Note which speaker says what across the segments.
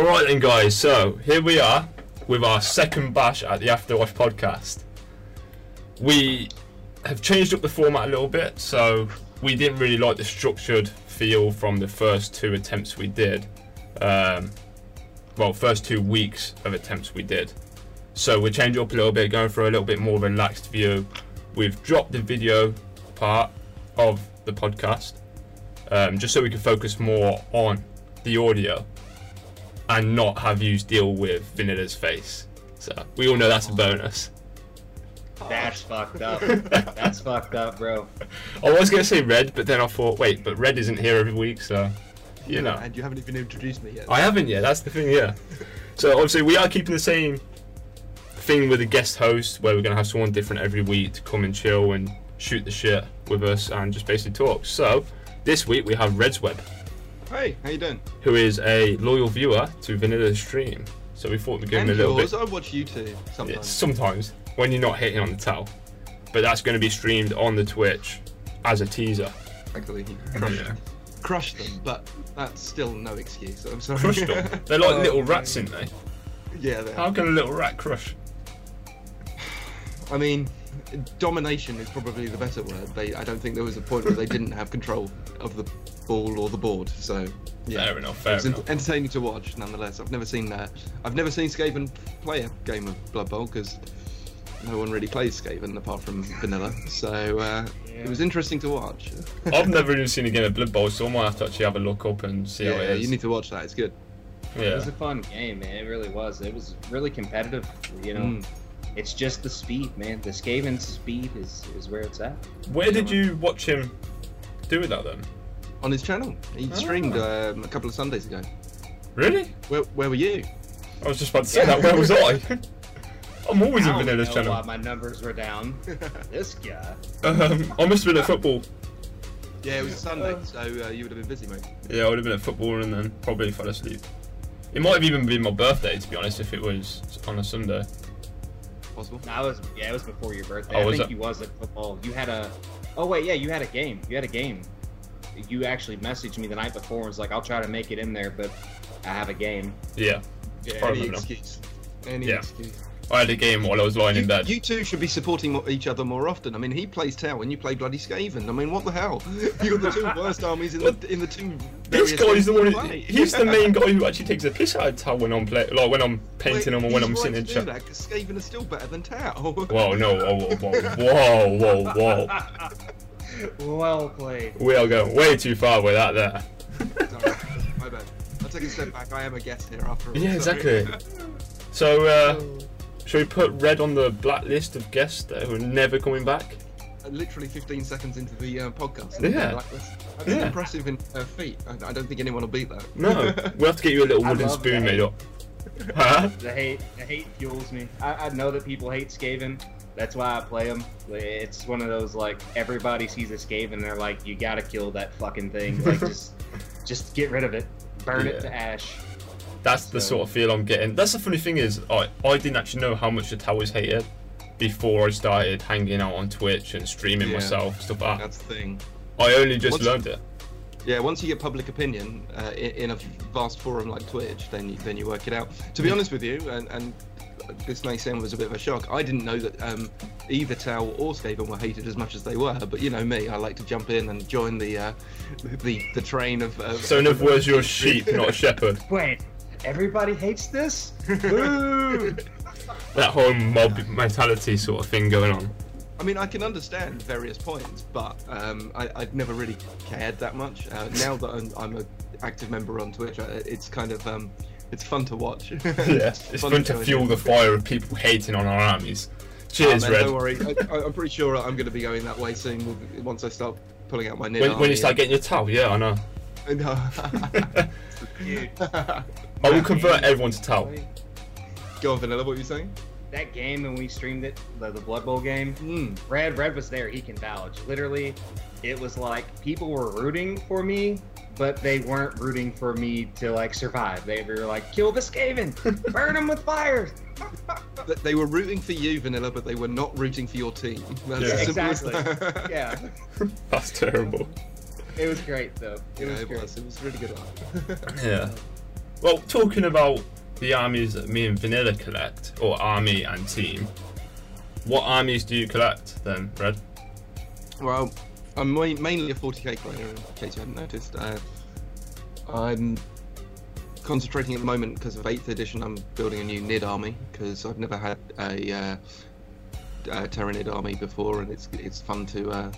Speaker 1: Alright then, guys, so here we are with our second bash at the Afterwash podcast. We have changed up the format a little bit, so we didn't really like the structured feel from the first two attempts we did. Um, well, first two weeks of attempts we did. So we're changing up a little bit, going for a little bit more relaxed view. We've dropped the video part of the podcast um, just so we can focus more on the audio and not have you deal with Vanilla's face. So we all know that's a bonus.
Speaker 2: That's fucked up. That's fucked up, bro.
Speaker 1: I was gonna say Red, but then I thought, wait, but Red isn't here every week, so you know.
Speaker 3: And you haven't even introduced me yet.
Speaker 1: I haven't yet. That's the thing, yeah. So obviously we are keeping the same thing with a guest host, where we're gonna have someone different every week to come and chill and shoot the shit with us and just basically talk. So this week we have Red's Web,
Speaker 3: Hey, how you doing?
Speaker 1: who is a loyal viewer to Vanilla's stream. So we thought we'd give him
Speaker 3: and
Speaker 1: a little
Speaker 3: yours.
Speaker 1: bit.
Speaker 3: I watch you too
Speaker 1: Yeah,
Speaker 3: sometimes.
Speaker 1: sometimes when you're not hitting on the towel, but that's going to be streamed on the Twitch as a teaser.
Speaker 3: Actually, crushed,
Speaker 1: Yeah.
Speaker 3: crushed them, but that's still no excuse. I'm sorry.
Speaker 1: Crush them. They're like
Speaker 3: Oh,
Speaker 1: little rats, aren't they?
Speaker 3: Yeah, they
Speaker 1: How can a little rat crush?
Speaker 3: I mean, domination is probably the better word. They, I don't think there was a point where they didn't have control of the ball or the board. So, yeah.
Speaker 1: Fair enough. Fair
Speaker 3: It's
Speaker 1: enough.
Speaker 3: ent- entertaining to watch, nonetheless. I've never seen that. I've never seen Skaven play a game of Blood Bowl because no one really plays Skaven apart from Vanilla. So uh, it was interesting to watch.
Speaker 1: I've never even seen a game of Blood Bowl, so I might have to actually have a look up and see how
Speaker 3: yeah,
Speaker 1: it is.
Speaker 3: you need to watch that. It's good. Yeah.
Speaker 2: It was a fun game, man. It really was. It was really competitive. You know,
Speaker 3: Mm.
Speaker 2: It's just the speed, man. The Skaven's speed is, is where it's at.
Speaker 1: Where did you watch him do that then?
Speaker 3: On his channel, he
Speaker 1: Ah.
Speaker 3: streamed um, a couple of Sundays ago.
Speaker 1: Really?
Speaker 3: Where, where were you?
Speaker 1: I was just about to say that. Where was I? I'm always
Speaker 2: I
Speaker 1: in Vanilla's
Speaker 2: know
Speaker 1: channel.
Speaker 2: why my numbers were down. this guy.
Speaker 1: Um, I must have been at football.
Speaker 3: Yeah, it was a Sunday, so uh, you would have been busy, mate.
Speaker 1: Yeah, I would have been at football and then probably fell asleep. It might have even been my birthday, to be honest, if it was on a Sunday.
Speaker 3: Possible.
Speaker 2: No, it was yeah, it was before your birthday.
Speaker 1: Oh,
Speaker 2: I
Speaker 1: was
Speaker 2: think
Speaker 1: it?
Speaker 2: you was at football. You had a. Oh wait, yeah, you had a game. You had a game. You actually messaged me the night before and was like, "I'll try to make it in there, but I have a game."
Speaker 1: Yeah,
Speaker 3: Yeah, any
Speaker 1: not.
Speaker 3: excuse. Any
Speaker 1: Yeah.
Speaker 3: excuse.
Speaker 1: I had a game while I was lying in
Speaker 3: You,
Speaker 1: bed.
Speaker 3: you two should be supporting each other more often. I mean, he plays Tau and you play bloody Skaven. I mean, what the hell? You got the two worst armies in the in the two.
Speaker 1: This
Speaker 3: various
Speaker 1: guy's the one. Who,
Speaker 3: play.
Speaker 1: he's the main guy who actually takes a piss out of Tau when I'm play, like when I'm painting
Speaker 3: Wait,
Speaker 1: him or when I'm
Speaker 3: right
Speaker 1: sitting in
Speaker 3: to do
Speaker 1: chat.
Speaker 3: Skaven is still better than Tau.
Speaker 1: Whoa, no, whoa, whoa, whoa, whoa, whoa!
Speaker 2: well played.
Speaker 1: We are going way too far with that there.
Speaker 3: Sorry, my bad. I'll take a step back. I am a guest here after all.
Speaker 1: Yeah, exactly. So, uh, shall we put Red on the blacklist of guests that who are never coming back?
Speaker 3: Uh, Literally 15 seconds into the uh, podcast.
Speaker 1: Yeah.
Speaker 3: Like this. That's
Speaker 1: Yeah.
Speaker 3: impressive in uh, feet. I, I don't think anyone will beat that.
Speaker 1: No, we'll have to get you a little wooden spoon
Speaker 2: that.
Speaker 1: made up. Huh?
Speaker 2: The hate, the hate fuels me. I, I know that people hate Skaven. That's why I play them. It's one of those like everybody sees a Skaven and they're like, "You gotta kill that fucking thing. Like just, just get rid of it, burn it to ash."
Speaker 1: That's the sort of feel I'm getting. That's the funny thing is, I I didn't actually know how much the towers hated before I started hanging out on Twitch and streaming
Speaker 3: Yeah.
Speaker 1: myself stuff like that.
Speaker 3: That's the thing.
Speaker 1: I only just
Speaker 3: What's-
Speaker 1: learned it.
Speaker 3: Yeah, once you get public opinion uh, in, in a vast forum like Twitch, then you, then you work it out. To be honest with you, and, and this may sound was a bit of a shock, I didn't know that um, either Tau or Skaven were hated as much as they were. But you know me, I like to jump in and join the uh, the the train of. of
Speaker 1: So in other words, you're a sheep, not a shepherd.
Speaker 2: Wait, everybody hates this? Boo!
Speaker 1: That whole mob mentality sort of thing going on.
Speaker 3: I mean, I can understand various points, but um, I, I've never really cared that much. Uh, now that I'm, I'm an active member on Twitch, uh, it's kind of um, it's fun to watch.
Speaker 1: Yeah, it's fun to
Speaker 3: join
Speaker 1: fuel the fire of people hating on our armies.
Speaker 3: Oh,
Speaker 1: Cheers,
Speaker 3: man,
Speaker 1: Red.
Speaker 3: Don't worry, I, I- I'm pretty sure I'm going to be going that way soon. Once I start pulling out my nid
Speaker 1: When, when you start getting your Tau, yeah, I know.
Speaker 3: and-
Speaker 2: Dude,
Speaker 1: I will convert everyone to Tau.
Speaker 3: Go on, Vanilla. What were you saying?
Speaker 2: that game when we streamed it, the, the Blood Bowl game,
Speaker 3: Mm.
Speaker 2: Red Red was there. He can vouch. Literally, it was like people were rooting for me, but they weren't rooting for me to like survive. They were like, "Kill the Skaven, burn him with fire."
Speaker 3: Th- They were rooting for you, Vanilla, but they were not rooting for your team. That's
Speaker 1: Yeah.
Speaker 3: as simple as
Speaker 2: Exactly.
Speaker 3: that.
Speaker 2: yeah,
Speaker 1: That's terrible.
Speaker 2: it was great though. It
Speaker 3: Yeah,
Speaker 2: was
Speaker 3: it
Speaker 2: great.
Speaker 3: was. It was really good.
Speaker 1: Yeah. Well, talking about the armies that me and Vanilla collect, or army and team, what armies do you collect then, Red?
Speaker 3: Well, I'm mainly a 40k player, in case you hadn't noticed. Uh, I'm concentrating at the moment because of 8th edition. I'm building a new Nid army because I've never had a, uh, a Tyranid army before, and it's it's fun to uh,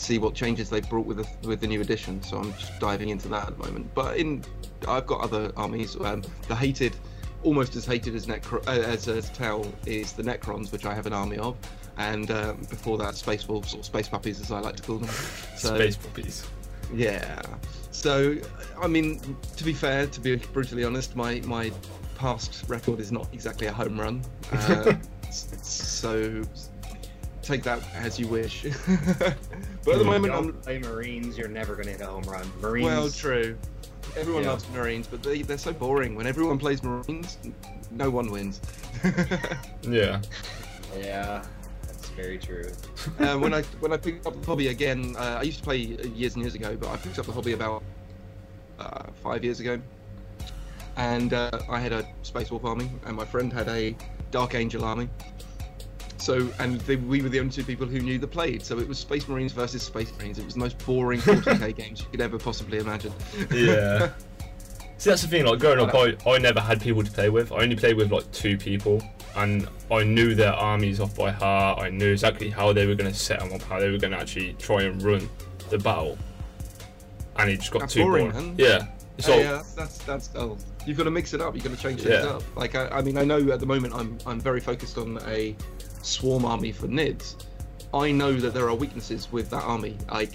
Speaker 3: see what changes they've brought with the, with the new edition. So I'm just diving into that at the moment. But in I've got other armies. Um, the hated, almost as hated as Necro uh, as, as Tau is the Necrons, which I have an army of. And um, before that, Space Wolves or Space Puppies, as I like to call them. So,
Speaker 1: Space puppies.
Speaker 3: yeah. So, I mean, to be fair, to be brutally honest, my my past record is not exactly a home run. Uh, so, take that as you wish. but at the
Speaker 2: If
Speaker 3: moment,
Speaker 2: you
Speaker 3: I'm
Speaker 2: don't play Marines, you're never gonna hit a home run. Marines.
Speaker 3: well, true. Everyone
Speaker 2: Yeah.
Speaker 3: loves Marines, but they they're so boring. When everyone plays Marines, no one wins.
Speaker 1: Yeah.
Speaker 2: Yeah, that's very true.
Speaker 3: uh, when I when I picked up the hobby again, uh, I used to play years and years ago, but I picked up the hobby about uh, five years ago, and uh, I had a Space Wolf army, and my friend had a Dark Angel army. So, and they, we were the only two people who knew the played. So it was Space Marines versus Space Marines. It was the most boring 40k games you could ever possibly imagine.
Speaker 1: Yeah. See, that's the thing. Like growing up, I, I never had people to play with. I only played with like two people, and I knew their armies off by heart. I knew exactly how they were going to set them up, how they were going to actually try and run the battle. And it just got
Speaker 3: That's
Speaker 1: too
Speaker 3: boring,
Speaker 1: boring.
Speaker 3: man.
Speaker 1: Yeah.
Speaker 3: So,
Speaker 1: like,
Speaker 3: yeah, that's that's, that's oh, you've got to mix it up. You've got to change things
Speaker 1: Yeah.
Speaker 3: up. Like I, I mean, I know at the moment I'm I'm very focused on a swarm army for Nids. I know that there are weaknesses with that army. Like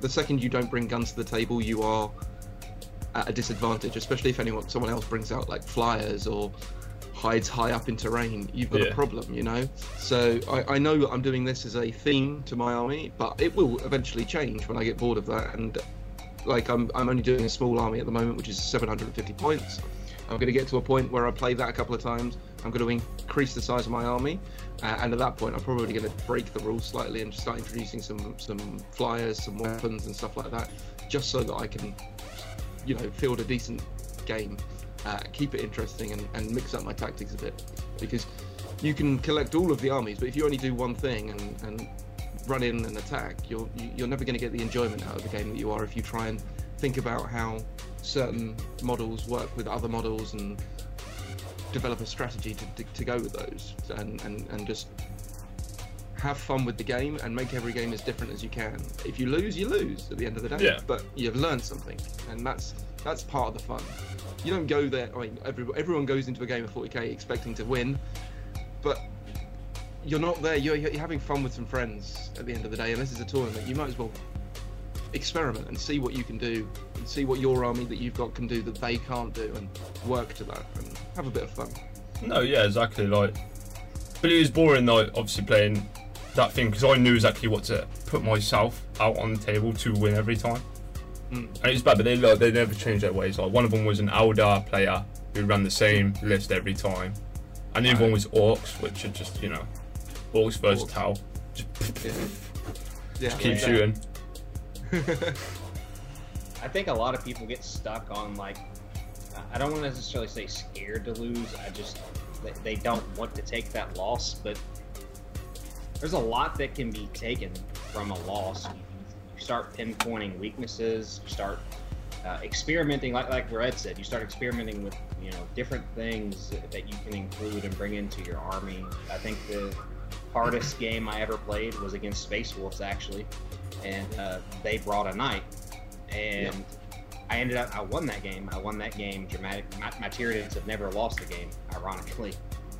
Speaker 3: the second you don't bring guns to the table, you are at a disadvantage. Especially if anyone someone else brings out like flyers or hides high up in terrain, you've got a problem, you know. So I, I know I'm doing this as a theme to my army, but it will eventually change when I get bored of that and like I'm, I'm only doing a small army at the moment, which is 750 points. I'm going to get to a point where I play that a couple of times. I'm going to increase the size of my army, uh, and at that point, I'm probably going to break the rules slightly and start introducing some some flyers, some weapons, and stuff like that, just so that I can, you know, field a decent game, uh, keep it interesting, and, and mix up my tactics a bit. Because you can collect all of the armies, but if you only do one thing and, and run in and attack, you're you- you're never going to get the enjoyment out of the game that you are if you try and think about how certain models work with other models and develop a strategy to, to, to go with those and, and, and just have fun with the game and make every game as different as you can. If you lose, you lose at the end of the day.
Speaker 1: Yeah.
Speaker 3: But you've learned something, and that's that's part of the fun. You don't go there. I mean, every, everyone goes into a game of 40k expecting to win, but you're not there. You're, you're having fun with some friends at the end of the day. Unless it's a tournament, you might as well experiment and see what you can do, and see what your army that you've got can do that they can't do, and work to that and have a bit of fun.
Speaker 1: No, yeah, exactly. Like, but it was boring though. Obviously playing that thing because I knew exactly what to put myself out on the table to win every time.
Speaker 3: Mm.
Speaker 1: And it's bad, but they like, they never changed their ways. Like one of them was an Eldar player who ran the same list every time, and the other one was Orks, which are just you know, Orks versus
Speaker 3: Orks.
Speaker 1: Just,
Speaker 3: Yeah. Yeah.
Speaker 1: Keep
Speaker 2: Yeah.
Speaker 1: shooting.
Speaker 2: I think a lot of people get stuck on like I don't want to necessarily say scared to lose. I just they- don't want to take that loss, but there's a lot that can be taken from a loss. You, you start pinpointing weaknesses. You start uh, experimenting, like like Red said. You start experimenting with you know different things that you can include and bring into your army. I think the hardest game I ever played was against Space Wolves actually, and uh, they brought a knight, and I ended up I won that game. I won that game. Dramatic. My, my Tyranids have never lost a game, ironically.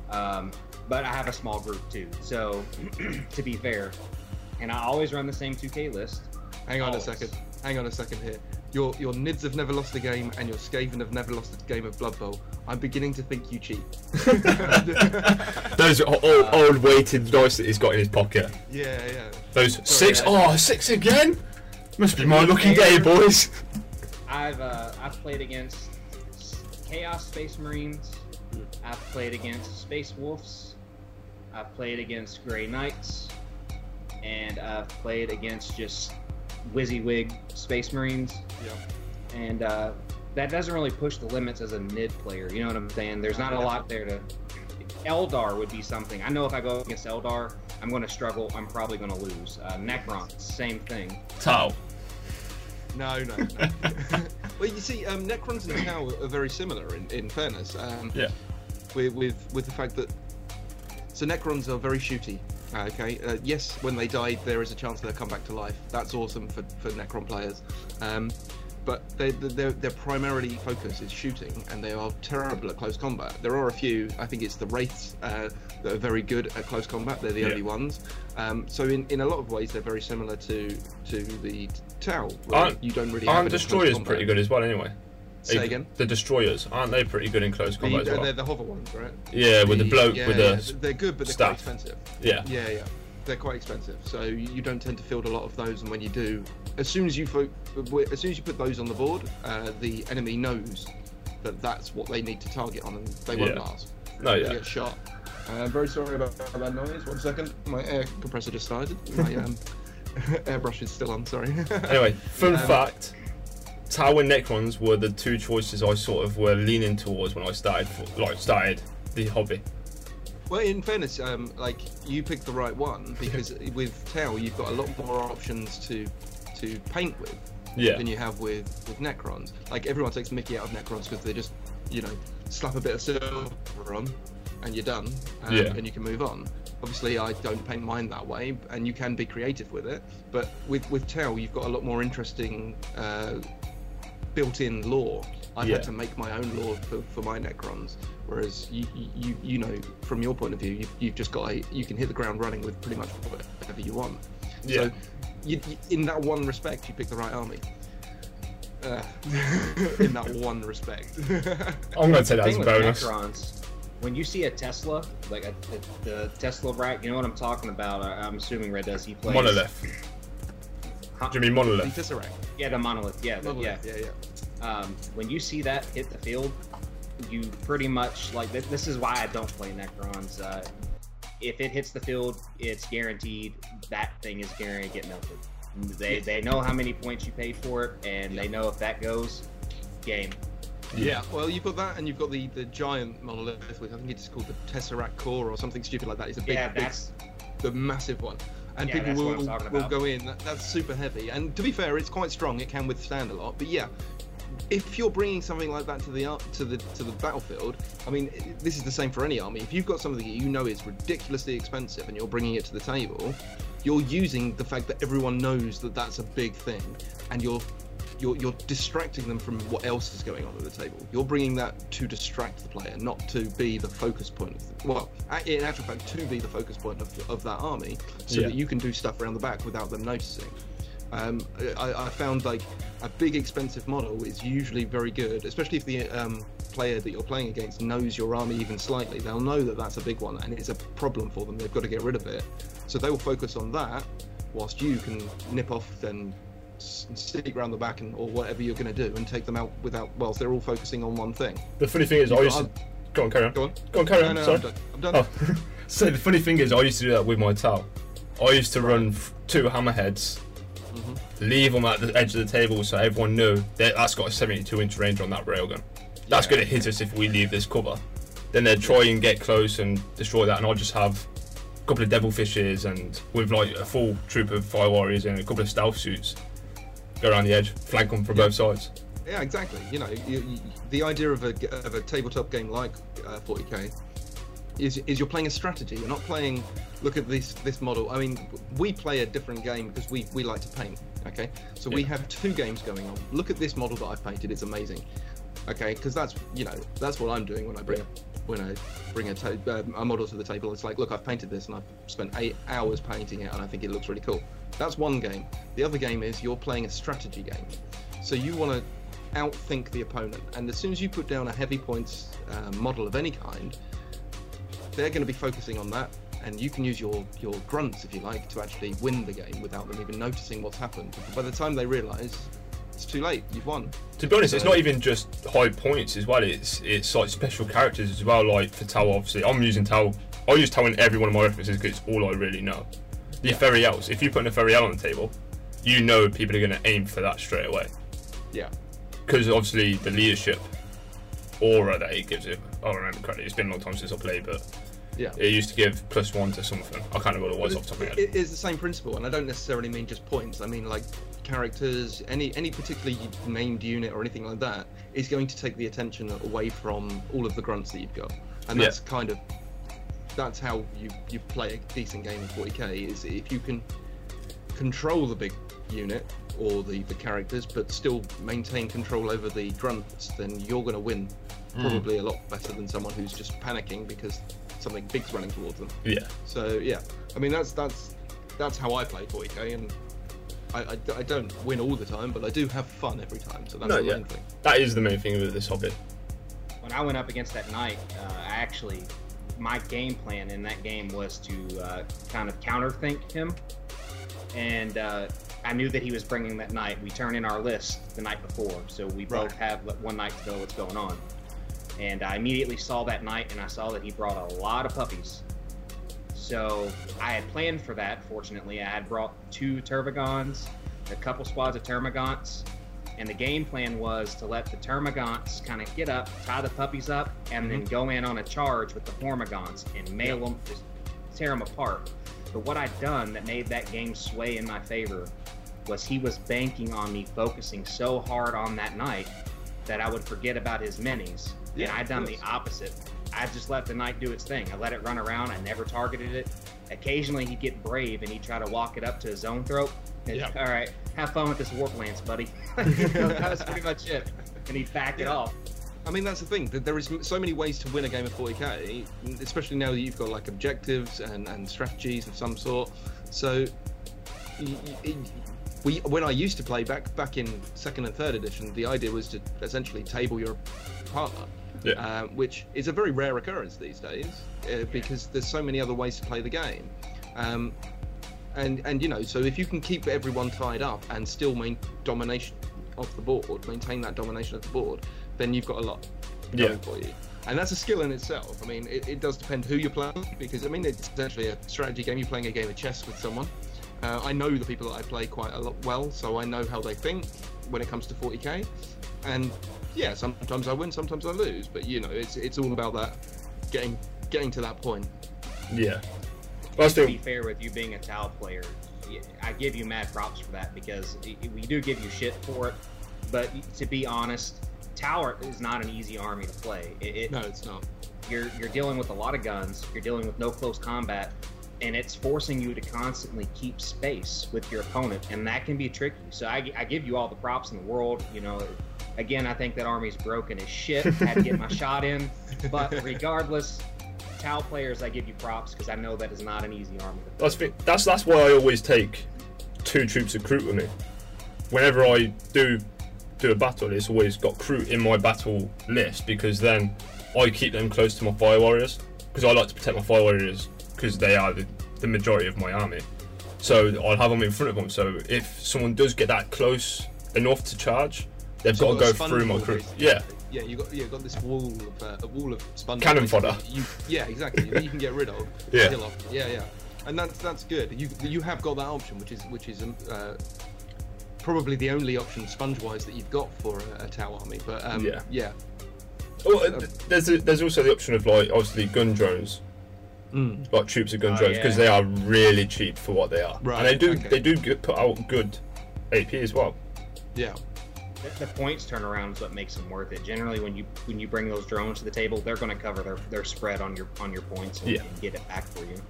Speaker 2: Um, but I have a small group too, so to be fair, and I always run the same 2K list.
Speaker 3: Hang on
Speaker 2: Always.
Speaker 3: a second. Hang on a second here. Your your Nids have never lost a game, and your Skaven have never lost a game of Blood Bowl. I'm beginning to think you cheat.
Speaker 1: Those o- old, old weighted dice that he's got in his pocket.
Speaker 3: yeah, yeah.
Speaker 1: Those six.
Speaker 2: yeah.
Speaker 1: Oh, six again. Must be my lucky day, boys.
Speaker 2: I've uh, I've played against Chaos Space Marines. I've played against Space Wolves. I've played against Grey Knights, and I've played against just WYSIWYG Space Marines.
Speaker 3: Yeah.
Speaker 2: And uh, that doesn't really push the limits as a mid player. You know what I'm saying? There's not a lot there to. Eldar would be something. I know if I go against Eldar, I'm going to struggle. I'm probably going to lose. Uh, Necron, same thing.
Speaker 1: Tau.
Speaker 3: No, no, no. well, you see, um, Necrons and Tau are very similar. In, in fairness, um,
Speaker 1: Yeah.
Speaker 3: with, with with the fact that so Necrons are very shooty. Okay, uh, yes, when they die, there is a chance they'll come back to life. That's awesome for, for Necron players. Um, but they, their their primarily focus is shooting, and they are terrible at close combat. There are a few. I think it's the wraiths uh, that are very good at close combat. They're the
Speaker 1: Yeah.
Speaker 3: only ones. Um, so in, in a lot of ways, they're very similar to to the Tau. where
Speaker 1: Aren't-
Speaker 3: you don't really have
Speaker 1: Aren't
Speaker 3: it in close
Speaker 1: destroyers pretty good as well? Anyway.
Speaker 3: Say
Speaker 1: Even-
Speaker 3: again.
Speaker 1: The destroyers aren't they pretty good in close
Speaker 3: The,
Speaker 1: combat as
Speaker 3: uh,
Speaker 1: well?
Speaker 3: they're the hover ones, right?
Speaker 1: Yeah, with the bloke
Speaker 3: yeah,
Speaker 1: with
Speaker 3: yeah,
Speaker 1: the
Speaker 3: they're good, but they're
Speaker 1: staff.
Speaker 3: quite expensive.
Speaker 1: yeah.
Speaker 3: Yeah, yeah, they're quite expensive. So you you don't tend to field a lot of those, and when you do, as soon as you fo- as soon as you put those on the board, uh, the enemy knows that that's what they need to target on, and they won't
Speaker 1: Yeah.
Speaker 3: last.
Speaker 1: No,
Speaker 3: They get shot. Uh, I'm very sorry about that noise. One second, my air compressor just started. My um, airbrush is still on. Sorry.
Speaker 1: Anyway, fun
Speaker 3: Um,
Speaker 1: fact: Tau and Necrons were the two choices I sort of were leaning towards when I started, like started the hobby.
Speaker 3: Well, in fairness, um, like you picked the right one because with Tau you've got a lot more options to to paint with
Speaker 1: Yeah.
Speaker 3: than you have with with Necrons. Like everyone takes Mickey out of Necrons because they just, you know, slap a bit of silver on, and you're done, um,
Speaker 1: Yeah.
Speaker 3: and you can move on. Obviously, I don't paint mine that way, and you can be creative with it. But with with Tau, you've got a lot more interesting uh, built-in lore. I've
Speaker 1: Yeah.
Speaker 3: had to make my own lore for, for my Necrons, whereas you, you you know from your point of view, you've, you've just got a, you can hit the ground running with pretty much whatever you want.
Speaker 1: Yeah.
Speaker 3: So, you, you- in that one respect, you pick the right army. Uh, in that one respect.
Speaker 1: I'm gonna take that as a bonus.
Speaker 2: Necrons, when you see a Tesla, like a, the, the Tesla rack, you know what I'm talking about. I, I'm assuming Red does. He plays
Speaker 1: Monolith.
Speaker 2: Huh?
Speaker 1: Do you mean
Speaker 3: the
Speaker 1: monolith?
Speaker 3: Tesseract.
Speaker 2: Yeah, the monolith. Yeah, the- yeah.
Speaker 3: yeah, yeah.
Speaker 2: Um, when you see that hit the field, you pretty much like this. This is why I don't play Necrons. Uh, if it hits the field, it's guaranteed that thing is guaranteed to get melted. They they know how many points you paid for it, and they know if that goes, game.
Speaker 3: Yeah, well, you've got that, and you've got the, the giant monolith, which I think it's called the Tesseract Core or something stupid like that. It's a big,
Speaker 2: Yeah,
Speaker 3: big the massive one. And
Speaker 2: Yeah,
Speaker 3: people will, will go in. That, that's super heavy. And to be fair, it's quite strong. It can withstand a lot. But yeah, if you're bringing something like that to the to the to the battlefield, I mean, this is the same for any army. If you've got something that you know is ridiculously expensive and you're bringing it to the table, you're using the fact that everyone knows that that's a big thing, and you're you're, you're distracting them from what else is going on at the table. You're bringing that to distract the player, not to be the focus point. Of the, well, in actual fact, to be the focus point of, of that army, so
Speaker 1: Yeah.
Speaker 3: that you can do stuff around the back without them noticing. Um, I, I found like a big expensive model is usually very good, especially if the um, player that you're playing against knows your army even slightly. They'll know that that's a big one and it's a problem for them. They've got to get rid of it, so they will focus on that, whilst you can nip off and s- sneak around the back and or whatever you're going to do and take them out without whilst they're all focusing on one thing.
Speaker 1: The funny thing is, I
Speaker 3: You've
Speaker 1: used to. Go on, carry on.
Speaker 3: Go on.
Speaker 1: Go on, carry on.
Speaker 3: no,
Speaker 1: Sorry.
Speaker 3: I'm done. I'm done.
Speaker 1: Oh, so the funny thing is, I used to do that with my Tau. I used to run two hammerheads,
Speaker 3: Mm-hmm.
Speaker 1: leave them at the edge of the table so everyone knew that that's got a 72 inch range on that railgun. That's
Speaker 3: Yeah.
Speaker 1: going to hit us if we leave this cover. Then they'd try and get close and destroy that, and I'll just have a couple of devil fishes and with like a full troop of fire warriors and a couple of stealth suits go around the edge, flank them from both sides.
Speaker 3: Yeah, exactly. You know, you, you, the idea of a, of a tabletop game like uh, 40k is, is you're playing a strategy. You're not playing. Look at this this model. I mean, we play a different game because we, we like to paint. Okay, so we have two games going on. Look at this model that I've painted. It's amazing. Okay, because that's you know that's what I'm doing when I bring a when I bring a, ta- uh, a model to the table. It's like, look, I've painted this and I've spent eight hours painting it, and I think it looks really cool. That's one game. The other game is you're playing a strategy game. So you want to outthink the opponent, and as soon as you put down a heavy points uh, model of any kind, they're going to be focusing on that, and you can use your your grunts if you like to actually win the game without them even noticing what's happened. By the time they realise, it's too late. You've won.
Speaker 1: To be honest, it's not even just high points as well. It's it's like special characters as well. Like for Tau, obviously, I'm using Tau. I use Tau in every one of my references because it's all I really know. The
Speaker 3: Yeah.
Speaker 1: Ethereals, if you put a Ethereal on the table, you know people are going to aim for that straight away.
Speaker 3: Yeah.
Speaker 1: because obviously the leadership aura that it gives it. I don't remember correctly. It's been a long time since I played, but
Speaker 3: Yeah.
Speaker 1: it used to give plus one to something. I can't remember what it was off the top of my head.
Speaker 3: it is the same principle, and I don't necessarily mean just points. I mean like characters, any any particularly named unit or anything like that is going to take the attention away from all of the grunts that you've got, and
Speaker 1: Yeah.
Speaker 3: that's kind of that's how you you play a decent game of 40k. Is if you can control the big unit or the the characters, but still maintain control over the grunts, then you're going to win. Hmm. Probably a lot better than someone who's just panicking because something big's running towards them.
Speaker 1: Yeah,
Speaker 3: So yeah, I mean that's that's that's how I play 40k, and I, I, I don't win all the time, but I do have fun every time. So that's
Speaker 1: No,
Speaker 3: the
Speaker 1: yeah.
Speaker 3: main thing.
Speaker 1: that is the main thing with this hobby.
Speaker 2: when I went up against that knight, uh, I actually my game plan in that game was to uh, kind of counterthink him, and uh, I knew that he was bringing that knight. We turn in our list the night before, so we both have like, one night to know what's going on. And I immediately saw that night and I saw that he brought a lot of puppies. So I had planned for that. Fortunately, I had brought two Termagants, a couple squads of Termagants, and the game plan was to let the Termagants kind of get up, tie the puppies up, and then mhm. go in on a charge with the Hormagaunts and mail them, just tear them apart. But what I'd done that made that game sway in my favor was he was banking on me focusing so hard on that night that I would forget about his minis.
Speaker 3: Yeah,
Speaker 2: I'd
Speaker 3: of
Speaker 2: done the opposite. I just let the knight do its thing. I let it run around. I never targeted it. Occasionally he'd get brave and he'd try to walk it up to his own throat. And,
Speaker 3: Yeah.
Speaker 2: All right, have fun with this warp lance, buddy. that was pretty much it. And he'd back it off.
Speaker 3: I mean that's the thing. That there is so many ways to win a game of 40k, especially now that you've got like objectives and, and strategies of some sort. So we when I used to play back back in second and third edition, the idea was to essentially table your partner.
Speaker 1: Yeah.
Speaker 3: um, which is a very rare occurrence these days uh, because there's so many other ways to play the game. Um, and and you know, so if you can keep everyone tied up and still maintain domination of the board, maintain that domination of the board, then you've got a lot
Speaker 1: Yeah.
Speaker 3: for you. And that's a skill in itself. I mean, it, it does depend who you're playing because I mean, it's essentially a strategy game. You're playing a game of chess with someone. Uh, I know the people that I play quite a lot well, so I know how they think when it comes to 40k. And yeah, sometimes I win, sometimes I lose, but you know, it's it's all about that getting getting to that point.
Speaker 1: Yeah. Well, I
Speaker 2: to be fair with you being a Tau player, I give you mad props for that because we do give you shit for it. But to be honest, Tau is not an easy army to play. It, it,
Speaker 3: No, it's not.
Speaker 2: you're you're dealing with a lot of guns. You're dealing with no close combat, and it's forcing you to constantly keep space with your opponent, and that can be tricky. So I, I give you all the props in the world. You know, again, I think that army's broken as shit. I had to get my shot in, but regardless, Tau players, I give you props because I know that is not an easy army.
Speaker 1: that's, that's that's why I always take two troops of Kroot with me. Whenever I do do a battle, it's always got Kroot in my battle list because then I keep them close to my fire warriors because I like to protect my fire warriors because they are the, the majority of my army. So I'll have them in front of them. So if someone does get that close enough to charge, they've
Speaker 3: So
Speaker 1: got to go through my Kroot. Yeah,
Speaker 3: Yeah, you got you got this wall of uh, a wall of sponge.
Speaker 1: Cannon fodder.
Speaker 3: You, yeah, exactly. that you can get rid of.
Speaker 1: Yeah.
Speaker 3: Kill off. Yeah, yeah. And that's that's good. You you have got that option, which is which is um, uh, probably the only option sponge-wise that you've got for a, a Tau army. But um,
Speaker 1: Yeah.
Speaker 3: yeah.
Speaker 1: Oh, uh, there's a, there's also the option of like obviously gun drones,
Speaker 3: Mm.
Speaker 1: like troops of gun
Speaker 2: Oh,
Speaker 1: drones, because
Speaker 2: yeah.
Speaker 1: they are really cheap for what they are,
Speaker 3: Right,
Speaker 1: and they do
Speaker 3: okay.
Speaker 1: they do put out good AP as well.
Speaker 3: Yeah.
Speaker 2: The, points turnaround is what makes them worth it. Generally, when you when you bring those drones to the table, they're going to cover their, their spread on your on your points and,
Speaker 1: Yeah.
Speaker 2: get it back for you.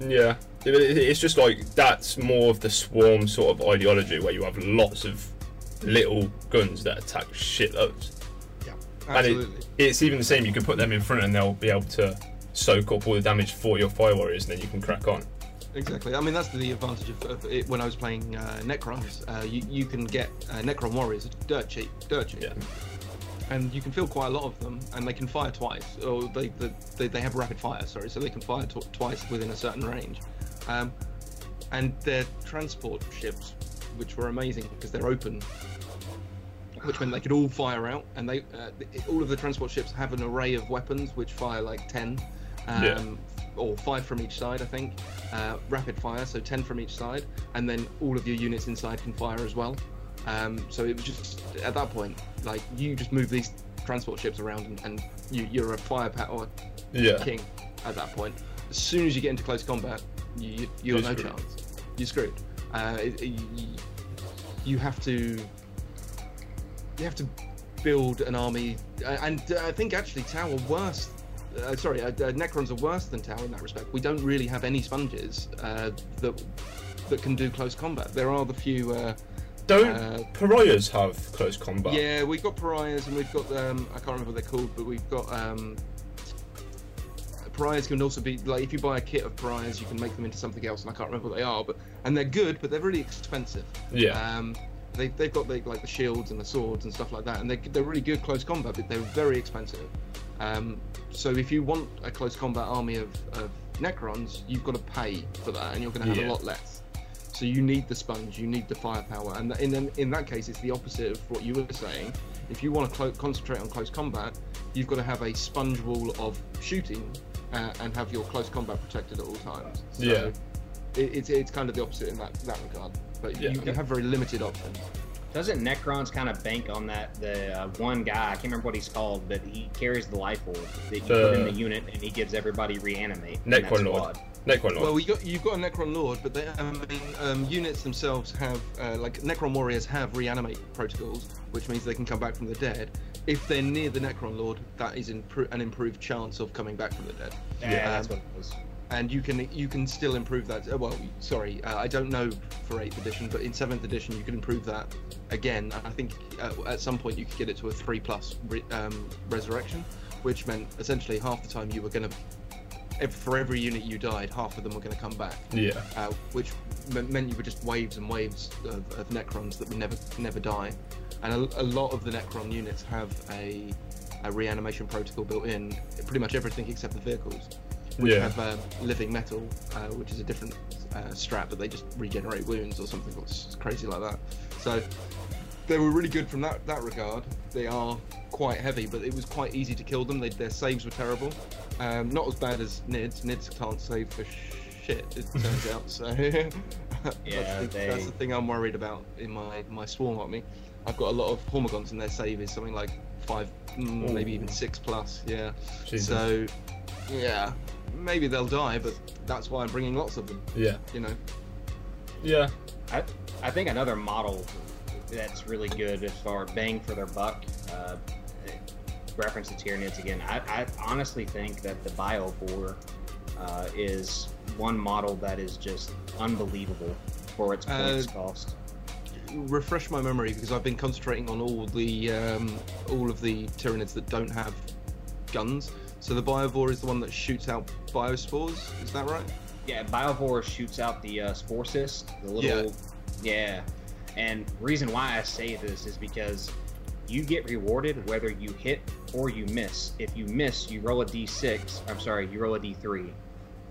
Speaker 1: Yeah, It- it- it's just like that's more of the swarm sort of ideology where you have lots of little guns that attack shitloads.
Speaker 3: Yeah.
Speaker 1: And it,
Speaker 3: Absolutely.
Speaker 1: it's even the same. You can put them in front, and they'll be able to soak up all the damage for your fire warriors, and then you can crack on.
Speaker 3: Exactly. I mean, that's the advantage of, of it when I was playing uh, Necrons. Uh, you, you can get uh, Necron warriors dirt cheap, dirt cheap.
Speaker 1: Yeah.
Speaker 3: And you can fill quite a lot of them, and they can fire twice, or they they, they, they have rapid fire. Sorry, so they can fire tw- twice within a certain range. Um, and their transport ships, which were amazing because they're open, which meant they could all fire out, and they uh, all of the transport ships have an array of weapons which fire like ten, um,
Speaker 1: Yeah.
Speaker 3: Or five from each side, I think. Uh, rapid fire, so ten from each side, and then all of your units inside can fire as well. Um, so it was just at that point, like you just move these transport ships around and, and you, you're a firepower
Speaker 1: Yeah.
Speaker 3: king at that point. As soon as you get into close combat, you, you you're,
Speaker 1: You're
Speaker 3: no
Speaker 1: screwed.
Speaker 3: chance. You're screwed. Uh, it, it- you, you have to you have to build an army, and uh, I think actually Tower worse. Uh, sorry, uh, uh, Necrons are worse than Tau in that respect. We don't really have any sponges uh, that that can do close combat. There are the few. Uh,
Speaker 1: Don't
Speaker 3: Uh,
Speaker 1: pariahs have close combat?
Speaker 3: yeah, we've got pariahs and we've got um, I can't remember what they're called, but we've got um, pariahs can also be like if you buy a kit of pariahs, you can make them into something else, and I can't remember what they are, but and they're good, but they're really expensive.
Speaker 1: Yeah.
Speaker 3: Um, they, they've got the, like the shields and the swords and stuff like that, and they, they're really good close combat, but they're very expensive. Um, so if you want a close combat army of, of Necrons, you've got to pay for that, and you're going to have
Speaker 1: Yeah.
Speaker 3: a lot less. So you need the sponge, you need the firepower, and in in, in that case, it's the opposite of what you were saying. If you want to clo- concentrate on close combat, you've got to have a sponge wall of shooting uh, and have your close combat protected at all times. So
Speaker 1: Yeah.
Speaker 3: it, it's it's kind of the opposite in that that regard. But
Speaker 1: Yeah.
Speaker 3: you, you have very limited options.
Speaker 2: Doesn't Necrons kind of bank on that? The uh, one guy, I can't remember what he's called, but he carries the life orb that you put in
Speaker 1: The-
Speaker 2: the unit, and he gives everybody reanimate.
Speaker 1: Necron Lord. Necron Lord.
Speaker 3: Well, you got you've got a Necron Lord, but they, I mean, um, units themselves have uh, like Necron warriors have reanimate protocols, which means they can come back from the dead. If they're near the Necron Lord, that is impro- an improved chance of coming back from the dead,
Speaker 2: Yeah,
Speaker 1: Yeah.
Speaker 2: that's what it was.
Speaker 3: And you can you can still improve that. uh, Well, sorry, uh, I don't know for eighth edition, but in seventh edition you can improve that again. I think uh, at some point you could get it to a three plus re- um, resurrection, which meant essentially half the time you were going to. For every unit you died, half of them were going to come back
Speaker 1: yeah.
Speaker 3: uh, which me- meant you were just waves and waves of, of Necrons that would never never die. And a, a lot of the Necron units have a, a reanimation protocol built in, pretty much everything except the vehicles, which
Speaker 1: Yeah.
Speaker 3: have uh, living metal, uh, which is a different uh, strap, but they just regenerate wounds or something that's crazy like that. So they were really good from that, that regard. They are quite heavy, but it was quite easy to kill them. They, their saves were terrible. Um, not as bad as Nids. Nids can't save for shit, it turns out. So that's,
Speaker 2: Yeah,
Speaker 3: the,
Speaker 2: they-
Speaker 3: that's the thing I'm worried about in my, my Swarm army. I've got a lot of Hormagaunts and their save is something like five, mm, maybe even six plus. Yeah.
Speaker 1: Jesus.
Speaker 3: So, yeah, maybe they'll die, but that's why I'm bringing lots of them.
Speaker 1: Yeah.
Speaker 3: You know.
Speaker 1: Yeah.
Speaker 2: I, I think another model that's really good as far as bang for their buck. Uh, reference to Tyranids again. I, I honestly think that the Biovore uh, is one model that is just unbelievable for its points
Speaker 3: Uh,
Speaker 2: cost.
Speaker 3: refresh my memory because I've been concentrating on all the um, all of the Tyranids that don't have guns. So the Biovore is the one that shoots out biospores. Is that right?
Speaker 2: Yeah, Biovore shoots out the uh, Spore Cyst, the little. Yeah. And reason why I say this is because you get rewarded whether you hit or you miss. If you miss, you roll a d6. I'm sorry, you roll a d3,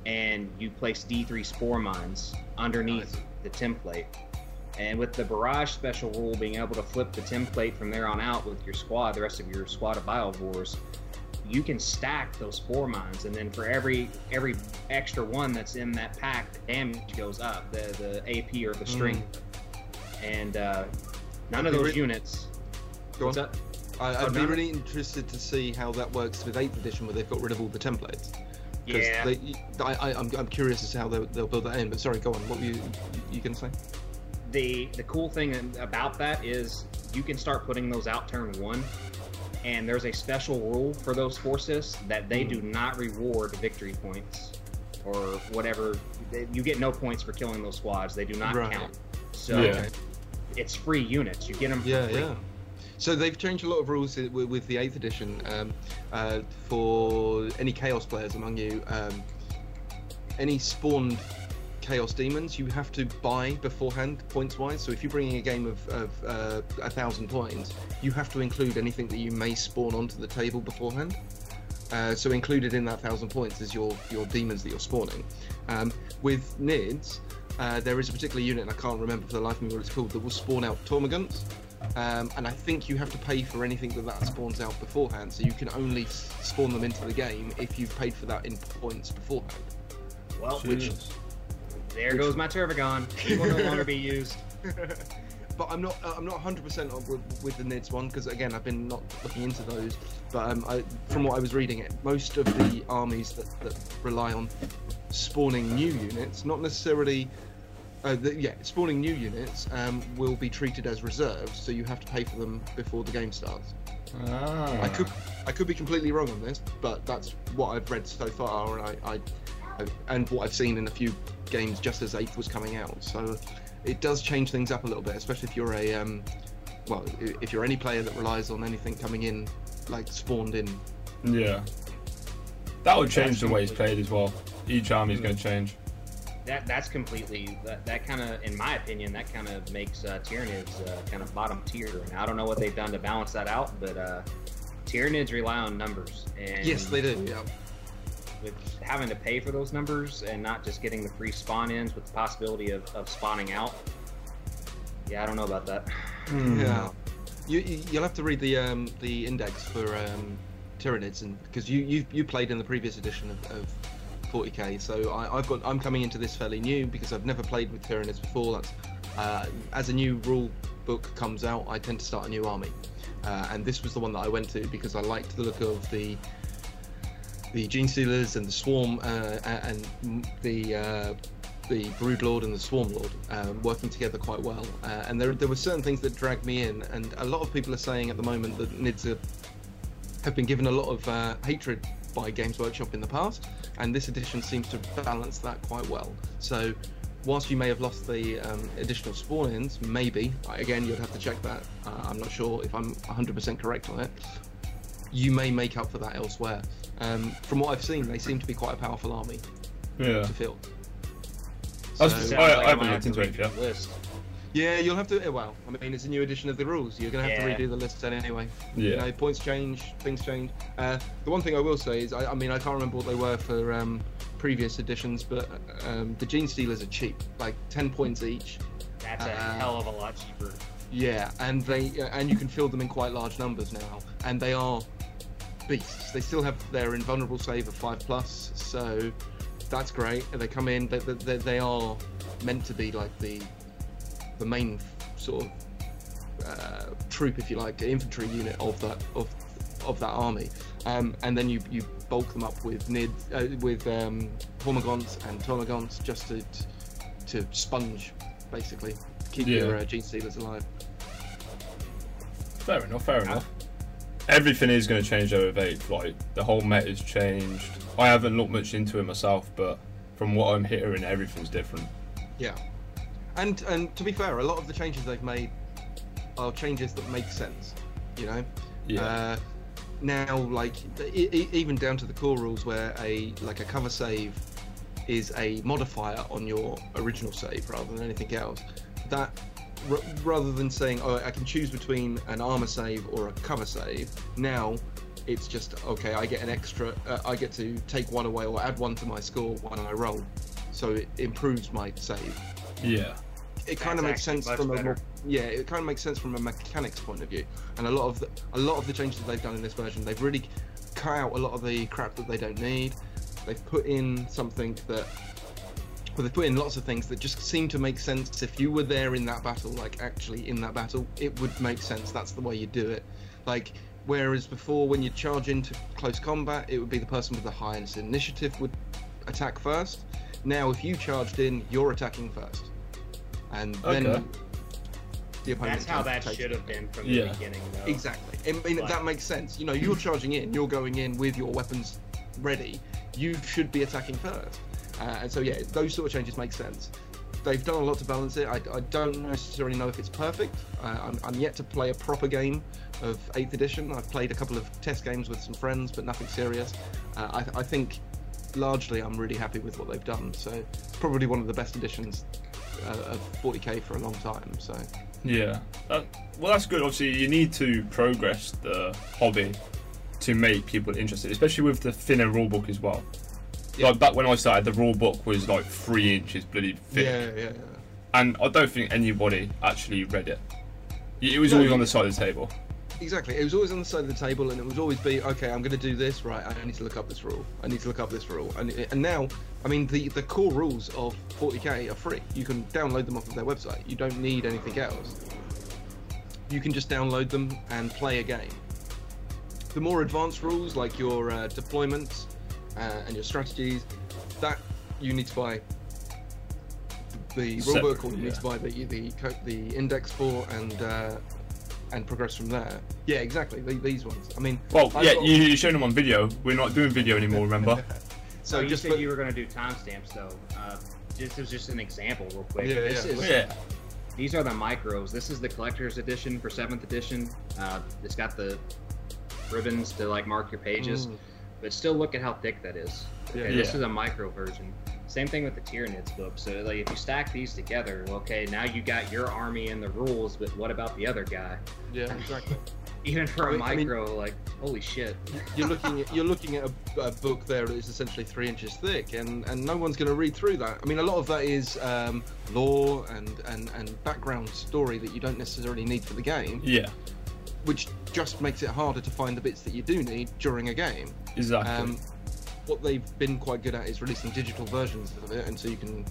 Speaker 2: and you place d3 spore mines underneath
Speaker 3: Nice.
Speaker 2: the template. And with the barrage special rule being able to flip the template from there on out with your squad, the rest of your squad of Biovores, you can stack those spore mines, and then for every every extra one that's in that pack, the damage goes up, the the AP or the strength. And uh, none
Speaker 3: That'd
Speaker 2: of those
Speaker 3: re-
Speaker 2: units.
Speaker 3: Go
Speaker 2: What's
Speaker 3: on.
Speaker 2: up?
Speaker 3: I,
Speaker 2: Oh,
Speaker 3: I'd be
Speaker 2: none-
Speaker 3: really interested to see how that works with 8th edition, where they've got rid of all the templates. 'Cause
Speaker 2: Yeah.
Speaker 3: They, I, I, I'm, I'm curious as to how they'll, they'll build that in. But sorry, go on. What were you you going to say?
Speaker 2: the the cool thing about that is you can start putting those out turn one, and there's a special rule for those forces that they do not reward victory points or whatever. You get no points for killing those squads. They do not
Speaker 3: Right.
Speaker 2: count. So
Speaker 1: Yeah.
Speaker 2: It's free units. You get them for
Speaker 3: Yeah,
Speaker 2: free.
Speaker 3: yeah. So they've changed a lot of rules with, with the eighth edition um, uh, for any chaos players among you. Um, any spawned chaos demons you have to buy beforehand points wise. So if you're bringing a game of, of uh, a thousand points, you have to include anything that you may spawn onto the table beforehand. Uh, so included in that thousand points is your your demons that you're spawning. Um, with Nids, uh, there is a particular unit, and I can't remember for the life of me what it's called, that will spawn out Termagants. Um, and I think you have to pay for anything that that spawns out beforehand. So you can only spawn them into the game if you've paid for that in points beforehand.
Speaker 2: Well,
Speaker 1: Jesus.
Speaker 2: There goes my Tervigon. He will no longer be used.
Speaker 3: but I'm not. Uh, I'm not 100 percent with, with the NIDS one because again, I've been not looking into those. But um, I, from what I was reading, it most of the armies that, that rely on spawning new units, not necessarily. Uh, the, yeah, spawning new units um, will be treated as reserves, so you have to pay for them before the game starts.
Speaker 1: Ah.
Speaker 3: I could, I could be completely wrong on this, but that's what I've read so far, and I, I, and what I've seen in a few games just as Eighth was coming out. So it does change things up a little bit, especially if you're a, um, well, if you're any player that relies on anything coming in, like spawned in.
Speaker 1: Yeah. That would change the way it's
Speaker 2: Absolutely.
Speaker 1: played as well. Each army is going to change.
Speaker 2: That that's completely that, that kind of, in my opinion, that kind of makes uh, Tyranids uh, kind of bottom tier. And I don't know what they've done to balance that out, but uh, Tyranids rely on numbers. And
Speaker 3: Yes, they do. Yeah.
Speaker 2: With having to pay for those numbers and not just getting the free spawn ins with the possibility of, of spawning out. Yeah, I don't know about that.
Speaker 1: Hmm.
Speaker 3: Yeah. You, you you'll have to read the um the index for um Tyranids and because you you you played in the previous edition of, of 40k so I, I've got I'm coming into this fairly new because I've never played with Tyranids before that's uh, as a new rule book comes out I tend to start a new army uh, and this was the one that I went to because I liked the look of the the Genestealers and the Swarm uh, and the uh, the Broodlord and the Swarmlord um, working together quite well. Uh, and there, there were certain things that dragged me in, and a lot of people are saying at the moment that NIDS have been given a lot of uh, hatred by Games Workshop in the past, and this edition seems to balance that quite well. So, whilst you may have lost the um, additional spawn-ins, maybe again you'd have to check that. Uh, I'm not sure if I'm 100% correct on it. You may make up for that elsewhere. Um, from what I've seen, they seem to be quite a powerful army
Speaker 1: Yeah.
Speaker 3: to field.
Speaker 1: That's-
Speaker 3: So-
Speaker 2: Sounds
Speaker 1: I, I, haven't looked into it
Speaker 2: redo the List.
Speaker 3: Yeah, you'll have to. eh, Well, I mean, it's a new edition of the rules. You're going to have
Speaker 2: Yeah.
Speaker 3: to redo the list then anyway.
Speaker 1: Yeah.
Speaker 3: You know, points change, things change. Uh, the one thing I will say is, I, I mean, I can't remember what they were for um, previous editions, but um, the Genestealers are cheap, like 10 points each.
Speaker 2: That's a
Speaker 3: Uh,
Speaker 2: hell of a lot cheaper.
Speaker 3: Yeah, and they uh, and you can field them in quite large numbers now, and they are beasts. They still have their invulnerable save of five plus, so that's great. They come in, they, they, they are meant to be like the the main sort of uh, troop, if you like, infantry unit of that of of that army. Um, and then you, you bulk them up with nid uh, with um, hormagaunts and termagants just to to sponge basically keep
Speaker 1: Yeah.
Speaker 3: your uh, genestealers alive.
Speaker 1: Fair enough, fair enough. Everything is going to change over with. Like the whole meta's changed. I haven't looked much into it myself, but from what I'm hearing, everything's different.
Speaker 3: Yeah, and and to be fair, a lot of the changes they've made are changes that make sense. You know.
Speaker 1: Yeah.
Speaker 3: Uh, now, like e- even down to the core rules, where a like a cover save is a modifier on your original save rather than anything else. That r- rather than saying, "Oh, I can choose between an armor save or a cover save," now it's just okay. I get an extra. Uh, I get to take one away or add one to my score when I roll, so it improves my save
Speaker 1: yeah.
Speaker 3: it kind of makes sense
Speaker 2: much
Speaker 3: from a
Speaker 2: better.
Speaker 3: more, yeah it kind of makes sense from a mechanics point of view and a lot of the a lot of the changes they've done in this version they've really cut out a lot of the crap that they don't need they've put in something that well, they've put in lots of things that just seem to make sense if you were there in that battle like actually in that battle it would make sense that's the way you do it like whereas before when you charge into close combat it would be the person with the highest initiative would attack first now if you charged in you're attacking first and then the opponent
Speaker 2: That's how that should have been from
Speaker 1: Yeah.
Speaker 2: the beginning, though.
Speaker 3: Exactly. I mean,
Speaker 2: Like-
Speaker 3: that makes sense. You know, you're charging in, you're going in with your weapons ready. You should be attacking first. Uh, and so, yeah, those sort of changes make sense. They've done a lot to balance it. I, I don't necessarily know if it's perfect. Uh, I'm, I'm yet to play a proper game of 8th edition. I've played a couple of test games with some friends, but nothing serious. Uh, I, I think largely I'm really happy with what they've done. So, probably one of the best editions uh, of 40k for a long time. So,
Speaker 1: Yeah. That, well, that's good. Obviously, you need to progress the hobby to make people interested, especially with the thinner rulebook as well.
Speaker 3: Yeah.
Speaker 1: Like back when I started, the rule book was like three inches bloody thick,
Speaker 3: yeah, yeah, yeah.
Speaker 1: and I don't think anybody actually read it. It was
Speaker 3: No,
Speaker 1: always on the side of the table.
Speaker 3: Exactly. It was always on the side of the table, and it would always be, okay, I'm going to do this. Right, I need to look up this rule. I need to look up this rule. And and now, I mean, the the core rules of 40k are free. You can download them off of their website. You don't need anything else. you can just download them and play a game. The more advanced rules, like your uh, deployments uh, and your strategies, that you need to buy the
Speaker 1: Separate,
Speaker 3: rulebook, or you
Speaker 1: yeah.
Speaker 3: need to buy the the the index for, and uh, and progress from there. Yeah, exactly. the- These ones. I mean,
Speaker 1: Well,
Speaker 3: I've
Speaker 1: yeah,
Speaker 3: got-
Speaker 1: you, you showed them on video. We're not doing video anymore, remember?
Speaker 2: So you
Speaker 3: just
Speaker 2: said
Speaker 3: for-
Speaker 2: you were going to do timestamps, though. Uh, this is just an example, real quick.
Speaker 3: Yeah,
Speaker 2: this
Speaker 3: yeah.
Speaker 2: is
Speaker 1: yeah.
Speaker 2: these are the micros. This is the collector's edition for seventh edition. Uh, it's got the ribbons to like mark your pages,
Speaker 3: Mm.
Speaker 2: But still look at how thick that is.
Speaker 3: Yeah.
Speaker 2: This is a micro version. Same thing with the Tyranids book. So like if you stack these together, okay, now you got your army and the rules, but what about the other guy?
Speaker 3: yeah, exactly.
Speaker 2: Even for a
Speaker 3: I mean- I mean-
Speaker 2: micro, like holy shit.
Speaker 3: you're looking at you're looking at a, a book there that is essentially three inches thick, and, and no one's going to read through that. I mean, a lot of that is um, lore and, and, and background story that you don't necessarily need for the game,
Speaker 1: Yeah,
Speaker 3: which just makes it harder to find the bits that you do need during a game.
Speaker 1: exactly.
Speaker 3: Um, what they've been quite good at is releasing digital versions of it, and so you can,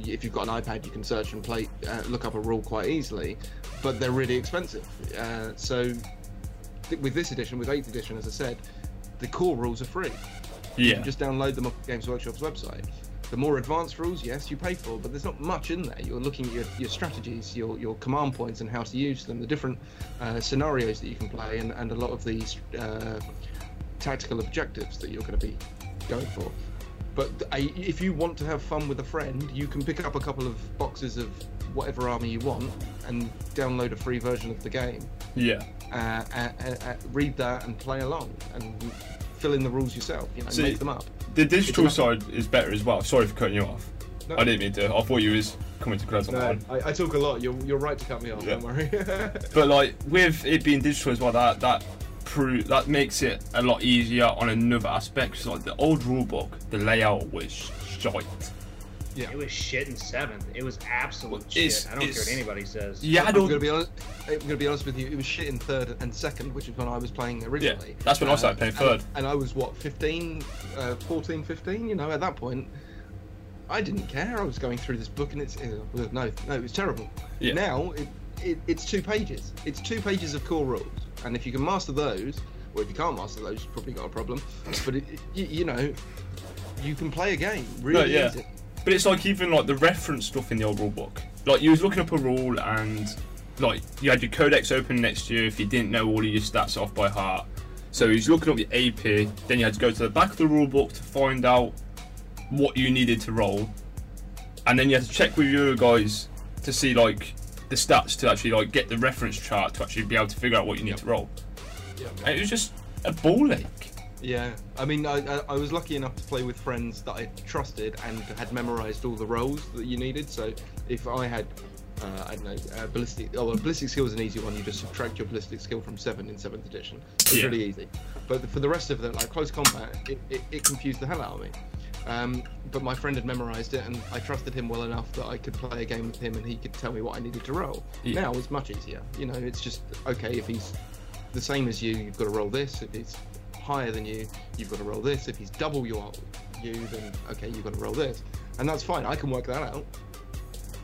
Speaker 3: if you've got an iPad, you can search and play, uh, look up a rule quite easily, but they're really expensive. Uh, so th- with this edition, with 8th edition, as I said, the core rules are free.
Speaker 1: Yeah.
Speaker 3: You can just download them off the Games Workshop's website. The more advanced rules, yes, you pay for, but there's not much in there. You're looking at your, your strategies, your, your command points, and how to use them, the different uh, scenarios that you can play, and, and a lot of these uh, tactical objectives that you're going to be going for. But uh, if you want to have fun with a friend, you can pick up a couple of boxes of whatever army you want and download a free version of the game.
Speaker 1: yeah.
Speaker 3: Uh, uh, uh, uh, read that and play along and fill in the rules yourself. You know,
Speaker 1: See,
Speaker 3: make them up.
Speaker 1: The digital side is better as well. Sorry for cutting you off.
Speaker 3: No.
Speaker 1: I didn't mean to. I thought you was coming to close on that one.
Speaker 3: I, I talk a lot. You're, you're right to cut me off.
Speaker 1: Yeah.
Speaker 3: Don't worry.
Speaker 1: But like with it being digital as well, that that pro- that makes it a lot easier on another aspect. 'cause, like the old rulebook, the layout was shite.
Speaker 3: Yeah.
Speaker 2: It was shit in seventh. It was absolute
Speaker 1: It's-
Speaker 2: shit. I don't care what anybody says.
Speaker 1: Yeah, I
Speaker 3: I'm gonna be honest. I'm gonna be honest with you. It was shit in third and second, which is when I was playing originally.
Speaker 1: Yeah, that's when I started playing third.
Speaker 3: And, and I was what 15, uh, 14, 15. You know, at that point, I didn't care. I was going through this book, and it's uh, no, no, it was terrible.
Speaker 1: Yeah.
Speaker 3: Now it, it, it's two pages. It's two pages of core rules, and if you can master those, or if you can't master those, you've probably got a problem. But it, it, you, you know, you can play a game really
Speaker 1: yeah.
Speaker 3: easy.
Speaker 1: But it's like even like the reference stuff in the old rule book. Like you was looking up a rule and like you had your codex open next to you if you didn't know all of your stats off by heart. So was looking up your AP, then you had to go to the back of the rule book to find out what you needed to roll. And then you had to check with your guys to see like the stats to actually like get the reference chart to actually be able to figure out what you need
Speaker 3: Yep.
Speaker 1: to roll. And it was just a ball ache.
Speaker 3: Yeah, I mean, I, I, I was lucky enough to play with friends that I trusted and had memorized all the roles that you needed. So if I had, uh, I don't know, uh, ballistic, oh, well, ballistic skill is an easy one. You just subtract your ballistic skill from seven in seventh edition. It's
Speaker 1: Yeah.
Speaker 3: really easy. But for the rest of them, like close combat, it, it, it confused the hell out of me. Um, but my friend had memorized it, and I trusted him well enough that I could play a game with him, and he could tell me what I needed to roll.
Speaker 1: Yeah.
Speaker 3: Now it's much easier. You know, it's just okay if he's the same as you, you've got to roll this. If he's higher than you, you've got to roll this. If he's double your you, then okay, you've got to roll this, and that's fine. I can work that out.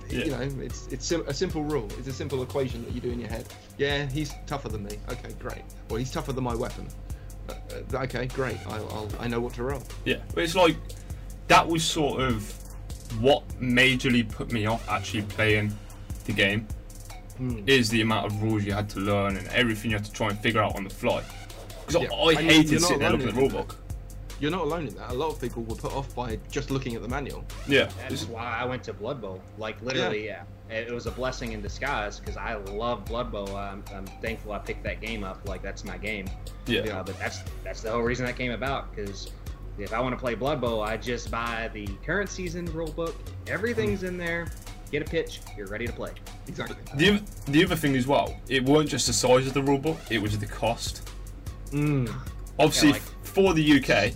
Speaker 1: Yeah.
Speaker 3: You know, it's it's sim- a simple rule. It's a simple equation that you do in your head. Yeah, he's tougher than me. Okay, great. Or he's tougher than my weapon. Uh, uh, okay, great. I'll, I'll I know what to roll.
Speaker 1: Yeah, but it's like that was sort of what majorly put me off actually playing the game
Speaker 3: Hmm.
Speaker 1: is the amount of rules you had to learn and everything you had to try and figure out on the fly. Because
Speaker 3: Yeah,
Speaker 1: I, I
Speaker 3: you-
Speaker 1: hated
Speaker 3: you're not
Speaker 1: sitting there
Speaker 3: alone
Speaker 1: looking at the
Speaker 3: in
Speaker 1: rule
Speaker 3: that.
Speaker 1: book.
Speaker 3: You're not alone in that. A lot of people were put off by just looking at the manual.
Speaker 1: Yeah,
Speaker 2: That's
Speaker 1: it's-
Speaker 2: why I went to Blood Bowl. Like literally, yeah. It was a blessing in disguise because I love Blood Bowl. I'm, I'm thankful I picked that game up. Like that's my game.
Speaker 1: yeah,
Speaker 2: Uh, but that's that's the whole reason that came about. Because if I want to play Blood Bowl, I just buy the current season rule book. Everything's in there. Get a pitch. You're ready to play.
Speaker 3: Exactly.
Speaker 1: The, the other thing as well, it weren't just the size of the rule book; it was the cost.
Speaker 3: Mm.
Speaker 1: Obviously,
Speaker 2: Yeah, like-
Speaker 1: for the UK,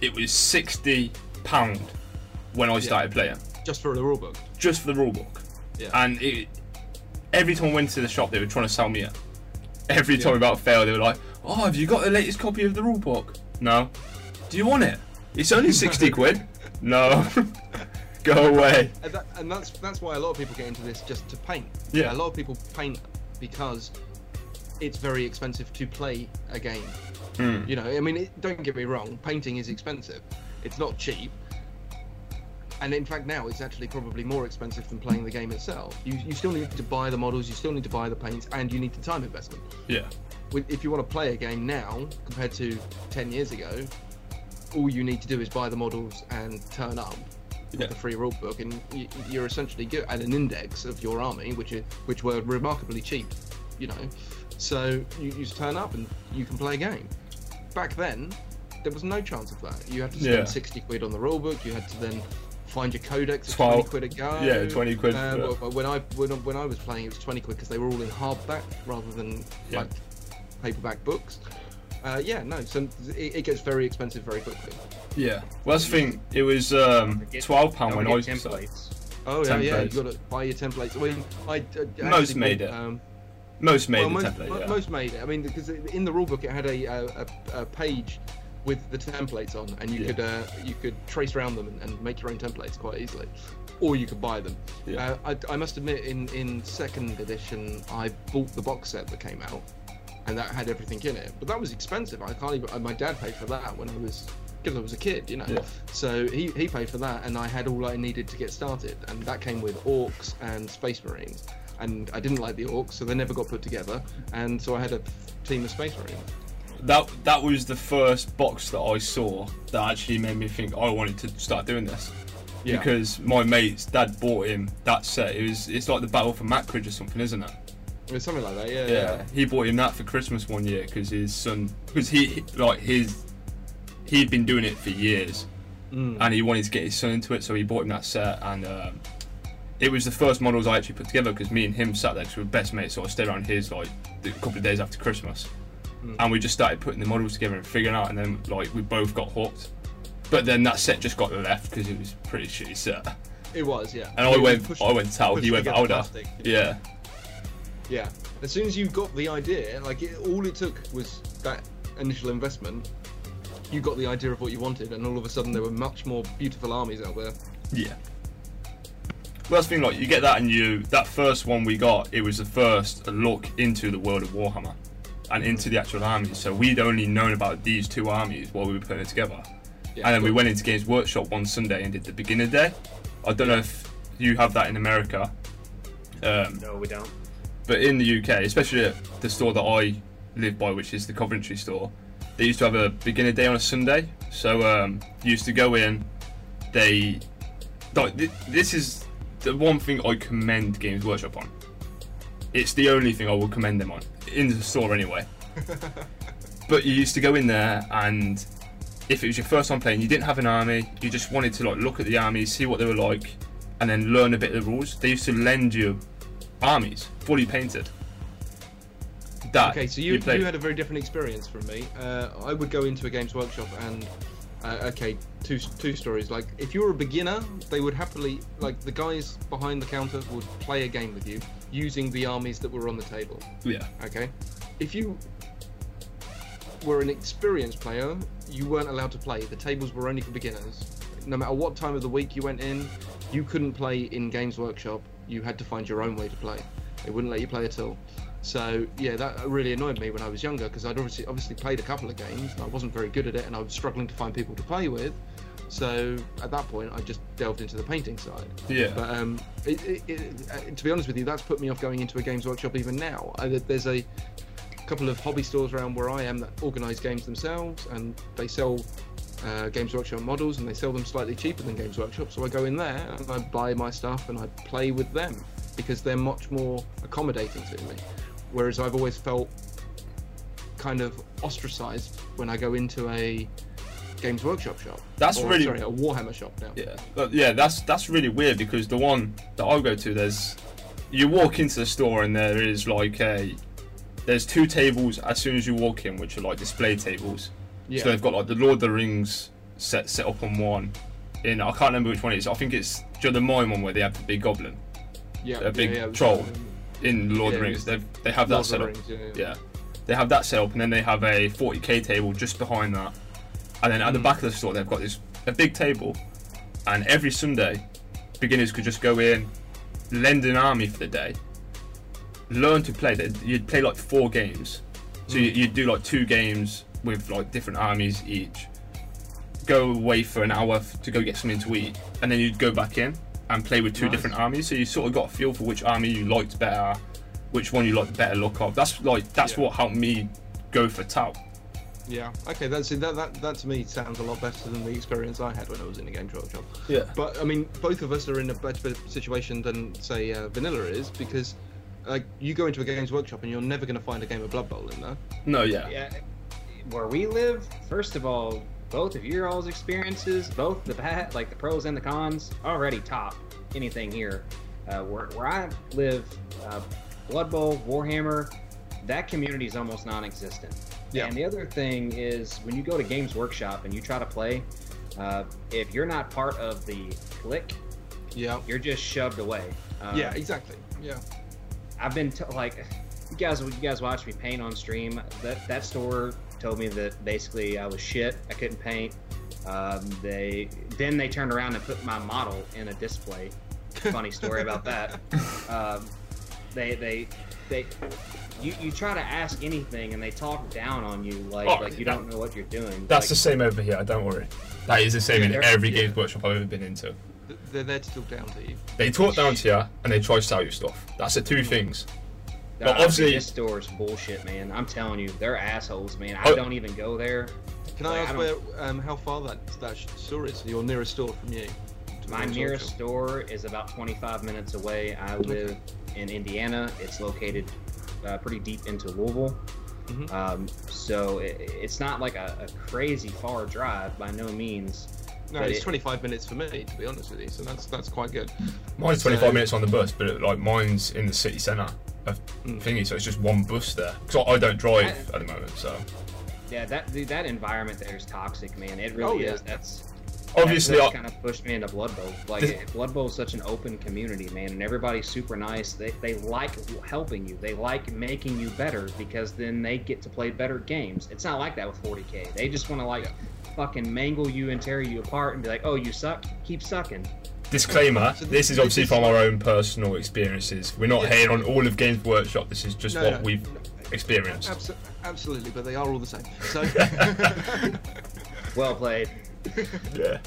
Speaker 1: it was sixty pound when I started playing,
Speaker 3: Just for the rule book.
Speaker 1: just for the rule book.
Speaker 3: Yeah.
Speaker 1: And it, every time I went to the shop, they were trying to sell me it. Every
Speaker 3: Yeah.
Speaker 1: time about fail, they were like, "Oh, have you got the latest copy of the rule book?" No. Do you want it? It's only sixty quid. No. Go away.
Speaker 3: And, that, and that's that's why a lot of people get into this just to paint.
Speaker 1: Yeah.
Speaker 3: A lot of people paint because it's very expensive to play a game.
Speaker 1: Hmm.
Speaker 3: You know, I mean, it, don't get me wrong, painting is expensive. It's not cheap. And in fact, now it's actually probably more expensive than playing the game itself. You, you still need to buy the models, you still need to buy the paints, and you need the time investment.
Speaker 1: Yeah.
Speaker 3: If you want to play a game now compared to 10 years ago, all you need to do is buy the models and turn up
Speaker 1: Yeah.
Speaker 3: with the free rule book, and you're essentially good at an index of your army, which are, which were remarkably cheap, you know. So you, you just turn up and you can play a game. Back then, there was no chance of that. You had to spend
Speaker 1: Yeah.
Speaker 3: 60 quid on the rule book. You had to then find your codex at 20 quid a go.
Speaker 1: yeah, 20 quid
Speaker 3: Uh,
Speaker 1: for-
Speaker 3: well, well, when I when, I- when I was playing, it was 20 quid because they were all in hardback rather than
Speaker 1: Yeah.
Speaker 3: like paperback books. Uh, yeah, no, so it, it gets very expensive very quickly.
Speaker 1: Yeah. Well, that's the thing. It was um, twelve pound when I
Speaker 2: don't
Speaker 1: was
Speaker 2: get templates.
Speaker 3: Oh yeah, yeah,
Speaker 1: Templates.
Speaker 3: you got to buy your templates. I mean, I, I
Speaker 1: Most made
Speaker 3: bought,
Speaker 1: it.
Speaker 3: Um,
Speaker 1: most made
Speaker 3: well, most,
Speaker 1: template. yeah.
Speaker 3: most made it. I mean, because in the rulebook it had a, a, a, a page with the templates on, and you
Speaker 1: Yeah.
Speaker 3: could uh, you could trace around them and, and make your own templates quite easily, or you could buy them.
Speaker 1: Yeah.
Speaker 3: Uh, I, I must admit, in in second edition, I bought the box set that came out, and that had everything in it. But that was expensive. I can't even. My dad paid for that when I was because I was a kid, you know.
Speaker 1: Yeah.
Speaker 3: So he, he paid for that, and I had all I needed to get started, and that came with orcs and space marines. And I didn't like the orcs, so they never got put together, and so I had a team of space marines.
Speaker 1: that that was the first box that I saw that actually made me think I wanted to start doing this.
Speaker 3: Yeah.
Speaker 1: Because my mate's dad bought him that set. It was it's like the Battle for Macragge or something, isn't it?
Speaker 3: It was something like that, yeah.
Speaker 1: Yeah. He bought him that for Christmas one year because his son because he he- like his he'd been doing it for years
Speaker 3: Mm.
Speaker 1: and he wanted to get his son into it, so he bought him that set and. Um, it was the first models I actually put together because me and him sat there 'cause we were best mates, so I stayed around his like a couple of days after Christmas,
Speaker 3: Mm.
Speaker 1: and we just started putting the models together and figuring out, and then like we both got hooked. But then that set just got left because it was pretty shitty set.
Speaker 3: It was, yeah.
Speaker 1: And I went,
Speaker 3: pushed-
Speaker 1: I went Tau, he went
Speaker 3: plastic.
Speaker 1: Yeah,
Speaker 3: Yeah. As soon as you got the idea, like it, all it took was that initial investment. You got the idea of what you wanted, and all of a sudden there were much more beautiful armies out there.
Speaker 1: yeah. Well, that's the thing. Like you get that, and you that first one we got, it was the first look into the world of Warhammer and into the actual armies. So we'd only known about these two armies while we were putting it together.
Speaker 3: Yeah,
Speaker 1: and then we went into Games Workshop one Sunday and did the beginner day. I don't know if you have that in America, um,
Speaker 2: No, we don't.
Speaker 1: but in the UK, especially at the store that I live by, which is the Coventry store, they used to have a beginner day on a Sunday. So um, you used to go in. They, like, thi- this is the one thing I commend Games Workshop on. It's the only thing I will commend them on in the store anyway. but you used to go in there and if it was your first time playing, you didn't have an army, you just wanted to like look at the armies, see what they were like, and then learn a bit of the rules. They used to lend you armies fully painted. That
Speaker 3: Okay, so you,
Speaker 1: played-
Speaker 3: you had a very different experience from me. Uh, I would go into a Games Workshop and uh, okay, two two stories. Like if you were a beginner, they would happily like the guys behind the counter would play a game with you using the armies that were on the table.
Speaker 1: yeah,
Speaker 3: Okay, if you were an experienced player, you weren't allowed to play. The tables were only for beginners. No matter what time of the week you went in, you couldn't play in Games Workshop. You had to find your own way to play. They wouldn't let you play at all. So yeah, that really annoyed me when I was younger because I'd obviously obviously played a couple of games and I wasn't very good at it and I was struggling to find people to play with. So at that point, I just delved into the painting side.
Speaker 1: yeah.
Speaker 3: But um, it, it, it, uh, to be honest with you, that's put me off going into a games workshop even now. I, there's a couple of hobby stores around where I am that organise games themselves, and they sell uh, Games Workshop models, and they sell them slightly cheaper than Games Workshop. So I go in there and I buy my stuff and I play with them because they're much more accommodating to me. Whereas I've always felt kind of ostracised when I go into a Games Workshop shop.
Speaker 1: That's
Speaker 3: Or,
Speaker 1: really-
Speaker 3: sorry, a Warhammer shop now.
Speaker 1: Yeah, but yeah, that's that's really weird because the one that I go to, there's you walk into the store and there is like a there's two tables as soon as you walk in, which are like display tables.
Speaker 3: Yeah.
Speaker 1: So they've got like the Lord of the Rings set set up on one. In I can't remember which one it is. I think it's do you know the mime one where they have the big goblin
Speaker 3: yeah,
Speaker 1: a big
Speaker 3: yeah, yeah,
Speaker 1: troll. In Lord of the Rings. They they have that
Speaker 3: Lord of
Speaker 1: set up.
Speaker 3: Rings, yeah, yeah.
Speaker 1: Yeah, they have that set up, and then they have a 40k table just behind that. And then at the
Speaker 3: Mm.
Speaker 1: back of the store, they've got this a big table, and every Sunday, beginners could just go in, lend an army for the day, learn to play. That you'd play like four games, so
Speaker 3: Mm.
Speaker 1: you, you'd do like two games with like different armies each. Go away for an hour to go get something to eat, and then you'd go back in and play with two
Speaker 3: Nice.
Speaker 1: different armies. So you sort of got a feel for which army you liked better, which one you liked better look of. That's like that's
Speaker 3: Yeah.
Speaker 1: what helped me go for Tau.
Speaker 3: Yeah. Okay. That's that, that. That to me sounds a lot better than the experience I had when I was in the Games Workshop.
Speaker 1: Yeah.
Speaker 3: But I mean, both of us are in a better situation than say uh, Vanilla is because, like, you go into a Games Workshop and you're never going to find a game of Blood Bowl in there.
Speaker 1: No, yeah.
Speaker 2: Yeah, where we live, first of all, both of your all's experiences, both the bad, like the pros and the cons, already top anything here. Uh, where, where I live, uh, Blood Bowl, Warhammer, that community is almost non-existent.
Speaker 3: Yeah.
Speaker 2: And the other thing is when you go to Games Workshop and you try to play, uh, if you're not part of the clique,
Speaker 3: Yeah.
Speaker 2: you're just shoved away. Uh,
Speaker 3: yeah. Exactly. Yeah.
Speaker 2: I've been t- like, you guys, you guys watch me paint on stream. That that store told me that basically I was shit. I couldn't paint. Um, they then they turned around and put my model in a display. Funny story about that. Um, they they they. You, you try to ask anything and they talk down on you like
Speaker 1: Oh,
Speaker 2: like you
Speaker 1: that-
Speaker 2: don't know what you're doing.
Speaker 1: That's
Speaker 2: like,
Speaker 1: the same over here. Don't worry. That is the same in every
Speaker 3: yeah.
Speaker 1: Games Workshop I've ever been into.
Speaker 3: They're there to talk down to you.
Speaker 1: They talk down to you and they try to sell you stuff. That's the two things.
Speaker 2: Uh,
Speaker 1: But obviously-
Speaker 2: this store's bullshit, man. I'm telling you, they're assholes, man. I
Speaker 1: Oh.
Speaker 2: don't even go there.
Speaker 3: Can I
Speaker 2: Like, I
Speaker 3: ask
Speaker 2: don't-
Speaker 3: where, um, how far that that store is? Your nearest store from you? to
Speaker 2: My nearest
Speaker 3: Workshop?
Speaker 2: store is about 25 minutes away. I live in Indiana. It's located uh, pretty deep into Louisville.
Speaker 3: Mhm.
Speaker 2: Um, so it, it's not like a, a crazy far drive by no means.
Speaker 3: No,
Speaker 2: but
Speaker 3: it's
Speaker 2: it-
Speaker 3: 25 minutes for me, to be honest with you. So that's that's quite good.
Speaker 1: Mine's
Speaker 3: So-
Speaker 1: 25 minutes on the bus, but like mine's in the city centre of
Speaker 3: Mm.
Speaker 1: thingy, so it's just one bus there. Because I, I don't drive
Speaker 2: I-
Speaker 1: at the moment, so
Speaker 2: Yeah, that dude, that environment there is toxic, man. It really
Speaker 3: Oh, yeah.
Speaker 2: is. That's
Speaker 1: obviously
Speaker 2: that's, kind of pushed me into Blood Bowl. Like
Speaker 1: This-
Speaker 2: Blood Bowl is such an open community, man, and everybody's super nice. They they like helping you. They like making you better because then they get to play better games. It's not like that with 40k. They just want to like fucking mangle you and tear you apart and be like, "Oh, you suck. Keep sucking."
Speaker 1: Disclaimer:
Speaker 3: So
Speaker 1: this is obviously
Speaker 3: is-
Speaker 1: from our own personal experiences. We're not
Speaker 3: Yeah.
Speaker 1: here on all of Games Workshop. This is just
Speaker 3: No,
Speaker 1: what
Speaker 3: no,
Speaker 1: we've
Speaker 3: no.
Speaker 1: experienced.
Speaker 3: Abso- absolutely, but they are all the same. So,
Speaker 2: Well played.
Speaker 1: Yeah.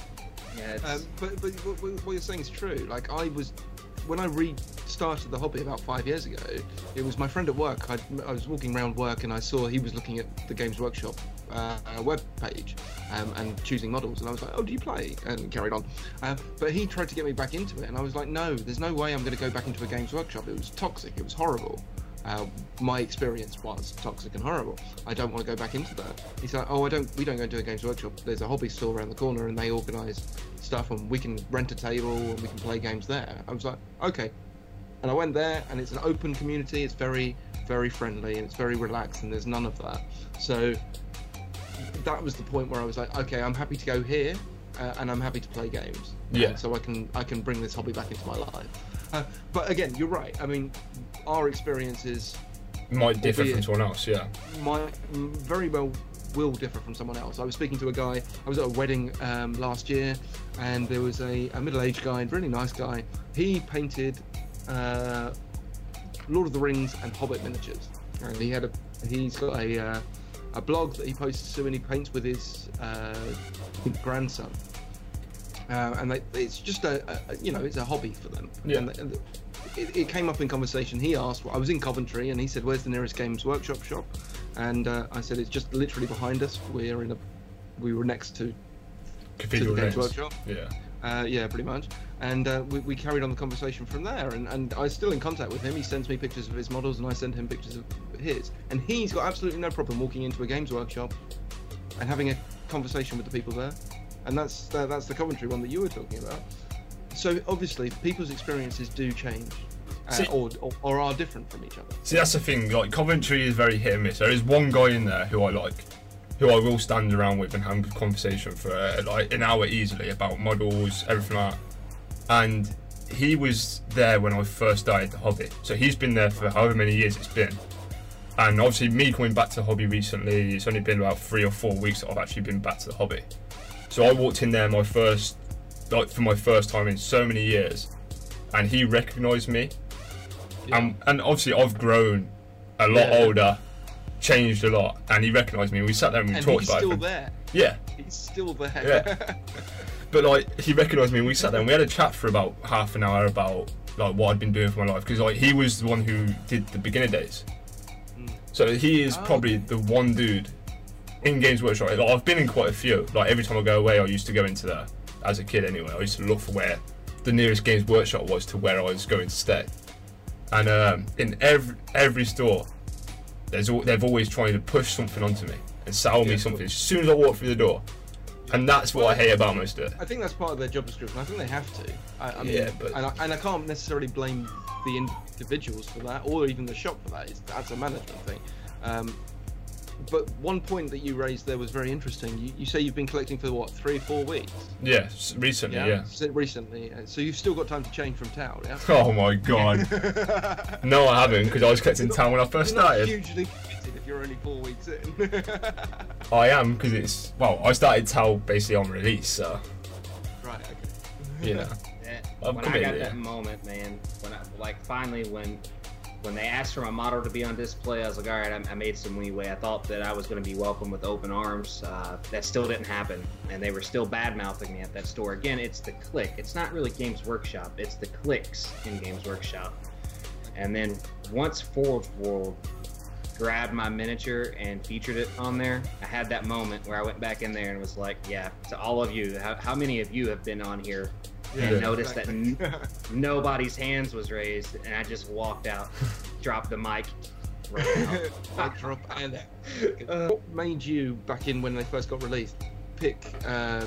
Speaker 2: Yeah, it's,
Speaker 3: um, but but what, what what you're saying is true. Like I was, when I restarted the hobby about five years ago, it was my friend at work. I, I was walking around work and I saw he was looking at the Games Workshop uh, web page um, and choosing models, and I was like, "Oh, do you play?" And carried on. Uh, but he tried to get me back into it, and I was like, "No, there's no way I'm going to go back into a Games Workshop. It was toxic. It was horrible." Uh, my experience was toxic and horrible. I don't want to go back into that. He's like, oh, I don't. We don't go into a games workshop. There's a hobby store around the corner, and they organise stuff, and we can rent a table and we can play games there. I was like, okay. And I went there, and it's an open community. It's very, very friendly, and it's very relaxed, and there's none of that. So that was the point where I was like, okay, I'm happy to go here, uh, and I'm happy to play games.
Speaker 1: Yeah.
Speaker 3: So I can I can bring this hobby back into my life. Uh, but again, you're right. I mean, our experiences
Speaker 1: Might differ from someone else. Yeah.
Speaker 3: might mm, very well will differ from someone else. I was speaking to a guy. I was at a wedding um, last year, and there was a, a middle-aged guy, really nice guy. He painted uh, Lord of the Rings and Hobbit miniatures, and he had a he's got a uh, a blog that he posts to, and he paints with his uh, grandson. Uh, and they, it's just a, a you know it's a hobby for them.
Speaker 1: Yeah.
Speaker 3: And, and it, it came up in conversation. He asked, I was in Coventry, and he said, "Where's the nearest Games Workshop shop?" And uh, I said, "It's just literally behind us. We're in a, we were next to, to
Speaker 1: Cathedral
Speaker 3: the Games
Speaker 1: Games.
Speaker 3: Workshop.
Speaker 1: Yeah.
Speaker 3: Uh, yeah, pretty much. And uh, we, we carried on the conversation from there. And, and I'm still in contact with him. He sends me pictures of his models, and I send him pictures of his. And he's got absolutely no problem walking into a Games Workshop and having a conversation with the people there. And that's that, that's the Coventry one that you were talking about. So obviously, people's experiences do change, uh,
Speaker 1: See-
Speaker 3: or, or or are different from each other.
Speaker 1: See, that's the thing. Like Coventry is very hit and miss. There is one guy in there who I like, who I will stand around with and have a conversation for uh, like an hour easily about models, everything like that. And he was there when I first started the hobby, so he's been there for however many years it's been. And obviously, me coming back to the hobby recently, it's only been about three or four weeks that I've actually been back to the hobby. So I walked in there my first, like for my first time in so many years, and he recognised me and and obviously I've grown a lot
Speaker 3: Yeah.
Speaker 1: older, changed a lot, and he recognised me. and We sat there and we
Speaker 3: And
Speaker 1: talked
Speaker 3: he's
Speaker 1: about
Speaker 3: still
Speaker 1: it.
Speaker 3: there.
Speaker 1: Yeah,
Speaker 3: He's still there.
Speaker 1: Yeah. but like he recognised me and we sat there and we had a chat for about half an hour about like what I'd been doing for my life because like he was the one who did the beginner days.
Speaker 3: Mm.
Speaker 1: So he is
Speaker 3: Oh,
Speaker 1: probably the one dude in Games Workshop. Like, I've been in quite a few. Like every time I go away, I used to go into there as a kid anyway. I used to look for where the nearest Games Workshop was to where I was going to stay. And um, in every every store, there's they've always tried to push something onto me and sell me
Speaker 3: Yeah,
Speaker 1: something as soon as I walk through the door. And that's what I hate about most of it.
Speaker 3: I think that's part of their job description. I think they have to. I, I mean,
Speaker 1: Yeah, but-
Speaker 3: and I, and I can't necessarily blame the individuals for that, or even the shop for that. It's, that's a management thing. Um, but one point that you raised there was very interesting. You, you say you've been collecting for what three, four weeks?
Speaker 1: Yeah, s- recently, yeah.
Speaker 3: You said recently. uh, So you've still got time to change from Tau, yeah?
Speaker 1: Oh my god. no, I haven't because I was collecting Tau when I first
Speaker 3: You're not
Speaker 1: started.
Speaker 3: hugely committed if you're only four weeks in.
Speaker 1: I am because it's well, I started Tau basically on release, so
Speaker 3: right. Okay.
Speaker 1: you know.
Speaker 2: That-
Speaker 1: I'm
Speaker 2: when I got
Speaker 1: yeah.
Speaker 2: that moment, man, when I like finally when when they asked for my model to be on display, I was like, all right, I, I made some leeway. I thought that I was going to be welcomed with open arms. Uh, that still didn't happen, and they were still bad mouthing me at that store. Again, it's the click. It's not really Games Workshop. It's the clicks in Games Workshop. And then once Forge World grabbed my miniature and featured it on there, I had that moment where I went back in there and was like, yeah, to all of you, how, how many of you have been on here and
Speaker 1: Yeah.
Speaker 2: noticed that n- nobody's hands was raised, and I just walked out, dropped the mic, ran out.
Speaker 3: Mic drop and
Speaker 2: Uh,
Speaker 3: what made you back in when they first got released pick uh,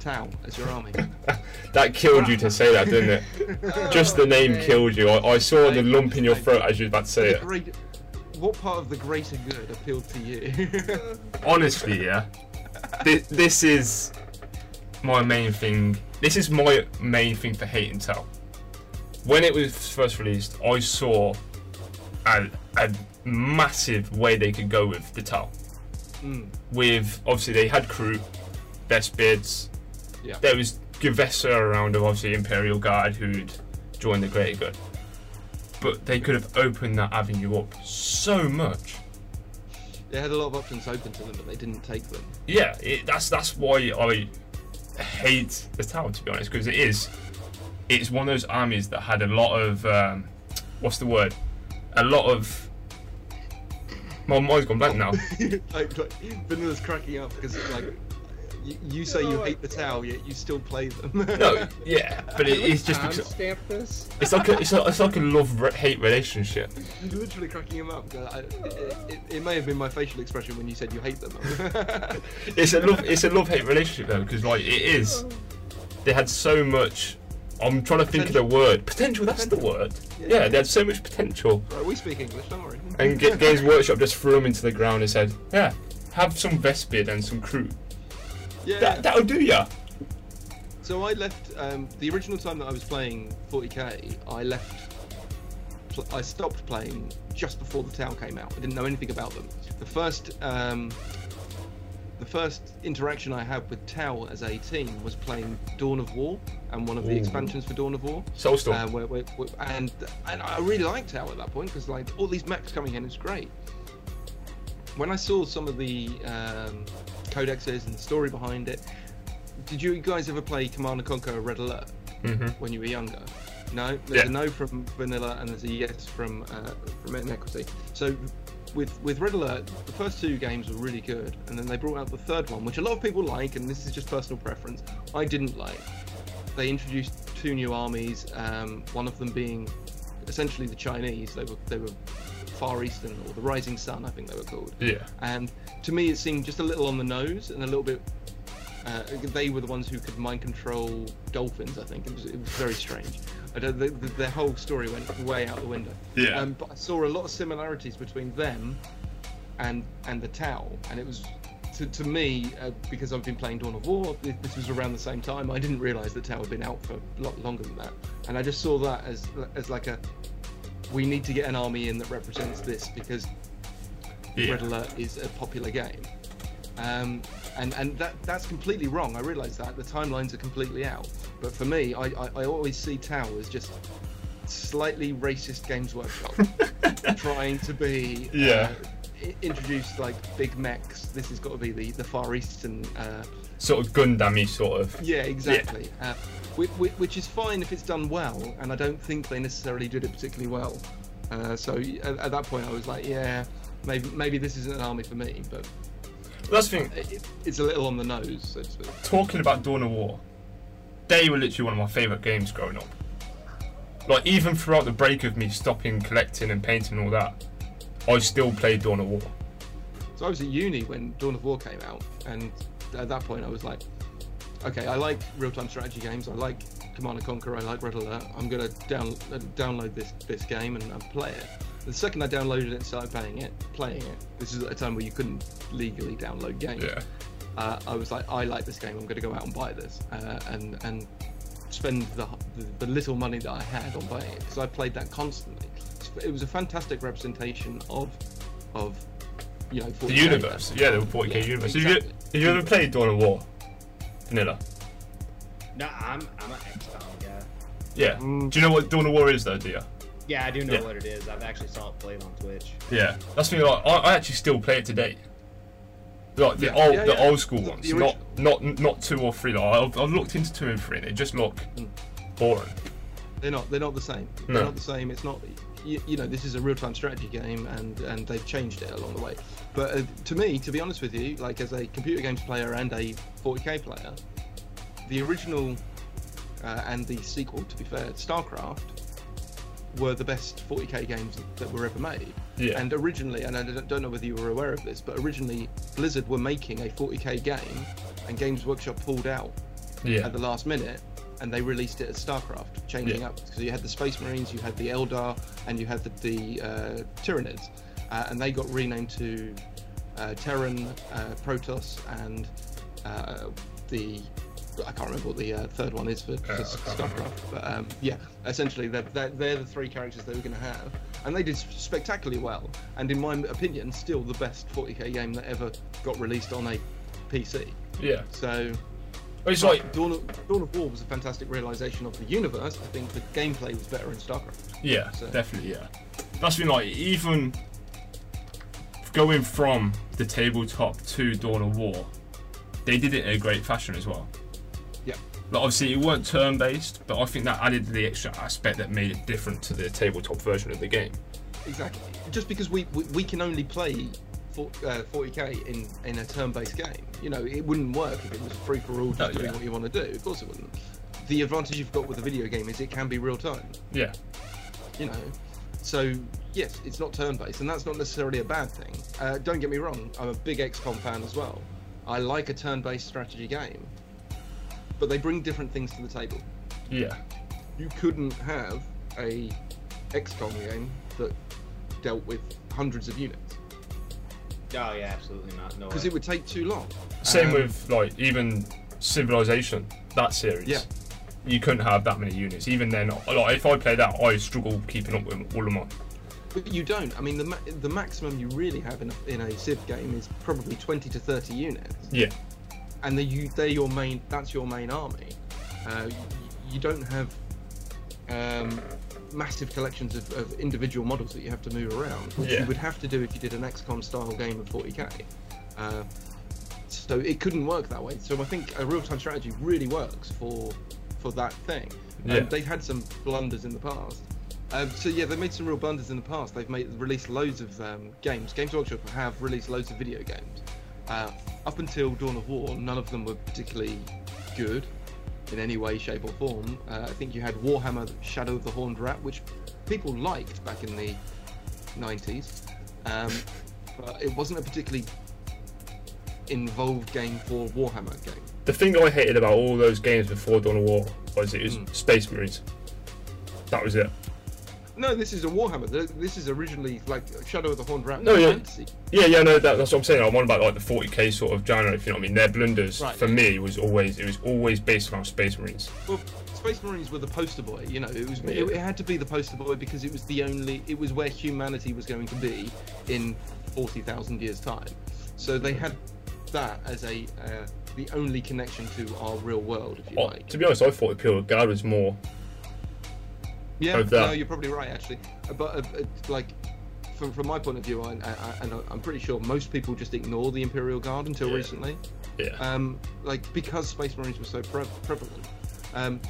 Speaker 3: Tau as your army?
Speaker 1: that killed you to say that, didn't it? Just the name
Speaker 2: man.
Speaker 1: killed you. I, I saw the lump in your throat as you were about to say it.
Speaker 3: great, what part of the greater good appealed to you?
Speaker 1: Honestly, yeah. This, this is my main thing. This is my main thing for Hate and Tell. When it was first released, I saw a, a massive way they could go with the Tell.
Speaker 3: Mm,
Speaker 1: With obviously they had Kroot, best bids.
Speaker 3: yeah.
Speaker 1: There was Gue'vesa around of obviously Imperial Guard who'd joined the Greater Good. But they could have opened that avenue up so much.
Speaker 3: They had a lot of options open to them, but they didn't take them.
Speaker 1: yeah, it, that's that's why I hate the Tau to be honest, because it is it's one of those armies that had a lot of um, what's the word, a lot of. My mind's gone blank now.
Speaker 3: like, like Vanilla's cracking up because like you, you say you hate the Tau, yet you still play them.
Speaker 1: No, yeah, but it, it's just because
Speaker 2: stamp this.
Speaker 1: it's like a, it's like, it's like a love hate relationship.
Speaker 3: You're literally cracking him up. I, it, it, it may have been my facial expression when you said you hate them.
Speaker 1: It's a love it's a love hate relationship though, because like it is. They had so much. I'm trying to think of the word potential. That's the word.
Speaker 3: Yeah.
Speaker 1: Yeah, they had so much potential.
Speaker 3: right, we speak English, don't worry.
Speaker 1: And G- Games Workshop just threw them into the ground and said, "Yeah, have some Vespid and some Kroot.
Speaker 3: Yeah.
Speaker 1: That that'll do ya."
Speaker 3: So I left um, the original time that I was playing 40k. I left. I stopped playing just before the Tau came out. I didn't know anything about them. The first, um, the first interaction I had with Tau as a team was playing Dawn of War and one of the
Speaker 1: Ooh.
Speaker 3: expansions for Dawn of War.
Speaker 1: Soulstorm.
Speaker 3: Uh, where, where, where- and and I really liked Tau at that point because like all these mechs coming in is great. When I saw some of the um, codexes and the story behind it, did you guys ever play Command and Conquer Red Alert
Speaker 1: hmm
Speaker 3: when you were younger? No, there's
Speaker 1: Yeah.
Speaker 3: a no from Vanilla and there's a yes from uh, from Inequity. So with with Red Alert, the first two games were really good, and then they brought out the third one, which a lot of people like, and this is just personal preference. I didn't like. They introduced two new armies, um, one of them being essentially the Chinese. They were they were Far Eastern or the Rising Sun, I think they were called.
Speaker 1: Yeah.
Speaker 3: And to me, it seemed just a little on the nose and a little bit. Uh, they were the ones who could mind control dolphins. I think it was, it was very strange. I don't, the, the, their whole story went way out the window.
Speaker 1: Yeah.
Speaker 3: Um, but I saw a lot of similarities between them and and the Tau, and it was to, to me uh, because I've been playing Dawn of War. This, this was around the same time. I didn't realise that Tau had been out for a lot longer than that, and I just saw that as as like a we need to get an army in that represents this because
Speaker 1: Yeah.
Speaker 3: Red Alert is a popular game. Um, and and that that's completely wrong. I realise that the timelines are completely out. But for me, I, I, I always see Tau as just slightly racist Games Workshop trying to be
Speaker 1: Yeah.
Speaker 3: uh, i- introduce like big mechs. This has got to be the the Far Eastern. Uh,
Speaker 1: Sort of Gundam sort of.
Speaker 3: yeah, exactly. Uh, which, which is fine if it's done well, and I don't think they necessarily did it particularly well. Uh, so at, at that point, I was like, yeah, maybe maybe this isn't an army for me, but
Speaker 1: That's the thing.
Speaker 3: it, it's a little on the nose. So to speak.
Speaker 1: talking about Dawn of War, they were literally one of my favourite games growing up. Like even throughout the break of me stopping collecting and painting and all that, I still played Dawn of War.
Speaker 3: So I was at uni when Dawn of War came out, and at that point I was like, okay, I like real-time strategy games. I like Command and Conquer. I like Red Alert. I'm gonna down, uh, download this this game and, and play it. The second I downloaded it and started playing it, playing it. This is at a time where you couldn't legally download games.
Speaker 1: Yeah.
Speaker 3: Uh, I was like, I like this game. I'm gonna go out and buy this, uh, and and spend the, the the little money that I had on buying it because I played that constantly. It was a fantastic representation of of you know 40K
Speaker 1: The universe. Yeah, the 40k
Speaker 3: Yeah,
Speaker 1: universe. Have, you,
Speaker 3: exactly.
Speaker 1: have you ever played Dawn of War? Vanilla.
Speaker 2: No, I'm I'm an XCOM guy.
Speaker 1: Yeah.
Speaker 3: Mm.
Speaker 1: Do you know what Dawn of War is though, do you?
Speaker 2: Yeah, I do know
Speaker 1: Yeah.
Speaker 2: what it is. I've actually saw it played on Twitch.
Speaker 1: Yeah. That's me like I, I actually still play it today. Like the
Speaker 3: Yeah,
Speaker 1: old
Speaker 3: yeah,
Speaker 1: the
Speaker 3: yeah.
Speaker 1: old school
Speaker 3: The-
Speaker 1: ones.
Speaker 3: the
Speaker 1: not not not two or three. Like I've, I've looked into two and three and they just look
Speaker 3: Mm.
Speaker 1: boring.
Speaker 3: They're not. They're not the same.
Speaker 1: No.
Speaker 3: They're not the same. It's not. You, you know, this is a real-time strategy game, and and they've changed it along the way. But uh, to me, to be honest with you, like as a computer games player and a 40k player, the original uh, and the sequel, to be fair, StarCraft, were the best 40k games that were ever made.
Speaker 1: Yeah.
Speaker 3: And originally, and I don't know whether you were aware of this, but originally Blizzard were making a 40k game, and Games Workshop pulled out
Speaker 1: yeah.
Speaker 3: at the last minute and they released it as StarCraft, changing
Speaker 1: Yeah.
Speaker 3: up because you had the Space Marines, you had the Eldar, and you had the, the uh, Tyranids, uh, and they got renamed to uh, Terran, uh, Protoss, and uh, the I can't remember what the uh, third one is for, for
Speaker 1: Uh, I can't remember.
Speaker 3: StarCraft, but um, yeah, essentially they're, they're, they're the three characters they were going to have, and they did spectacularly well, and in my opinion, still the best 40k game that ever got released on a PC.
Speaker 1: yeah.
Speaker 3: So
Speaker 1: It's like
Speaker 3: Dawn of, Dawn of War was a fantastic realization of the universe. I think the gameplay was better in StarCraft.
Speaker 1: Yeah,
Speaker 3: So-
Speaker 1: definitely, yeah. That's been like even going from the tabletop to Dawn of War, they did it in a great fashion as well.
Speaker 3: Yeah.
Speaker 1: Like obviously it weren't turn based, but I think that added the extra aspect that made it different to the tabletop version of the game.
Speaker 3: Exactly. Just because we we, we can only play for, uh, 40k in in a turn-based game, you know, it wouldn't work if it was free for all, just
Speaker 1: Oh,
Speaker 3: doing
Speaker 1: yeah.
Speaker 3: what you want to do. Of course, it wouldn't. The advantage you've got with a video game is it can be real time.
Speaker 1: Yeah.
Speaker 3: You know. So yes, it's not turn-based, and that's not necessarily a bad thing. Uh, don't get me wrong, I'm a big XCOM fan as well. I like a turn-based strategy game, but they bring different things to the table.
Speaker 1: Yeah.
Speaker 3: you couldn't have a XCOM game that dealt with hundreds of units
Speaker 2: Oh yeah, absolutely not. No.
Speaker 3: because it would take too long.
Speaker 1: Same
Speaker 3: Um,
Speaker 1: with like even Civilization, that series.
Speaker 3: Yeah.
Speaker 1: You couldn't have that many units. Even then, like if I played that, I struggle keeping up with all of mine.
Speaker 3: But you don't. I mean, the ma- the maximum you really have in a, in a Civ game is probably 20 to 30 units,
Speaker 1: Yeah.
Speaker 3: and they you they're your main. That's your main army. Uh, you, you don't have um, massive collections of, of individual models that you have to move around, which
Speaker 1: Yeah.
Speaker 3: you would have to do if you did an XCOM style game of 40k. Uh, so it couldn't work that way. So I think a real-time strategy really works for for that thing.
Speaker 1: Yeah.
Speaker 3: Um, they've had some blunders in the past. Um, so yeah, they've made some real blunders in the past. They've made released loads of um, games. Games Workshop have released loads of video games. Uh, up until Dawn of War, none of them were particularly good in any way, shape, or form. Uh, I think you had Warhammer: Shadow of the Horned Rat, which people liked back in the 90s, um, but it wasn't a particularly involved game for Warhammer game.
Speaker 1: The thing I hated about all those games before Dawn of War was it was
Speaker 3: Mm.
Speaker 1: Space Marines. That was it.
Speaker 3: No, this is a Warhammer. This is originally like Shadow of the Horned Rat.
Speaker 1: No, yeah.
Speaker 3: fantasy.
Speaker 1: Yeah, yeah, no, that, that's what I'm saying. I'm on about like the 40k sort of genre. If you know what I mean, their blunders
Speaker 3: Right.
Speaker 1: for me was always it was always based around Space Marines.
Speaker 3: Well, Space Marines were the poster boy. You know, it was it, it had to be the poster boy because it was the only it was where humanity was going to be in forty thousand years time. So they had that as a uh, the only connection to our real world, if you
Speaker 1: Oh,
Speaker 3: like.
Speaker 1: to be honest, I thought Imperial Guard was more
Speaker 3: Yeah, no, you're probably right actually. Uh, But uh, uh, like, from from my point of view, I, I, and I'm pretty sure most people just ignore the Imperial Guard until
Speaker 1: Yeah.
Speaker 3: recently.
Speaker 1: yeah.
Speaker 3: Um, like because Space Marines were so pre- prevalent, um,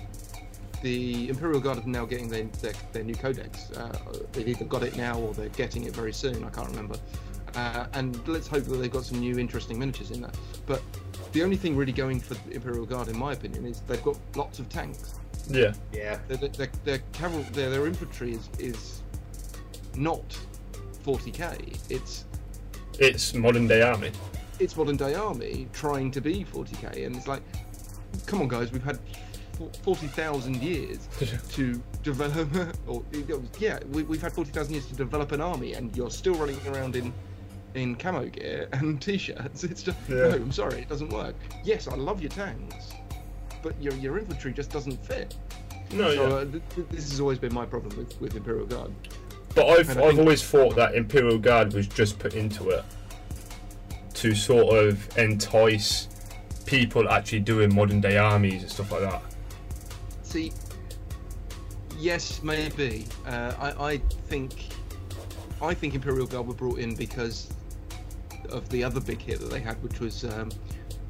Speaker 3: the Imperial Guard are now getting their their, their new codex. Uh, they've either got it now or they're getting it very soon. I can't remember. Uh, and let's hope that they've got some new interesting miniatures in there. But the only thing really going for the Imperial Guard, in my opinion, is they've got lots of tanks.
Speaker 1: yeah.
Speaker 2: Yeah.
Speaker 3: Their their, their, their, their, their infantry is is not 40k. It's
Speaker 1: It's modern day army.
Speaker 3: it's modern day army trying to be 40k, and it's like, come on, guys, we've had 40,000 years to develop, or yeah, we, we've had 40,000 years to develop an army, and you're still running around in in camo gear and t-shirts. It's just
Speaker 1: Yeah.
Speaker 3: no, I'm sorry, it doesn't work. Yes, I love your tanks, but your your infantry just doesn't fit.
Speaker 1: No,
Speaker 3: So
Speaker 1: yeah.
Speaker 3: uh, th- th- this has always been my problem with, with Imperial Guard.
Speaker 1: But I've I've
Speaker 3: think-
Speaker 1: always thought that Imperial Guard was just put into it to sort of entice people actually doing modern day armies and stuff like that.
Speaker 3: See, yes, maybe. Uh, I, I think, I think Imperial Guard were brought in because of the other big hit that they had, which was um,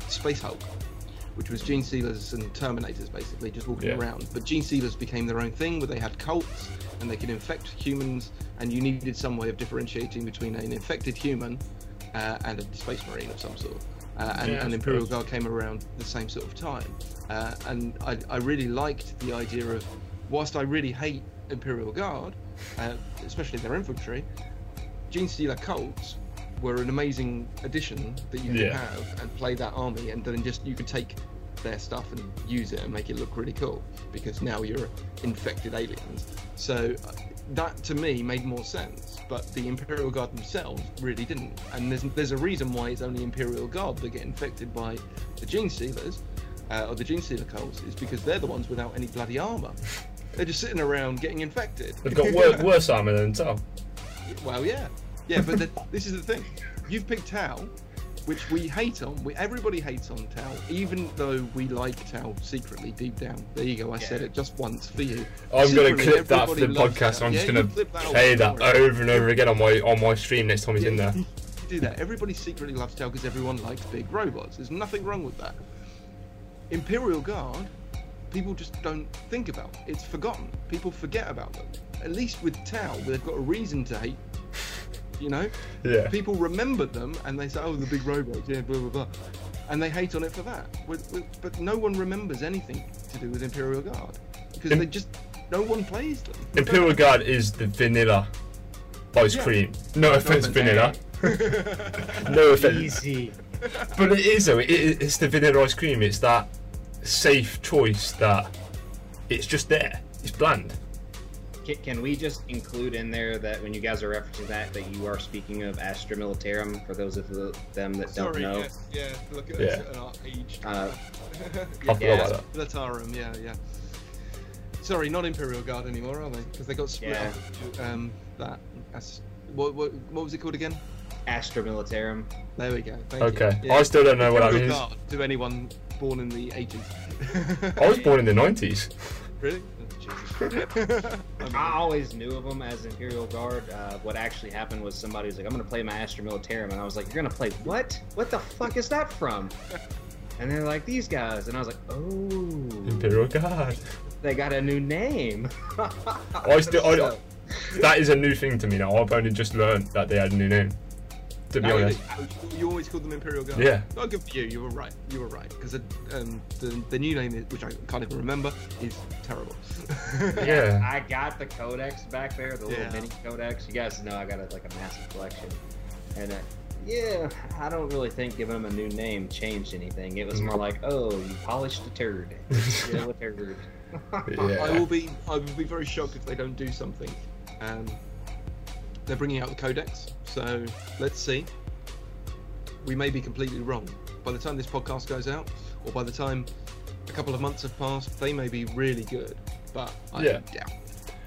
Speaker 3: Space Hulk, which was Genestealers and Terminators basically just walking
Speaker 1: Yeah.
Speaker 3: around. But Genestealers became their own thing, where they had cults and they could infect humans, and you needed some way of differentiating between an infected human uh, and a space marine of some sort. Uh, and,
Speaker 1: Yeah,
Speaker 3: and Imperial. Guard came around the same sort of time. Uh, and I, I really liked the idea of, whilst I really hate Imperial Guard, uh, especially their infantry, Genestealer cults were an amazing addition that you could
Speaker 1: Yeah.
Speaker 3: have and play that army, and then just you could take their stuff and use it and make it look really cool because now you're infected aliens. So uh, that to me made more sense, but the Imperial Guard themselves really didn't. And there's there's a reason why it's only Imperial Guard that get infected by the Genestealers uh, or the Genestealer cults is because they're the ones without any bloody armor. They're just sitting around getting infected.
Speaker 1: They've got wor- worse armor than Tau.
Speaker 3: Well, yeah, yeah, but the, this is the thing. You've picked Tau, which we hate on. We, everybody hates on Tau, even though we like Tau secretly deep down. There you go. I said it just once for you.
Speaker 1: I'm going to clip that for the podcast.
Speaker 3: Tau.
Speaker 1: I'm just
Speaker 3: Yeah,
Speaker 1: going to play that over and over again on my on my stream next time he's in
Speaker 3: Yeah,
Speaker 1: there.
Speaker 3: you do that. Everybody secretly loves Tau because everyone likes big robots. There's nothing wrong with that. Imperial Guard, people just don't think about. It's forgotten. People forget about them. At least with Tau, they've got a reason to hate. You know,
Speaker 1: Yeah.
Speaker 3: people remember them and they say, "Oh, the big robots, yeah, blah blah blah," and they hate on it for that. With, with, but no one remembers anything to do with Imperial Guard because
Speaker 1: Im-
Speaker 3: they just no one plays them.
Speaker 1: Imperial Guard is the vanilla ice
Speaker 3: Yeah.
Speaker 1: cream. No offense,
Speaker 3: offense.
Speaker 1: vanilla. No offense.
Speaker 2: Easy.
Speaker 1: But it is though. It, it- it's the vanilla ice cream. It's that safe choice that it's just there. It's bland.
Speaker 2: Can, can we just include in there that when you guys are referencing that, that you are speaking of Astra Militarum for those of the, them that
Speaker 3: Sorry,
Speaker 2: don't know?
Speaker 3: yes, yeah, look at
Speaker 1: Yeah.
Speaker 3: us at our age.
Speaker 2: Uh,
Speaker 1: I
Speaker 2: Yeah.
Speaker 1: about that.
Speaker 3: Latarum, yeah, yeah. Sorry, not Imperial Guard anymore, are they? Because they got split
Speaker 2: Yeah.
Speaker 3: up to um, that. As, what, what, what was it called again?
Speaker 2: Astra Militarum.
Speaker 3: There we go. Thank
Speaker 1: Okay.
Speaker 3: You.
Speaker 1: I still don't know what that means.
Speaker 3: Guard to anyone born in the 80s.
Speaker 1: I was born in the 90s.
Speaker 3: Really? Jesus. I mean,
Speaker 2: I always knew of them as Imperial Guard. Uh, what actually happened was somebody was like, "I'm gonna play my Astra Militarum," and I was like, "You're gonna play what? What the fuck is that from?" And they're like, "These guys," and I was like, "Oh,
Speaker 1: Imperial Guard.
Speaker 2: they got a new name."
Speaker 1: I still. I, that is a new thing to me now. I've only just learned that they had a new name. To be
Speaker 3: Oh,
Speaker 1: honest.
Speaker 3: You always called them Imperial Guard?
Speaker 1: Yeah.
Speaker 3: Oh, good for you. You were right. You were right. Because um, the, the new name, is- which I can't even remember, is terrible.
Speaker 1: Yeah.
Speaker 2: I got the codex back there, the little
Speaker 3: Yeah.
Speaker 2: mini codex. You guys know I got a, like a massive collection, and uh, yeah, I don't really think giving them a new name changed anything. It was more like, oh, you polished a turd. You're Still a turd.
Speaker 3: I will be. I will be very shocked if they don't do something. Um, they're bringing out the codex, so let's see. We may be completely wrong. By the time this podcast goes out, or by the time a couple of months have passed, they may be really good. But I
Speaker 1: Yeah.
Speaker 3: doubt.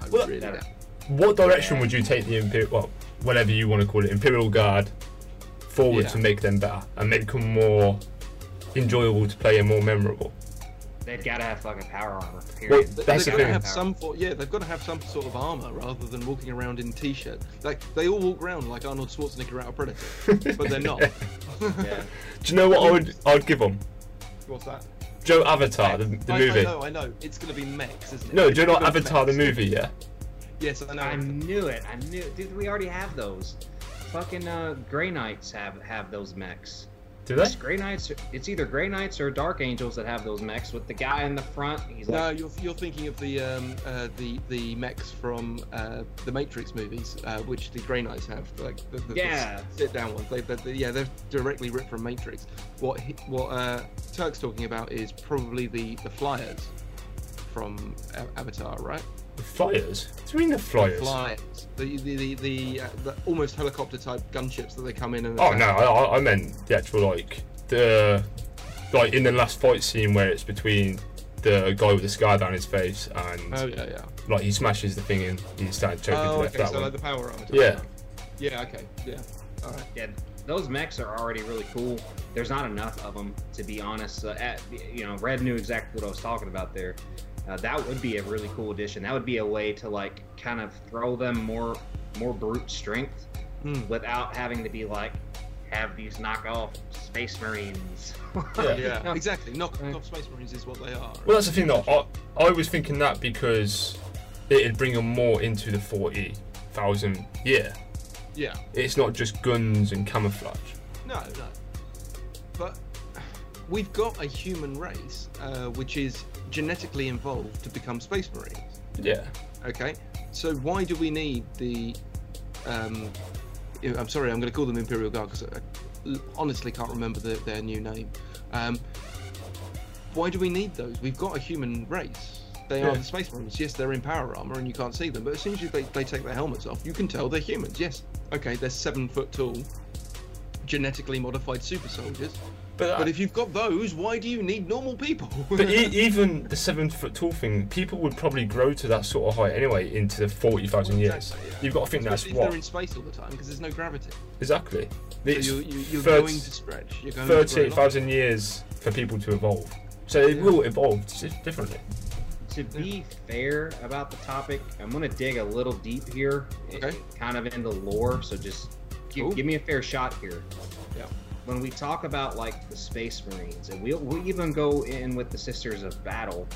Speaker 3: I
Speaker 1: Well,
Speaker 3: really doubt.
Speaker 1: What direction would you take the Imperial, well, whatever you want to call it, Imperial Guard forward
Speaker 3: Yeah.
Speaker 1: to make them better and make them more enjoyable to play and more memorable?
Speaker 2: They've got to have fucking power armor.
Speaker 1: Well,
Speaker 2: Period.
Speaker 3: They-
Speaker 1: That's
Speaker 3: they've got to have some for, yeah, they've got to have some sort of armor rather than walking around in t-shirt. Like they all walk around like Arnold Schwarzenegger out of Predator, but they're not.
Speaker 2: Yeah.
Speaker 1: Do you know what I would I'd give them?
Speaker 3: What's that?
Speaker 1: Joe Avatar, the, the
Speaker 3: I,
Speaker 1: movie.
Speaker 3: I know, I know. It's going to be mechs, isn't it?
Speaker 1: No, Joe, you know
Speaker 3: Give
Speaker 1: Avatar the movie? Yeah.
Speaker 3: Yes, I know.
Speaker 2: I knew it. I knew, dude. We already have those. Fucking uh, Grey Knights have have those mechs.
Speaker 1: Do they?
Speaker 2: It's Grey Knights. It's either Grey Knights or Dark Angels that have those mechs with the guy in the front. He's
Speaker 3: No,
Speaker 2: like,
Speaker 3: you're, you're thinking of the um, uh, the the mechs from uh, the Matrix movies, uh, which the Grey Knights have, like the, the,
Speaker 2: Yeah.
Speaker 3: sit down ones. They, they, they- yeah, they're directly ripped from Matrix. What he, what uh, Turk's talking about is probably the the flyers from A- Avatar, right?
Speaker 1: The flyers? What do you mean the flyers?
Speaker 3: Flyers, the the the, the, uh, the almost helicopter type gunships that they come in and.
Speaker 1: Oh no, I, I meant the actual like the like in the last fight scene where it's between the guy with the scar down his face and
Speaker 3: Oh yeah, yeah.
Speaker 1: like he smashes the thing in, he's starting choking
Speaker 3: Oh,
Speaker 1: to death.
Speaker 3: okay.
Speaker 1: that
Speaker 3: So
Speaker 1: one.
Speaker 3: like the power armor. type.
Speaker 1: Yeah.
Speaker 3: Yeah. Okay. Yeah. All right.
Speaker 2: yeah, those mechs are already really cool. There's not enough of them, to be honest. Uh, at, you know, Red knew exactly what I was talking about there. Uh, that would be a really cool addition. That would be a way to like kind of throw them more more brute strength
Speaker 3: Hmm.
Speaker 2: without having to be like have these knockoff space marines.
Speaker 1: Yeah.
Speaker 3: Yeah,
Speaker 2: No.
Speaker 3: exactly. knock-off Space Marines is what they are.
Speaker 1: Well, that's the thing though. I, I was thinking that because it'd bring them more into the forty thousand year.
Speaker 3: Yeah.
Speaker 1: It's not just guns and camouflage.
Speaker 3: No, no. But we've got a human race uh, which is genetically involved to become Space Marines.
Speaker 1: Yeah.
Speaker 3: Okay. So why do we need the? Um, I'm sorry, I'm going to call them Imperial Guard because I honestly can't remember the, their new name. Um, why do we need those? We've got a human race. They
Speaker 1: Yeah.
Speaker 3: are the Space Marines. Yes, they're in power armor and you can't see them, but as soon as you, they, they take their helmets off, you can tell they're humans. Yes. Okay, they're seven foot tall, genetically modified super soldiers.
Speaker 1: But,
Speaker 3: But uh, if you've got those, why do you need normal people?
Speaker 1: but e- even the seven foot tall thing, people would probably grow to that sort of height anyway into the forty thousand years.
Speaker 3: Exactly, yeah.
Speaker 1: You've got to think that's
Speaker 3: Especially if
Speaker 1: what
Speaker 3: they're in space all the time because there's no gravity.
Speaker 1: exactly.
Speaker 3: So you're, you- you're
Speaker 1: 30
Speaker 3: going to stretch. You're going to grow
Speaker 1: thirty-eight
Speaker 3: long.
Speaker 1: thousand years for people to evolve. So it
Speaker 3: Yeah.
Speaker 1: will evolve differently.
Speaker 2: to be fair about the topic, I'm gonna dig a little deep here,
Speaker 3: Okay.
Speaker 2: kind of into lore. So just give, give me a fair shot here.
Speaker 3: Yeah.
Speaker 2: When we talk about like the Space Marines, and we'll, we'll even go in with the Sisters of Battle.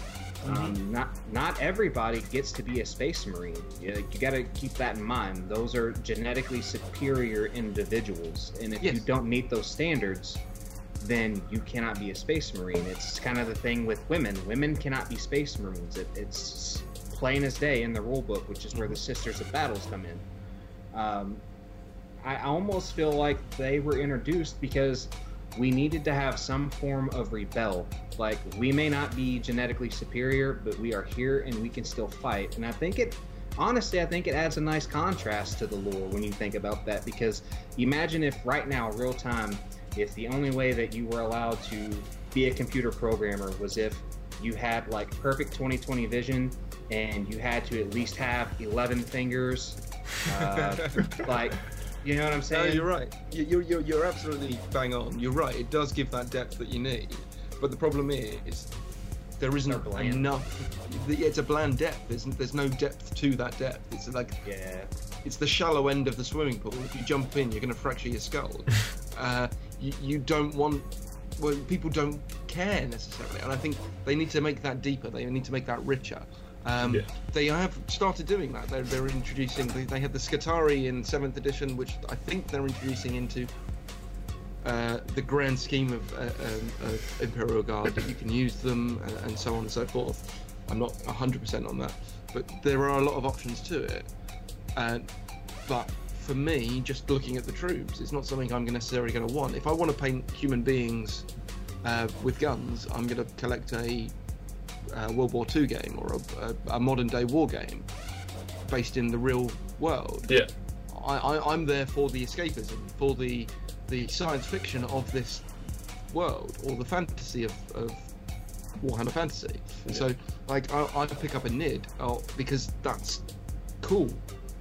Speaker 3: Mm-hmm.
Speaker 2: Um, not not everybody gets to be a Space Marine. You, you got to keep that in mind. Those are genetically superior individuals, and if you don't meet those standards, then you cannot be a space marine. It's kind of the thing with women. Women cannot be space marines. It, it's plain as day in the rule book, which is where the Sisters of Battles come in. Um, I almost feel like they were introduced because we needed to have some form of rebel. Like we may not be genetically superior, but we are here and we can still fight. And I think it honestly, I think it adds a nice contrast to the lore when you think about that. Because imagine if right now, real time, if the only way that you were allowed to be a computer programmer was if you had like perfect 2020 vision and you had to at least have 11 fingers, uh, like, you know what I'm
Speaker 3: No,
Speaker 2: saying?
Speaker 3: you're right. You- You're, you're, you're absolutely bang on. You're right. It does give that depth that you need. But the problem is, there isn't enough. It's a bland depth. There's, there's no depth to that depth. It's like
Speaker 2: Yeah.
Speaker 3: it's the shallow end of the swimming pool. If you jump in, you're going to fracture your skull. uh, you, you don't want. Well, people don't care necessarily, and I think they need to make that deeper. They need to make that richer. Um,
Speaker 1: Yeah.
Speaker 3: They have started doing that. They're, they're introducing. They, they had the Skitarii in seventh edition, which I think they're introducing into uh, the grand scheme of, uh, um, of Imperial Guard. you can use them and, and so on and so forth. I'm not 100% on that, but there are a lot of options to it. Uh, but for me, just looking at the troops, it's not something I'm necessarily going to want. If I want to paint human beings uh, with guns, I'm going to collect a uh, World War II game or a, a, a modern day war game based in the real world.
Speaker 1: Yeah.
Speaker 3: I, I, I'm there for the escapism, for the the science fiction of this world, or the fantasy of, of Warhammer Fantasy. And so, like, I, I pick up a NID oh, because that's cool.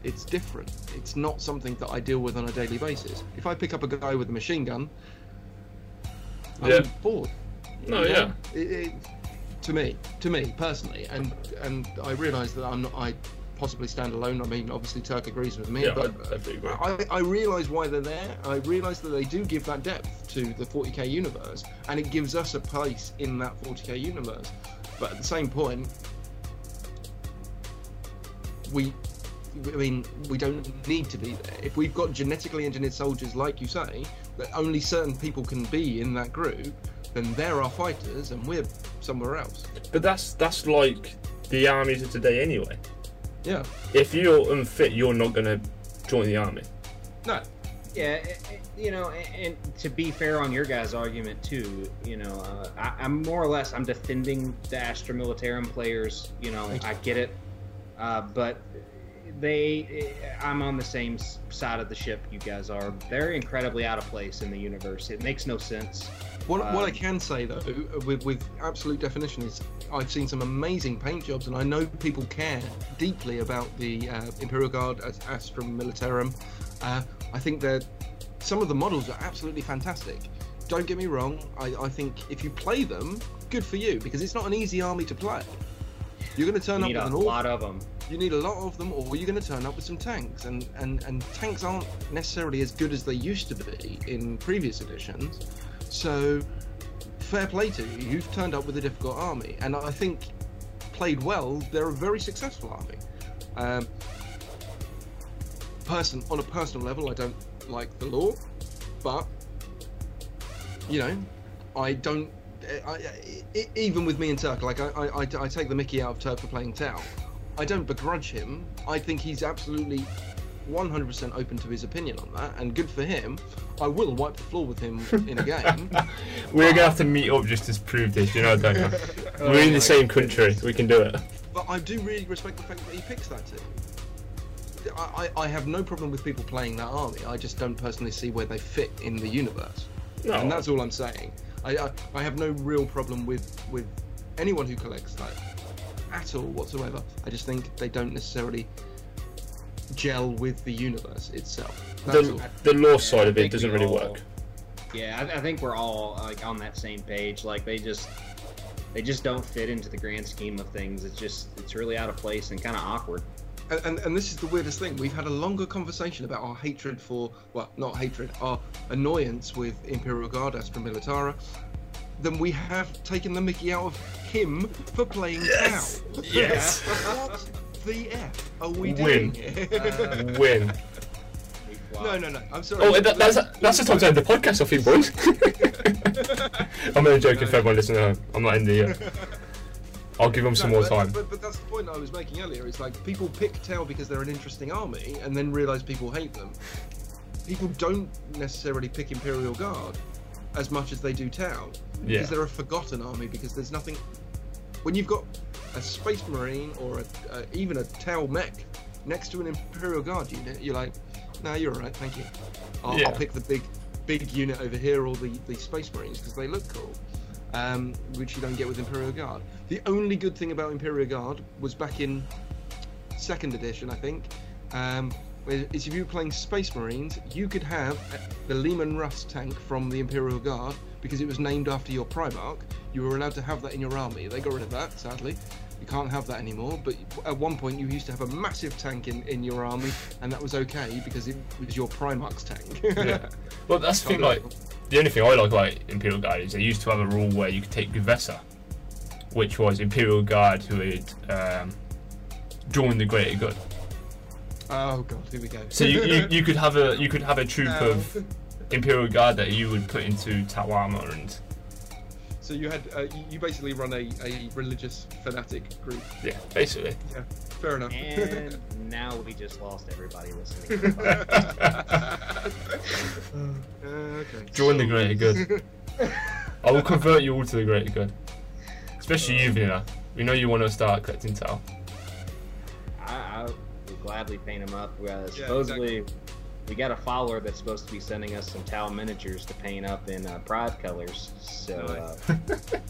Speaker 3: It's different. It's not something that I deal with on a daily basis. If I pick up a guy with a machine gun, I'm
Speaker 1: Yeah.
Speaker 3: bored.
Speaker 1: No,
Speaker 3: You know?
Speaker 1: yeah.
Speaker 3: It, it, to me, to me personally, and and I realise that I'm not. I possibly stand alone. I mean, obviously Turk agrees with me,
Speaker 1: Yeah,
Speaker 3: but
Speaker 1: agree.
Speaker 3: I, I realise why they're there. I realise that they do give that depth to the 40k universe, and it gives us a place in that 40k universe. But at the same point, we, I mean, we don't need to be there. If we've got genetically engineered soldiers, like you say, that only certain people can be in that group, then they're our fighters, and we're somewhere else.
Speaker 1: But that's that's like the armies of today anyway.
Speaker 3: Yeah.
Speaker 1: If you're unfit, you're not going to join the army.
Speaker 3: No.
Speaker 2: Yeah, eh, eh, you know, and, and to be fair on your guys' argument too, you know, uh, I, I'm more or less I'm defending the Astra Militarum players. You know, I get it, uh, but they, eh, I'm on the same side of the ship you guys are. They're incredibly out of place in the universe. It makes no sense.
Speaker 3: What, what I
Speaker 2: Um,
Speaker 3: can say though, with, with absolute definition, is I've seen some amazing paint jobs, and I know people care deeply about the uh, Imperial Guard as Astra Militarum. Uh, I think that some of the models are absolutely fantastic. Don't get me wrong. I, I think if you play them, good for you because it's not an easy army to play. You're going to turn
Speaker 2: You
Speaker 3: up
Speaker 2: need
Speaker 3: with
Speaker 2: a lot of them.
Speaker 3: you need a lot of them, or you're going to turn up with some tanks, and, and and tanks aren't necessarily as good as they used to be in previous editions. So, fair play to you. You've turned up with a difficult army, and I think played well, they're a very successful army. Um, person on a personal level, I don't like the lore, but you know, I don't. I, I, even with me and Turk, like I, I, I, I take the Mickey out of Turk for playing Tau. I don't begrudge him. I think he's absolutely 100% open to his opinion on that, and good for him. I will wipe the floor with him in a game.
Speaker 1: We're going to have to meet up just to prove this, you know, don't you?
Speaker 2: Oh
Speaker 1: We're in the same country,
Speaker 2: goodness.
Speaker 1: we can do it.
Speaker 3: But I do really respect the fact that he picks that team. I, I, I have no problem with people playing that army. I just don't personally see where they fit in the universe.
Speaker 1: No,
Speaker 3: and that's all I'm saying. I, I, I have no real problem with with anyone who collects that at all whatsoever. I just think they don't necessarily gel with the universe itself. That's
Speaker 1: the, the lore side of it doesn't really
Speaker 2: all-
Speaker 1: work.
Speaker 2: Yeah, I, I think we're all like on that same page. Like they just they just don't fit into the grand scheme of things. It's just it's really out of place and kind of awkward.
Speaker 3: And, and, and this is the weirdest thing. We've had a longer conversation about our hatred for, well, not hatred, our annoyance with Imperial Guard Astra Militara than we have taken the mickey out of him for playing
Speaker 1: Yes!
Speaker 3: Tau.
Speaker 1: Yes!
Speaker 3: what the F are we
Speaker 1: Win.
Speaker 3: doing here?
Speaker 2: Uh,
Speaker 1: Win.
Speaker 2: We flop.
Speaker 3: no, no, no. I'm sorry.
Speaker 1: Oh, that, that's that's the time to end the podcast, I think, boys. I'm only joking for everyone listening at home. I'm not ending yet. I'll give them some
Speaker 3: No,
Speaker 1: more
Speaker 3: but,
Speaker 1: time.
Speaker 3: But, but that's the point I was making earlier. It's like people pick Tau because they're an interesting army, and then realise people hate them. People don't necessarily pick Imperial Guard as much as they do Tau because
Speaker 1: Yeah.
Speaker 3: they're a forgotten army. Because there's nothing. When you've got a Space Marine or a, uh, even a Tau mech next to an Imperial Guard unit, you're like, "No, you're alright, thank you. I'll,
Speaker 1: Yeah.
Speaker 3: I'll pick the big, big unit over here, or the the Space Marines because they look cool." um, which you don't get with Imperial Guard. The only good thing about Imperial Guard was back in second edition, I think. Um, is if you were playing Space Marines, you could have the Leman Russ tank from the Imperial Guard because it was named after your Primarch. You were allowed to have that in your army. They got rid of that, sadly. You can't have that anymore. But at one point, you used to have a massive tank in, in your army, and that was okay because it was your Primarch's tank.
Speaker 1: Yeah. Well, that's the thing, like, the only thing I like about Imperial Guard is they used to have a rule where you could take Gue'vesa, which was Imperial Guard who had um, joined the Greater Good.
Speaker 3: Oh god, here we go.
Speaker 1: So you, you, you could have a you could have a troop
Speaker 3: No.
Speaker 1: of Imperial Guard that you would put into Tau armor and
Speaker 3: So you had uh, you- you basically run a, a religious fanatic group.
Speaker 1: yeah, basically.
Speaker 3: Yeah, fair enough.
Speaker 2: And now we just lost everybody listening.
Speaker 3: Uh, okay.
Speaker 1: Join the Greater Good. I will convert you all to the Greater Good, especially you, Vina. We know you want to start collecting Tau.
Speaker 2: I, I would gladly paint them up. Uh,
Speaker 3: Yeah,
Speaker 2: supposedly, we got a follower that's supposed to be sending us some Tau miniatures to paint up in uh, Pride colors. So, uh,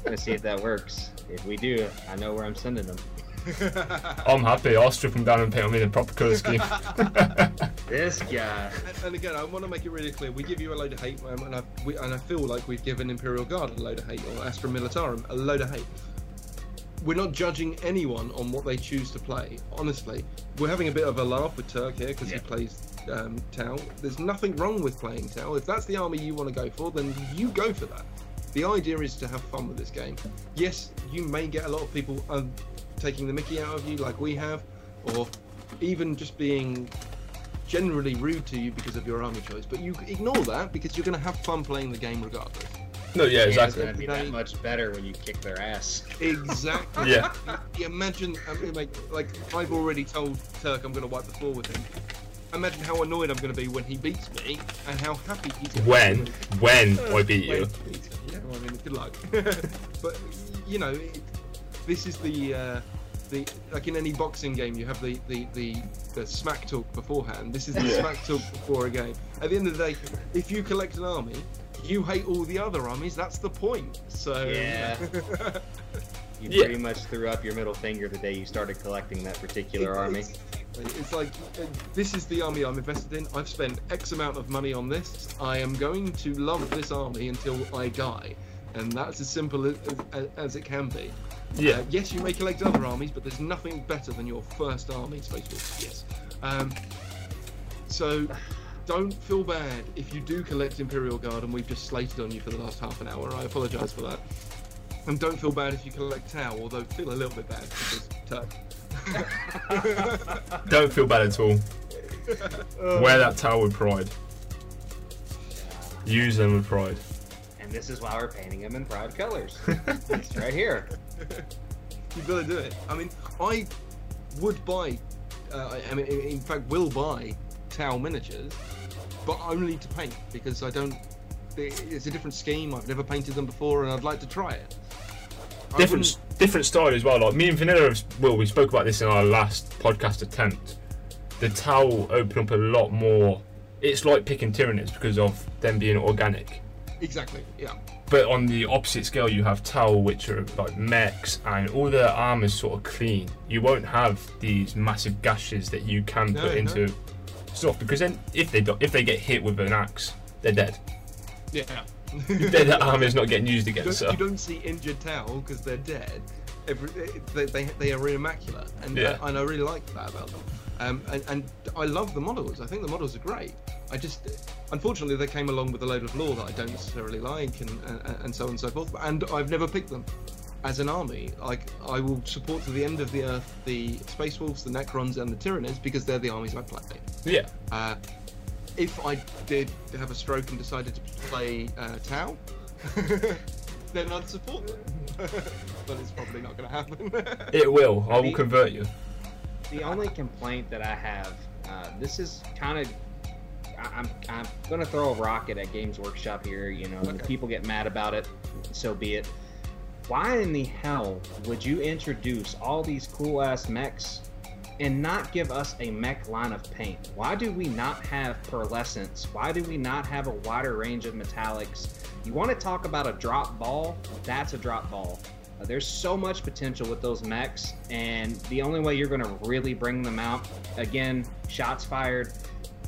Speaker 2: gonna see if that works. If we do, I know where I'm sending them.
Speaker 1: I'm happy. I'll strip them down and paint them in a proper colour scheme.
Speaker 2: This guy.
Speaker 3: And, and again, I want to make it really clear: we give you a load of hate, and I we, and I feel like we've given Imperial Guard a load of hate, or Astra Militarum a load of hate. we're not judging anyone on what they choose to play. Honestly, we're having a bit of a laugh with Turk here because
Speaker 2: Yeah.
Speaker 3: he plays um, Tau. There's nothing wrong with playing Tau. If that's the army you want to go for, then you go for that. The idea is to have fun with this game. Yes, you may get a lot of people uh, taking the Mickey out of you, like we have, or even just being generally rude to you because of your army choice. But you ignore that because you're going to have fun playing the game regardless.
Speaker 1: No, yeah,
Speaker 2: It's
Speaker 1: exactly.
Speaker 2: gonna be that much better when you kick their ass.
Speaker 3: Exactly.
Speaker 1: Yeah.
Speaker 3: You imagine, I mean, like, like I've already told Turk I'm going to wipe the floor with him. Imagine how annoyed I'm going to be when he beats me, and how happy he's going
Speaker 1: When,
Speaker 3: to be.
Speaker 1: when When I beat
Speaker 3: When
Speaker 1: you.
Speaker 3: he. Yeah, well, I mean, good luck. but you know, it, this is the uh, the like in any boxing game, you have the the the, the smack talk beforehand. This is the
Speaker 1: Yeah.
Speaker 3: smack talk before a game. At the end of the day, if you collect an army, you hate all the other armies. That's the point. So
Speaker 2: Yeah. You
Speaker 1: Yeah.
Speaker 2: pretty much threw up your middle finger the day you started collecting that particular army.
Speaker 3: It's like this is the army I'm invested in. I've spent X amount of money on this. I am going to love this army until I die, and that's as simple as, as, as it can be.
Speaker 1: Yeah.
Speaker 3: Uh, yes, you may collect other armies, but there's nothing better than your first army, Space Wolf. Yes. Um, so don't feel bad if you do collect Imperial Guard and we've just slated on you for the last half an hour. I apologise for that. And don't feel bad if you collect Tau, although feel a little bit bad because Turk.
Speaker 1: Don't feel bad at all. Wear that Tau with pride. Use them with pride.
Speaker 2: And this is why we're painting them in proud colors. it's right here.
Speaker 3: You've got to do it. I mean, I would buy, uh, I mean, in in fact, will buy Tau miniatures, but only to paint because I don't. It's a different scheme. I've never painted them before, and I'd like to try it. I
Speaker 1: Different, different style as well. Like me and Vanilla, have, well, we spoke about this in our last podcast attempt. The Tau open up a lot more. It's like picking Tyranids because of them being organic.
Speaker 3: Exactly. Yeah.
Speaker 1: But on the opposite scale, you have Tau, which are like mechs, and all their armor's sort of clean. You won't have these massive gashes that you can
Speaker 3: No,
Speaker 1: put
Speaker 3: no.
Speaker 1: into stuff because then if they do, if they get hit with an axe, they're dead.
Speaker 3: Yeah.
Speaker 1: Then the armor's not getting used
Speaker 3: you,
Speaker 1: again.
Speaker 3: don't,
Speaker 1: So
Speaker 3: you don't see injured Tau because they're dead. Every, they, they, they are immaculate, and,
Speaker 1: Yeah.
Speaker 3: and I really like that about them. Um, and, and I love the models. I think the models are great. I just, unfortunately, they came along with a load of lore that I don't necessarily like, and, and, and so on and so forth. And I've never picked them as an army. Like I will support to the end of the earth the Space Wolves, the Necrons, and the Tyranids because they're the armies I play.
Speaker 1: yeah,
Speaker 3: Uh, if I did have a stroke and decided to play uh, Tau, then I'd support them. but it's probably not going to happen.
Speaker 1: it will. I will
Speaker 2: The-
Speaker 1: convert you.
Speaker 2: The only complaint that I have, uh, this is kind of, I'm, I'm gonna throw a rocket at Games Workshop here. You know, the
Speaker 3: Okay.
Speaker 2: people get mad about it, so be it. Why in the hell would you introduce all these cool ass mechs and not give us a mech line of paint? Why do we not have pearlescence? Why do we not have a wider range of metallics? You want to talk about a drop ball? That's a drop ball. Uh, there's so much potential with those mechs, and the only way you're going to really bring them out, again, shots fired.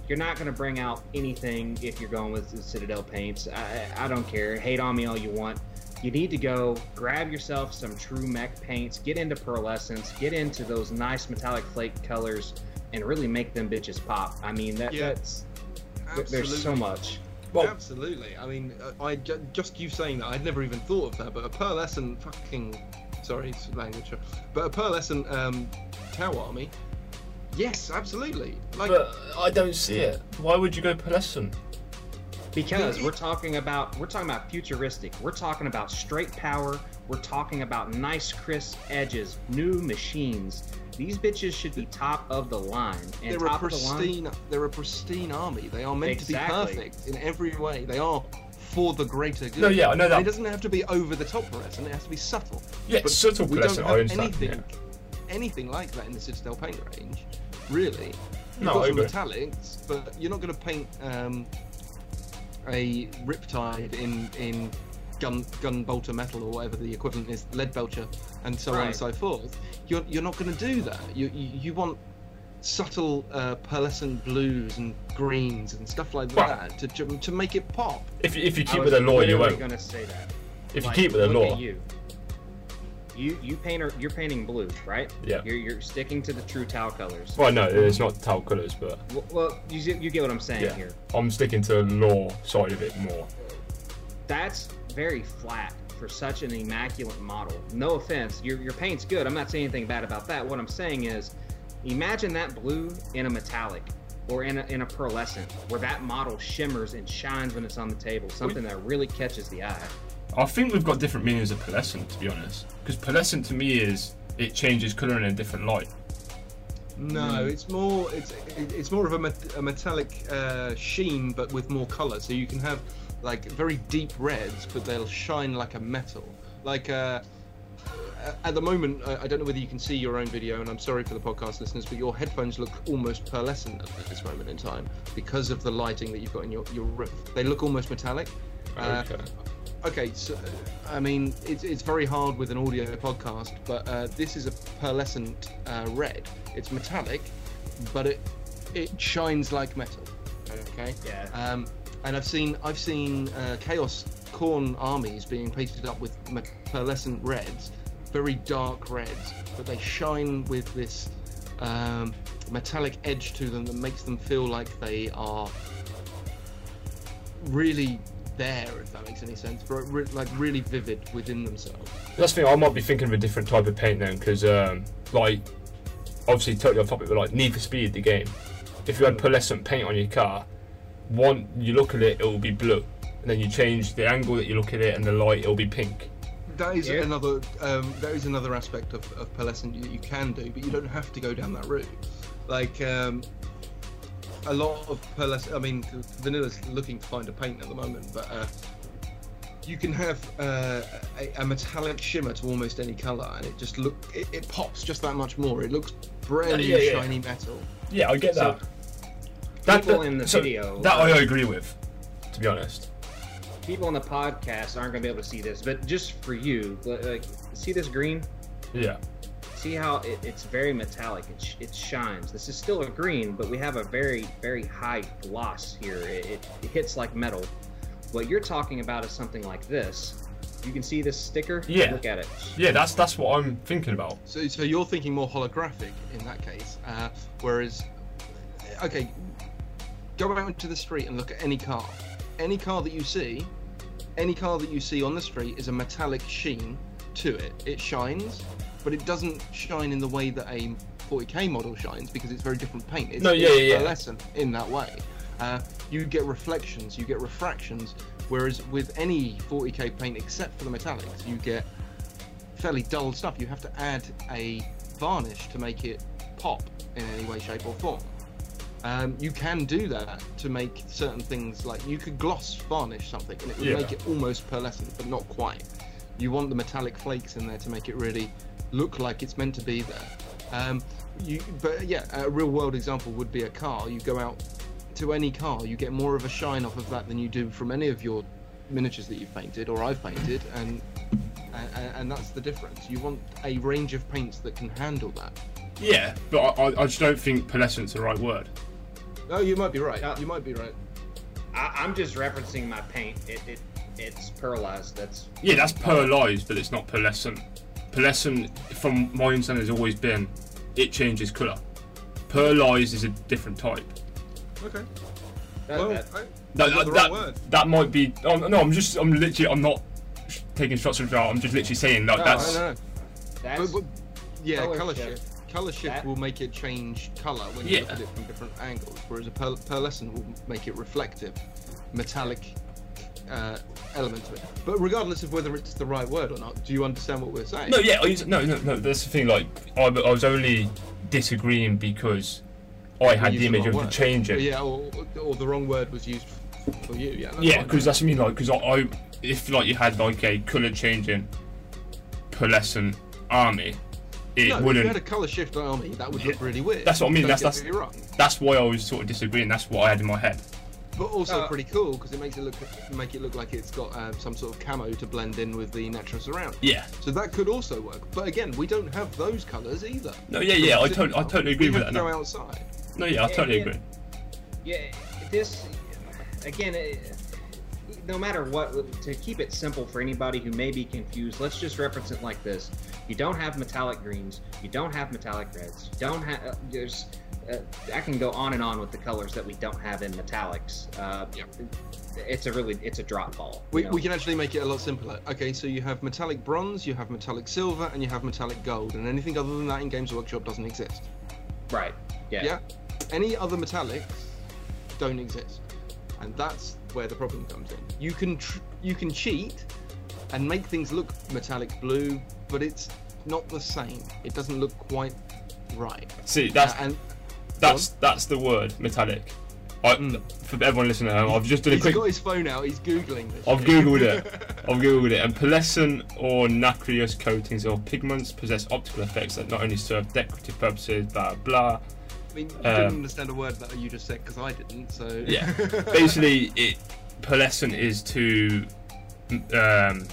Speaker 2: You're not going to bring out anything if you're going with Citadel paints. I, I don't care. Hate on me all you want. You need to go grab yourself some true mech paints, get into pearlescence, get into those nice metallic flake colors, and really make them bitches pop. I mean, that,
Speaker 3: Yeah.
Speaker 2: that's there's so much.
Speaker 1: Well,
Speaker 3: Absolutely. I mean, uh, I just you saying that, I'd never even thought of that. But a pearlescent fucking, sorry, it's language, but a pearlescent um, Tau army. Yes, absolutely. Like,
Speaker 1: but I don't see it. Why would you go pearlescent?
Speaker 2: Because we're talking about we're talking about futuristic. We're talking about straight power. We're talking about nice crisp edges, new machines. These bitches should be top of the line. And
Speaker 3: they're a
Speaker 2: top of the line,
Speaker 3: pristine. They're a pristine army. They are meant
Speaker 2: Exactly.
Speaker 3: to be perfect in every way. They are for the greater good.
Speaker 1: No, yeah, I know that.
Speaker 3: It doesn't have to be over the top pearlescent. It and it has to be subtle.
Speaker 1: Yeah,
Speaker 3: But
Speaker 1: subtle
Speaker 3: we don't
Speaker 1: pearlescent, I
Speaker 3: have
Speaker 1: understand,
Speaker 3: anything, anything like that in the Citadel paint range. Really. You've
Speaker 1: No,
Speaker 3: got some
Speaker 1: agree.
Speaker 3: metallics, but you're not going to paint um, a Riptide in in gun gun bolter metal or whatever the equivalent is, Leadbelcher, and so on and so forth. You're you're not going to do that. You you, you want subtle uh, pearlescent blues and greens and stuff like
Speaker 1: Well-
Speaker 3: that to, to to make it pop.
Speaker 1: If, if you keep with the lore, you won't.
Speaker 2: gonna say that.
Speaker 1: If you keep with the
Speaker 2: lore, you. You you paint you're painting blue, right?
Speaker 1: Yeah.
Speaker 2: You're, you're sticking to the true Tau colors.
Speaker 1: Well, no, it's not tau colours, but
Speaker 2: Well, well you, you get what I'm saying
Speaker 1: yeah,
Speaker 2: here.
Speaker 1: I'm sticking to the lore side of it more.
Speaker 2: That's very flat for such an immaculate model. No offense, your your paint's good. I'm not saying anything bad about that. What I'm saying is, imagine that blue in a metallic. Or in a, in a pearlescent, where that model shimmers and shines when it's on the table, something that really catches the eye.
Speaker 1: I think we've got different meanings of pearlescent, to be honest. Because pearlescent to me is it changes colour in a different light.
Speaker 3: No, it's more it's it's more of a, met- a metallic uh, sheen, but with more color. So you can have like very deep reds, but they'll shine like a metal. Like uh, at the moment, I, I don't know whether you can see your own video, and I'm sorry for the podcast listeners, but your headphones look almost pearlescent at this moment in time because of the lighting that you've got in your your roof. They look almost metallic. Uh,
Speaker 1: Okay.
Speaker 3: So I mean, it's, it's very hard with an audio podcast, but uh, this is a pearlescent uh, red. It's metallic, but it it shines like metal. Okay.
Speaker 2: Yeah.
Speaker 3: Um, and I've seen I've seen uh, chaos Khorne armies being painted up with me- pearlescent reds, very dark reds, but they shine with this um, metallic edge to them that makes them feel like they are really there, if that makes any sense, but re- like really vivid within themselves.
Speaker 1: That's the thing. I might be thinking of a different type of paint then, because um, like obviously totally off topic, but like Need for Speed, the game. If you had pearlescent paint on your car, one you look at it, it will be blue, and then you change the angle that you look at it and the light, it'll be pink.
Speaker 3: That is
Speaker 2: Yeah.
Speaker 3: another. Um, that is another aspect of, of pearlescent that you can do, but you don't have to go down that route. Like um, a lot of pearlescent. I mean, Vanilla's looking to find a paint at the moment, but uh, you can have uh, a, a metallic shimmer to almost any color, and it just look. It, it pops just that much more. It looks brand new
Speaker 1: Yeah, yeah, yeah.
Speaker 3: shiny metal.
Speaker 1: Yeah, I get
Speaker 2: So,
Speaker 1: that.
Speaker 2: people in the
Speaker 1: so
Speaker 2: video,
Speaker 1: That I
Speaker 2: uh,
Speaker 1: agree with, to be honest.
Speaker 2: People on the podcast aren't going to be able to see this, but just for you, like, see this green?
Speaker 1: Yeah.
Speaker 2: See how it, it's very metallic. It, sh- it shines. This is still a green, but we have a very, very high gloss here. It, it, it hits like metal. What you're talking about is something like this. You can see this sticker.
Speaker 1: Yeah.
Speaker 2: Look at it.
Speaker 1: Yeah, that's that's what I'm thinking about.
Speaker 3: So, so you're thinking more holographic in that case, uh, whereas, okay, go out into the street and look at any car. Any car that you see, any car that you see on the street is a metallic sheen to it. It shines, but it doesn't shine in the way that a 40k model shines because it's very different paint. It's,
Speaker 1: No, yeah,
Speaker 3: it's
Speaker 1: yeah, yeah.
Speaker 3: pearlescent in that way. Uh, you get reflections, you get refractions, whereas with any 40k paint except for the metallics, you get fairly dull stuff. You have to add a varnish to make it pop in any way, shape, or form. Um, you can do that to make certain things like you could gloss varnish something and it would
Speaker 1: Yeah.
Speaker 3: make it almost pearlescent, but not quite. You want the metallic flakes in there to make it really look like it's meant to be there. Um, you, but yeah, a real world example would be a car. You go out to any car, you get more of a shine off of that than you do from any of your miniatures that you've painted or I've painted, and and, and that's the difference. You want a range of paints that can handle that.
Speaker 1: Yeah, but I, I- I just don't think pearlescent's the right word.
Speaker 3: Oh, you might be right.
Speaker 2: Yeah.
Speaker 3: You might be right.
Speaker 2: I, I'm just referencing my paint. It, it it's pearlized. That's
Speaker 1: Yeah, that's pearlized, but it's not pearlescent. Pearlescent, from my understanding, has always been it changes colour. Pearlized is a different type.
Speaker 3: Okay.
Speaker 2: that,
Speaker 3: Well,
Speaker 2: that-
Speaker 3: I,
Speaker 1: That, that, that,
Speaker 3: word.
Speaker 1: that might be. Oh, no, I'm just. I'm literally. I'm not taking shots from I'm just literally saying that.
Speaker 3: No,
Speaker 1: that's.
Speaker 3: I know.
Speaker 2: that's
Speaker 3: But, but, yeah,
Speaker 2: Colour shift.
Speaker 3: shift. Color shift
Speaker 2: That-
Speaker 3: will make it change color when you look at it from different angles, whereas a pearl- pearlescent will make it reflective, metallic uh, element to it. But regardless of whether it's the right word or not, do you understand what we're saying?
Speaker 1: No, yeah, I no, no, no. That's the thing. Like, I, I was only disagreeing because I had the image
Speaker 3: wrong
Speaker 1: of the
Speaker 3: word.
Speaker 1: changing.
Speaker 3: Yeah, or, or the wrong word was used for you. Yeah.
Speaker 1: Yeah, because that's what I mean. Like, because I, I, if like you had like a colour changing pearlescent army, it
Speaker 3: no, if
Speaker 1: wouldn't.
Speaker 3: you had a color shift army, that would look really weird.
Speaker 1: That's what I mean,
Speaker 3: Don't
Speaker 1: that's- that's- That's why I was sort of disagreeing. That's what I had in my head.
Speaker 3: But also
Speaker 2: Uh,
Speaker 3: pretty cool because it makes it look make it look like it's got uh, some sort of camo to blend in with the natural surround.
Speaker 1: Yeah.
Speaker 3: So that could also work. But again, we don't have those colours either.
Speaker 1: No, yeah, yeah. I
Speaker 3: So,
Speaker 1: totally, I totally agree
Speaker 3: we
Speaker 1: with
Speaker 3: have
Speaker 1: that.
Speaker 3: to go
Speaker 1: Now.
Speaker 3: outside.
Speaker 1: No, yeah, I totally
Speaker 2: Yeah,
Speaker 1: agree.
Speaker 2: yeah. This again. It, no matter what, to keep it simple for anybody who may be confused, let's just reference it like this: you don't have metallic greens, you don't have metallic reds, you don't have uh, there's. Uh, I can go on and on with the colors that we don't have in metallics. Uh,
Speaker 3: Yep.
Speaker 2: It's a really it's a drop ball.
Speaker 3: We,
Speaker 2: know?
Speaker 3: we can actually make it a lot simpler. Okay, so you have metallic bronze, you have metallic silver, and you have metallic gold, and anything other than that in Games Workshop doesn't exist.
Speaker 2: right. Yeah.
Speaker 3: Yeah. Any other metallics don't exist, and that's where the problem comes in. You can tr- you can cheat and make things look metallic blue, but it's not the same. It doesn't look quite right.
Speaker 1: See, that's
Speaker 3: Uh, and
Speaker 1: that's that's the word metallic. I,
Speaker 3: Mm.
Speaker 1: For everyone listening at home, I've just done a
Speaker 3: he's
Speaker 1: quick.
Speaker 3: got his phone out. He's googling this.
Speaker 1: I've
Speaker 3: shit.
Speaker 1: googled it. I've googled it. And pearlescent or nacreous coatings or pigments possess optical effects that not only serve decorative purposes, blah blah.
Speaker 3: I mean, you
Speaker 1: Um,
Speaker 3: didn't understand a word that you just said because I didn't. So
Speaker 1: Yeah. Basically, it pearlescent is to um,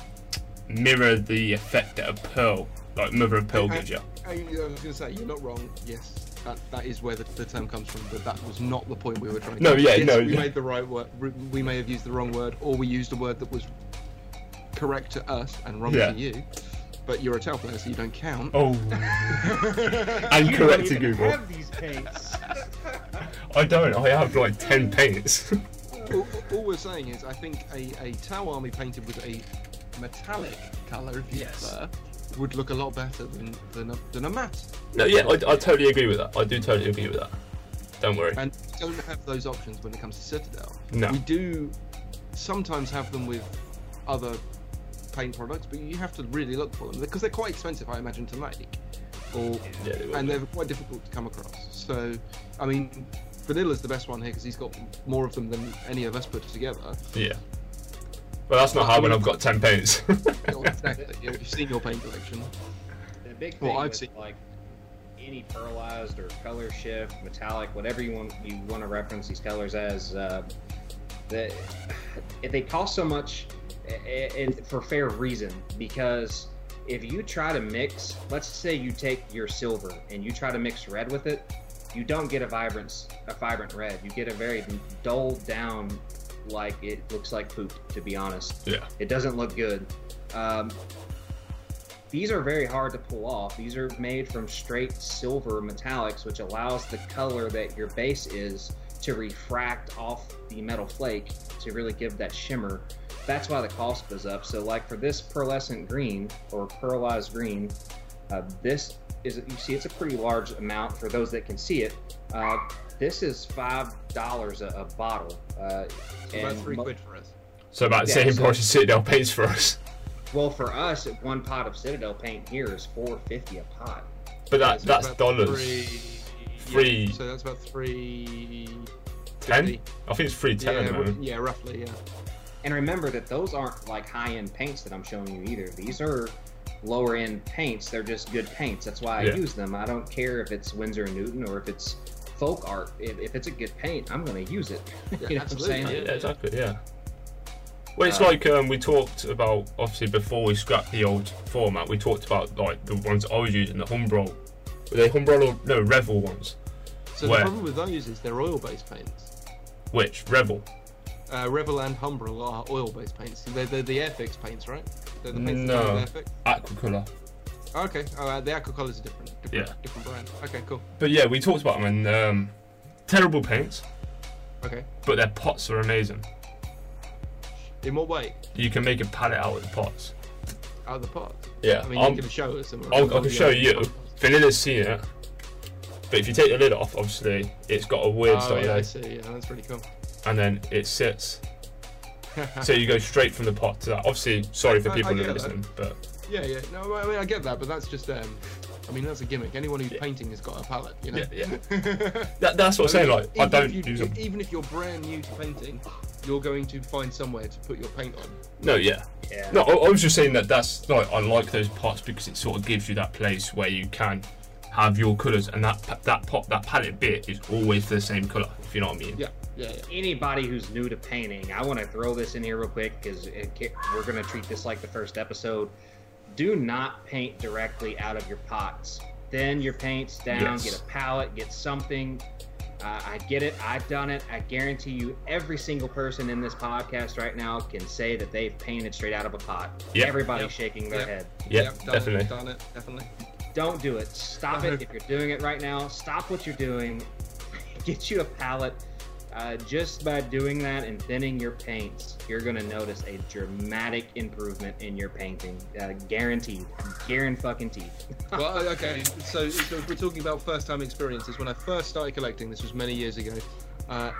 Speaker 1: mirror the effect that a pearl, like mother of pearl, gives you.
Speaker 3: I, I was going to say you're not wrong. Yes, that, that is where the, the term comes from, but that was not the point we were trying.
Speaker 1: To No,
Speaker 3: to
Speaker 1: yeah,
Speaker 3: yes,
Speaker 1: no,
Speaker 3: We
Speaker 1: yeah.
Speaker 3: made the right word. We may have used the wrong word, or we used a word that was correct to us and wrong
Speaker 1: Yeah.
Speaker 3: to you. But you're a Tau player, so you don't count.
Speaker 1: Oh, and
Speaker 2: You
Speaker 1: correct
Speaker 2: don't
Speaker 1: to Google.
Speaker 2: have these paints.
Speaker 1: I don't. I have like ten paints.
Speaker 3: all, all we're saying is, I think a, a Tau army painted with a metallic colour, if you
Speaker 1: Yes.
Speaker 3: prefer, would look a lot better than than a, than a matte.
Speaker 1: no, yeah, I, I totally agree with that. I do totally agree with that. Don't worry.
Speaker 3: And we don't have those options when it comes to Citadel.
Speaker 1: No.
Speaker 3: We do sometimes have them with other paint products, but you have to really look for them because they're quite expensive, I imagine, to make. Or
Speaker 1: Yeah, they
Speaker 3: and
Speaker 1: be.
Speaker 3: they're quite difficult to come across. So, I mean, Vanilla's the best one here because he's got more of them than any of us put together.
Speaker 1: Yeah. Well, that's not hard when I've got ten paints.
Speaker 3: Well, exactly. You know, You've seen your paint collection.
Speaker 2: The big
Speaker 3: Well, I've
Speaker 2: with
Speaker 3: seen-
Speaker 2: like any pearlized or color shift, metallic, whatever you want you want to reference these colors as, uh, that if they cost so much, i- i- for fair reason, because if you try to mix, let's say you take your silver and you try to mix red with it, you don't get a vibrant a vibrant red. You get a very dulled down, like it looks like poop. To be honest.
Speaker 1: yeah.
Speaker 2: It doesn't look good. Um, these are very hard to pull off. These are made from straight silver metallics, which allows the color that your base is to refract off the metal flake to really give that shimmer. That's why the cost goes up. So, like for this pearlescent green or pearlized green, uh, this is you see it's a pretty large amount for those that can see it. Uh, this is five dollars a, a bottle. Uh,
Speaker 3: About
Speaker 2: and
Speaker 3: three
Speaker 2: mo-
Speaker 3: quid for us.
Speaker 1: So about the
Speaker 2: Yeah,
Speaker 1: same
Speaker 2: so-
Speaker 1: price as Citadel paints for us.
Speaker 2: Well, for us, one pot of Citadel paint here is four fifty a pot.
Speaker 1: But
Speaker 3: Yeah,
Speaker 1: that
Speaker 3: so
Speaker 1: that's
Speaker 3: about
Speaker 1: dollars.
Speaker 3: Three,
Speaker 1: Three-
Speaker 3: Yeah, so that's about three.
Speaker 1: Ten?
Speaker 3: fifty.
Speaker 1: I think it's three ten
Speaker 3: Yeah,
Speaker 1: at the
Speaker 3: ru-
Speaker 1: moment.
Speaker 3: yeah, roughly. Yeah.
Speaker 2: And remember that those aren't like high-end paints that I'm showing you either. These are lower-end paints. They're just good paints. That's why I
Speaker 1: Yeah.
Speaker 2: use them. I don't care if it's Winsor and Newton or if it's folk art. If, if it's a good paint, I'm going to use it.
Speaker 3: Yeah,
Speaker 2: you know what I'm saying?
Speaker 1: Yeah, exactly. Yeah. Well, it's
Speaker 2: Uh,
Speaker 1: like um, we talked about obviously before we scrapped the old format. We talked about like the ones I was using, the Humbrol. Were they Humbrol or no Revell ones?
Speaker 3: So
Speaker 1: Where?
Speaker 3: the problem with those is they're oil-based paints.
Speaker 1: Which Revell?
Speaker 3: Uh, Revell and Humbrol are oil-based paints. They're, they're the Airfix paints, right? They're the paints
Speaker 1: No.
Speaker 3: that come with
Speaker 1: Aquacolor.
Speaker 3: Airfix. Okay. Oh, uh, the aqua colours are different. Different
Speaker 1: Yeah.
Speaker 3: Different brand. Okay, cool.
Speaker 1: But yeah, we talked about them and um, terrible paints,
Speaker 3: Okay.
Speaker 1: but their pots are amazing.
Speaker 3: In what way?
Speaker 1: You can make a palette out of the pots.
Speaker 3: Out of the pots?
Speaker 1: Yeah,
Speaker 3: I mean,
Speaker 1: I'm-
Speaker 3: you can show us.
Speaker 1: I'll, I can show you. Vanilla's seen it, but if you take the lid off, obviously it's got a weird
Speaker 3: Oh,
Speaker 1: style
Speaker 3: yeah, I see. Yeah, that's pretty cool.
Speaker 1: and then it sits. So you go straight from the pot to that. Obviously, sorry for
Speaker 3: I- I
Speaker 1: people who
Speaker 3: get
Speaker 1: are
Speaker 3: that.
Speaker 1: listening, but
Speaker 3: yeah, yeah. No, I mean, I get that, but that's just. um I mean, that's a gimmick. Anyone who's painting has got a palette, you know.
Speaker 1: Yeah, that, that's what I'm saying. Like, I don't
Speaker 3: if you,
Speaker 1: use them.
Speaker 3: Even if you're brand new to painting, you're going to find somewhere to put your paint on.
Speaker 1: No, yeah.
Speaker 2: Yeah.
Speaker 1: No, I, I was just saying that that's like I like those pots because it sort of gives you that place where you can have your colours, and that that pot that palette bit is always the same colour. If you know what I mean.
Speaker 3: Yeah, yeah, yeah.
Speaker 2: Anybody who's new to painting, I want to throw this in here real quick because we're going to treat this like the first episode. Do not paint directly out of your pots. Thin your paints down,
Speaker 1: Yes.
Speaker 2: get a palette, get something. Uh, I get it. I've done it. I guarantee you, every single person in this podcast right now can say that they've painted straight out of a pot.
Speaker 1: Yep.
Speaker 2: Everybody's
Speaker 3: Yep.
Speaker 2: shaking their
Speaker 3: Yep.
Speaker 2: head.
Speaker 1: Yeah,
Speaker 3: Yep, done
Speaker 1: definitely.
Speaker 3: It, done it, definitely.
Speaker 2: Don't do it. Stop it. If you're doing it right now, stop what you're doing. Get you a palette. Uh, just by doing that and thinning your paints, you're going to notice a dramatic improvement in your painting. Uh, guaranteed. Guaranteed fucking teeth.
Speaker 3: well, okay. So, so we're talking about first-time experiences, when I first started collecting, this was many years ago. Uh,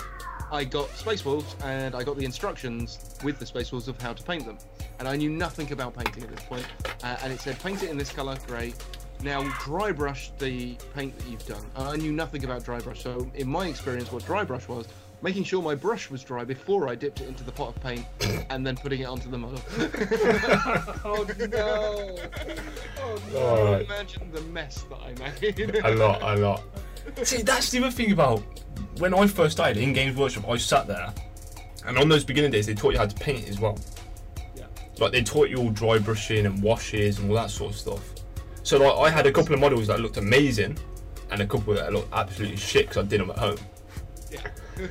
Speaker 3: I got Space Wolves and I got the instructions with the Space Wolves of how to paint them, and I knew nothing about painting at this point. Uh, and it said paint it in this color, great. Now dry brush the paint that you've done. I knew nothing about dry brush, so in my experience, what dry brush was making sure my brush was dry before I dipped it into the pot of paint, and then putting it onto the model. oh no! Oh no!
Speaker 1: Alright.
Speaker 3: Imagine the mess that I made.
Speaker 1: a lot, a lot. See, that's the other thing about when I first started in Games Workshop. I sat there, and on those beginning days, they taught you how to paint as well.
Speaker 3: Yeah.
Speaker 1: Like they taught you all dry brushing and washes and all that sort of stuff. So like I had a couple of models that looked amazing, and a couple that looked absolutely shit because I did them at home.
Speaker 3: Yeah.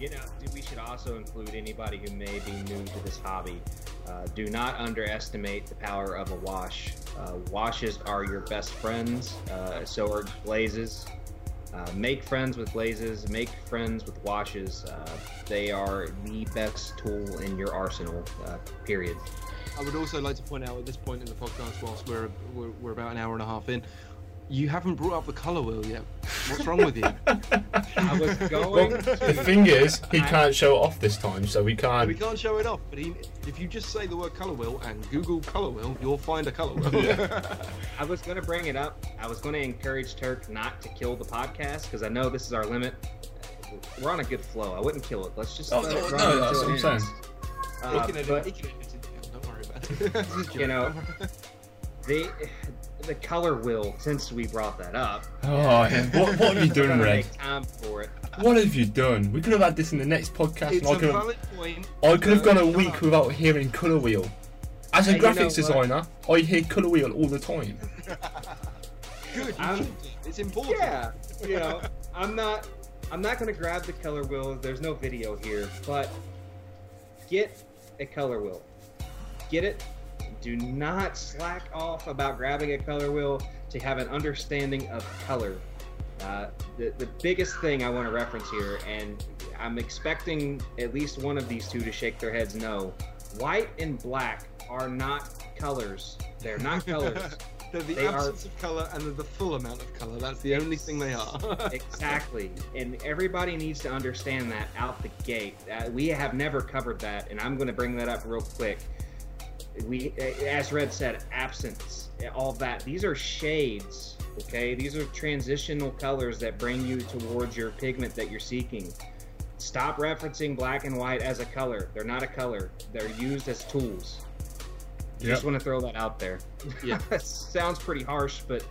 Speaker 2: You know, we should also include anybody who may be new to this hobby. Uh, do not underestimate the power of a wash. Uh, washes are your best friends. Uh, so are glazes. Uh, make friends with glazes. Make friends with washes. Uh, they are the best tool in your arsenal. Uh, period.
Speaker 3: I would also like to point out at this point in the podcast, whilst we're, we're, we're about an hour and a half in, you haven't brought up the colour wheel yet. What's wrong with you?
Speaker 2: I was
Speaker 1: Well,
Speaker 2: going.
Speaker 1: the thing is, he can't show it off this time, so we
Speaker 3: We
Speaker 1: can't.
Speaker 3: We can't show it off, but he, if you just say the word colour wheel and Google colour wheel, you'll find a colour wheel.
Speaker 2: I was going to bring it up. I was going to encourage Turk not to kill the podcast because I know this is our limit. We're on a good flow. I wouldn't kill it. Let's just
Speaker 1: Oh,
Speaker 2: let
Speaker 1: no,
Speaker 2: it
Speaker 1: no,
Speaker 2: run
Speaker 1: that's
Speaker 2: until
Speaker 1: what
Speaker 2: it
Speaker 1: I'm
Speaker 2: ends.
Speaker 1: saying.
Speaker 2: Uh,
Speaker 3: He can edit-
Speaker 2: but
Speaker 3: he can edit it Don't worry about it.
Speaker 2: You know,
Speaker 3: joke.
Speaker 2: the the color wheel. Since we brought that up,
Speaker 1: Oh, yeah. what, what have you done, Red?
Speaker 2: make time for it.
Speaker 1: What have you done? We could have had this in the next podcast.
Speaker 3: it's
Speaker 1: and I
Speaker 3: a
Speaker 1: could have,
Speaker 3: valid point.
Speaker 1: I could have gone a week
Speaker 3: come
Speaker 1: without hearing colour wheel. As a
Speaker 2: Hey, you know
Speaker 1: graphics
Speaker 2: what?
Speaker 1: designer, I hear colour wheel all the time.
Speaker 3: Good, you
Speaker 2: I'm-
Speaker 3: should do. It's important.
Speaker 2: Yeah, you know, I'm not. I'm not going to grab the color wheel. There's no video here, but get a color wheel. Get it. Do not slack off about grabbing a color wheel to have an understanding of color. Uh, the, the biggest thing I want to reference here, and I'm expecting at least one of these two to shake their heads no. White and black are not colors. They're not colors.
Speaker 3: They're the
Speaker 2: They are-
Speaker 3: absence of colour and they're the full amount of colour. That's the only thing they are.
Speaker 2: exactly and everybody needs to understand that out the gate uh, we have never covered that and i'm going to bring that up real quick we as red said absence all that. These are shades okay? These are transitional colors that bring you towards your pigment that you're seeking. Stop referencing black and white as a color. They're not a color. They're used as tools. Just want to throw that out there.
Speaker 3: Yeah.
Speaker 2: sounds pretty harsh but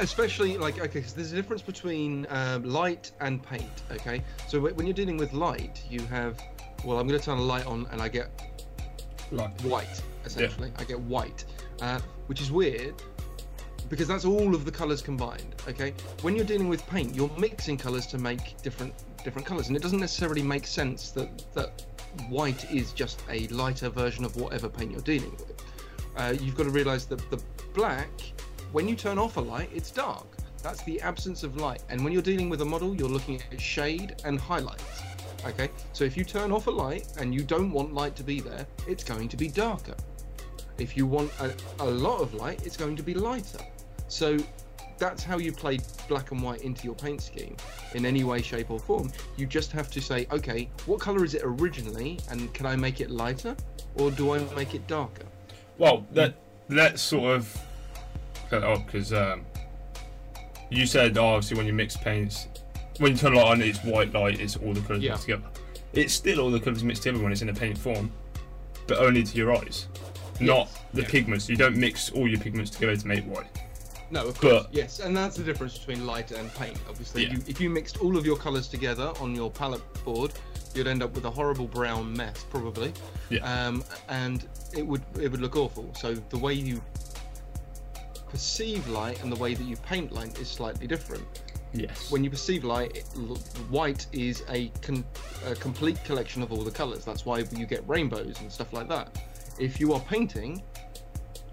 Speaker 3: Especially like okay, so there's a difference between um, light and paint. Okay, so when you're dealing with light, you have well, I'm going to turn a light on and I get like white essentially. I get white, uh, which is weird because that's all of the colors combined. Okay, when you're dealing with paint, you're mixing colors to make different different colors, and it doesn't necessarily make sense that that white is just a lighter version of whatever paint you're dealing with. Uh, you've got to realize that the black, when you turn off a light, it's dark. That's the absence of light. And when you're dealing with a model, you're looking at shade and highlights. Okay, so if you turn off a light and you don't want light to be there, it's going to be darker. If you want a, a lot of light, it's going to be lighter. So that's how you play black and white into your paint scheme in any way, shape, or form. You just have to say, okay, what color is it originally, and can I make it lighter, or do I make it darker?
Speaker 1: Well, let let's sort of cut it up because um, you said oh, obviously when you mix paints, when you turn a light on, it's white light, it's all the colours
Speaker 3: Yeah.
Speaker 1: mixed together. It's still all the colours mixed together when it's in a paint form, but only to your eyes, not the
Speaker 3: Yeah.
Speaker 1: pigments. You don't mix all your pigments together to make white.
Speaker 3: No, of course.
Speaker 1: But-
Speaker 3: yes, and that's the difference between light and paint. Obviously,
Speaker 1: Yeah.
Speaker 3: you, if you mixed all of your colours together on your palette board, you'd end up with a horrible brown mess, probably.
Speaker 1: Yeah.
Speaker 3: Um, and it would it would look awful. So the way you perceive light and the way that you paint light is slightly different.
Speaker 1: Yes.
Speaker 3: when you perceive light, it- white is a, con- a complete collection of all the colors. That's why you get rainbows and stuff like that. If you are painting,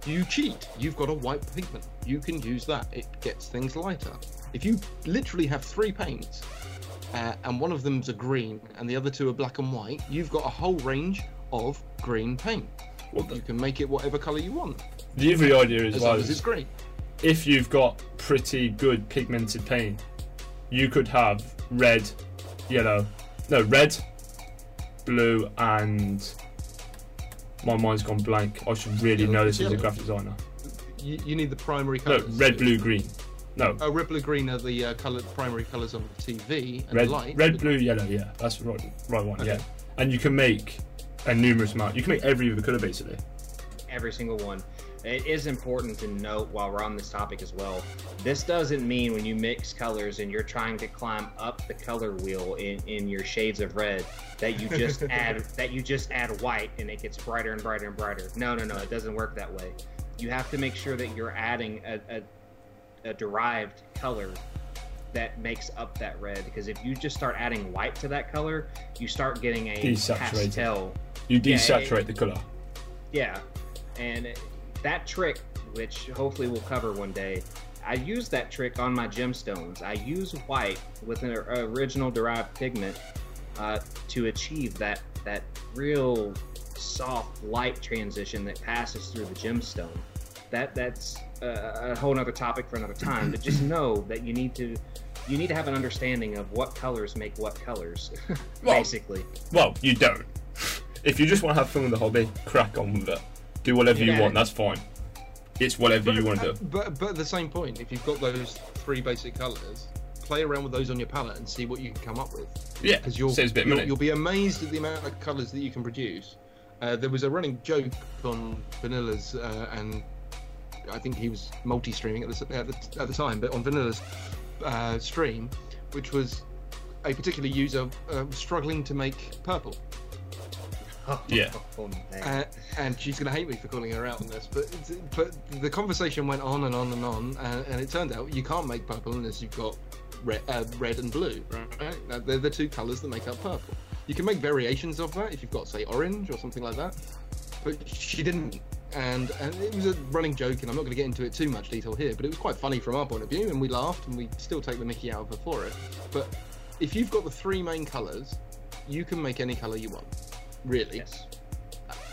Speaker 3: you cheat. You've got a white pigment. You can use that. It gets things lighter. If you literally have three paints, uh, and one of them's a green and the other two are black and white, you've got a whole range of green paint.
Speaker 1: Well,
Speaker 3: You can make it whatever color you want,
Speaker 1: the other idea is
Speaker 3: as
Speaker 1: well
Speaker 3: long as it's green.
Speaker 1: if you've got pretty good pigmented paint, you could have red, yellow, no red, blue, and my mind's gone blank. I should really
Speaker 3: Yellow.
Speaker 1: know this as a graphic designer.
Speaker 3: You, you need the primary
Speaker 1: No,
Speaker 3: colors.
Speaker 1: red, blue, green. No,
Speaker 3: Oh, red, blue, green are the uh, color, primary colors on the TV and
Speaker 1: red,
Speaker 3: light.
Speaker 1: red, blue, yellow. Yeah, that's the right, right one.
Speaker 3: Okay.
Speaker 1: Yeah, and you can make a numerous amount. You can make every other color basically.
Speaker 2: every single one. It is important to note while we're on this topic as well. This doesn't mean when you mix colors and you're trying to climb up the color wheel in, in your shades of red that you just add that you just add white and it gets brighter and brighter and brighter. No, no, no, it doesn't work that way. You have to make sure that you're adding a, a, a derived color that makes up that red because if you just start adding white to that color, you start getting a
Speaker 1: Desaturated.
Speaker 2: pastel
Speaker 1: You
Speaker 2: Yeah,
Speaker 1: desaturate
Speaker 2: it-
Speaker 1: the color.
Speaker 2: yeah, and that trick, which hopefully we'll cover one day, I use that trick on my gemstones. I use white with an original derived pigment uh, to achieve that that real soft light transition that passes through the gemstone. That that's a, a whole other topic for another time. But just know that you need to you need to have an understanding of what colors make what colors,
Speaker 1: Well,
Speaker 2: basically.
Speaker 1: Well, you don't. If you just want to have fun with the hobby, crack on with it. Do whatever you want. That's fine. It's whatever you want to do.
Speaker 3: But but at the same point, if you've got those three basic colors, play around with those on your palette and see what you can come up with.
Speaker 1: Yeah,
Speaker 3: Because you'll,
Speaker 1: saves a bit
Speaker 3: you'll you'll be amazed at the amount of colors that you can produce. Uh, there was a running joke on Vanilla's, uh, and I think he was multi-streaming at the, at the, at the time, but on Vanilla's uh, stream, which was a particular user uh, struggling to make purple.
Speaker 1: Yeah.
Speaker 2: Oh.
Speaker 3: Uh, and she's going to hate me for calling her out on this, but but the conversation went on and on and on, and, and it turned out you can't make purple unless you've got red, uh, red and blue. Right? They're the two colours that make up purple. You can make variations of that if you've got, say, orange or something like that, but she didn't. And, and it was a running joke, and I'm not going to get into it too much detail here, but it was quite funny from our point of view, and we laughed, and we still take the mickey out of her for it. But if you've got the three main colours, you can make any colour you want, really
Speaker 2: yes.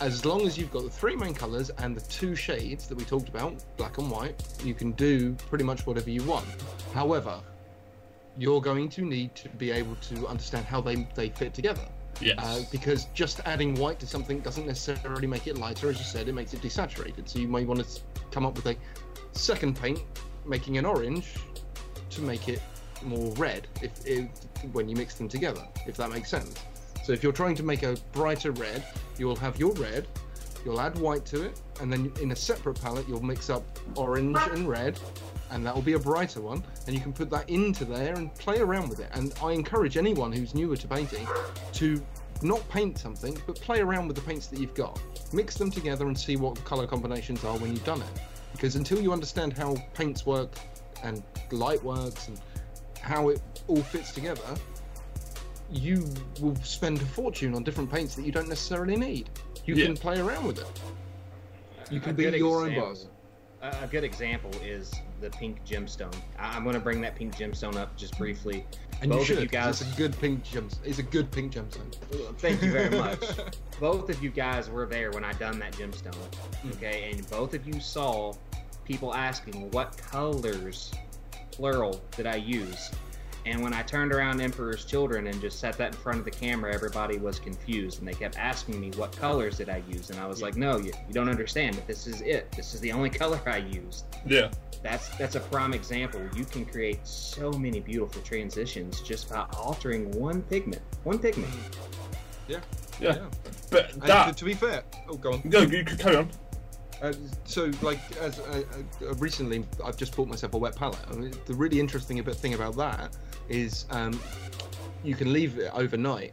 Speaker 3: as long as you've got the three main colors and the two shades that we talked about, black and white, you can do pretty much whatever you want. However, you're going to need to be able to understand how they, they fit together.
Speaker 1: Yes.
Speaker 3: Uh, because just adding white to something doesn't necessarily make it lighter, as you said, it makes it desaturated. So you may want to come up with a second paint, making an orange to make it more red if, if when you mix them together, if that makes sense. So if you're trying to make a brighter red, you'll have your red, you'll add white to it, and then in a separate palette you'll mix up orange and red, and that will be a brighter one, and you can put that into there and play around with it. And I encourage anyone who's newer to painting to not paint something, but play around with the paints that you've got. Mix them together and see what the color combinations are when you've done it. Because until you understand how paints work and light works and how it all fits together, you will spend a fortune on different paints that you don't necessarily need. You
Speaker 1: Yeah.
Speaker 3: can play around with it. You can
Speaker 2: A
Speaker 3: be
Speaker 2: good
Speaker 3: your own
Speaker 2: example-
Speaker 3: boss.
Speaker 2: A a good example is the pink gemstone. I- I'm going to bring that pink gemstone up just briefly.
Speaker 3: And
Speaker 2: Both
Speaker 3: you
Speaker 2: of
Speaker 3: should.
Speaker 2: you
Speaker 3: 'cause
Speaker 2: guys-
Speaker 3: It's a good pink gem. It's a good pink gemstone.
Speaker 2: Thank you very much. both of you guys were there when I done that gemstone.
Speaker 3: Hmm.
Speaker 2: Okay, and both of you saw people asking what colors, plural, did I use. And when I turned around Emperor's Children and just set that in front of the camera, everybody was confused and they kept asking me what colors did I use, and I was like, no, you, you don't understand. This is it. This is the only color I used.
Speaker 1: yeah.
Speaker 2: That's that's a prime example. You can create so many beautiful transitions just by altering one pigment. One pigment.
Speaker 3: Yeah.
Speaker 1: Yeah. But that.
Speaker 3: to, to be fair, oh, go on.
Speaker 1: No, you could carry on.
Speaker 3: Uh, so, like, as uh, uh, recently, I've just bought myself a wet palette. I mean, the really interesting bit thing about that is um, you can leave it overnight,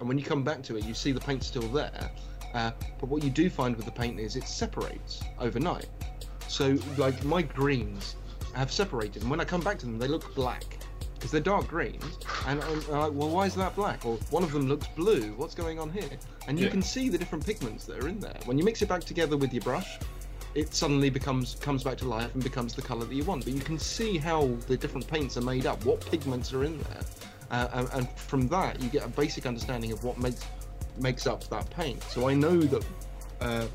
Speaker 3: and when you come back to it, you see the paint still there. Uh, but what you do find with the paint is it separates overnight. So, like, my greens have separated, and when I come back to them, they look black. because they're dark greens, and I'm like, well, why is that black? Or one of them looks blue. What's going on here? And you
Speaker 1: Yeah.
Speaker 3: can see the different pigments that are in there. When you mix it back together with your brush, it suddenly becomes comes back to life and becomes the color that you want. But you can see how the different paints are made up, what pigments are in there, uh, and, and from that you get a basic understanding of what makes makes up that paint. So I know that uh,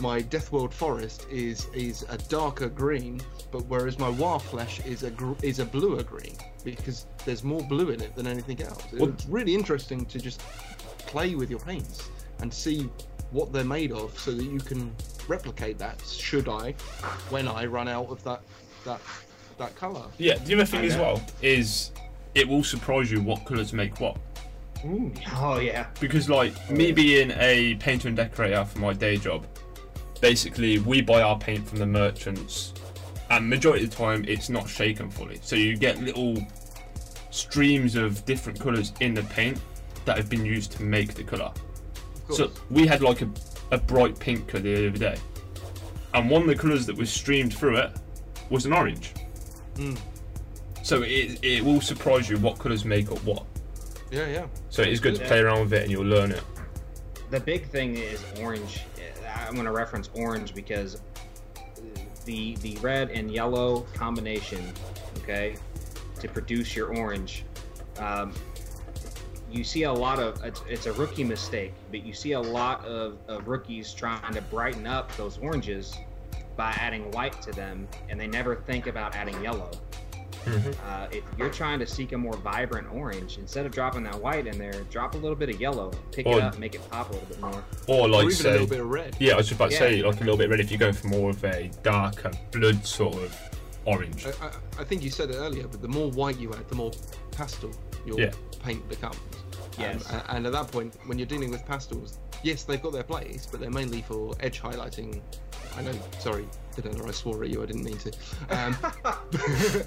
Speaker 3: my Death World Forest is is a darker green, but whereas my Waaagh Flesh is a gr- is a bluer green because there's more blue in it than anything else.
Speaker 1: Well-
Speaker 3: it's really interesting to just play with your paints and see what they're made of, so that you can replicate that. Should I, when I run out of that that that color?
Speaker 1: Yeah, the other thing
Speaker 2: I
Speaker 1: as
Speaker 2: know.
Speaker 1: well is it will surprise you what colours make what.
Speaker 2: Oh yeah.
Speaker 1: Because like me being a painter and decorator for my day job, basically we buy our paint from the merchants, and majority of the time it's not shaken fully. So you get little streams of different colours in the paint that have been used to make the colour. So we had like a, a bright pink colour the other day, and one of the colours that was streamed through it was an orange.
Speaker 3: Mm.
Speaker 1: So it, it will surprise you what colours make up what.
Speaker 3: yeah, yeah.
Speaker 1: So it is good to
Speaker 2: Yeah.
Speaker 1: play around with it and you'll learn it.
Speaker 2: The big thing is orange. I'm going to reference orange because the the red and yellow combination, okay, to produce your orange. Um, you see a lot of it's, it's a rookie mistake, but you see a lot of, of rookies trying to brighten up those oranges by adding white to them, and they never think about adding yellow. Uh, if you're trying to seek a more vibrant orange, instead of dropping that white in there, drop a little bit of yellow, pick
Speaker 1: Or-
Speaker 2: it up, make it pop a little bit more.
Speaker 1: Or
Speaker 3: or
Speaker 1: like
Speaker 3: even a
Speaker 1: say,
Speaker 3: little bit of red.
Speaker 1: yeah, I was just about to say
Speaker 2: Yeah.
Speaker 1: like a little bit red if you're going for more of a darker blood sort of orange.
Speaker 3: I, I, I think you said it earlier, but the more white you add, the more pastel your
Speaker 1: Yeah.
Speaker 3: paint becomes.
Speaker 2: Yes.
Speaker 3: Um, and at that point, when you're dealing with pastels, yes, they've got their place, but they're mainly for edge highlighting. I know, sorry, know I swore at you. I didn't mean to. Um,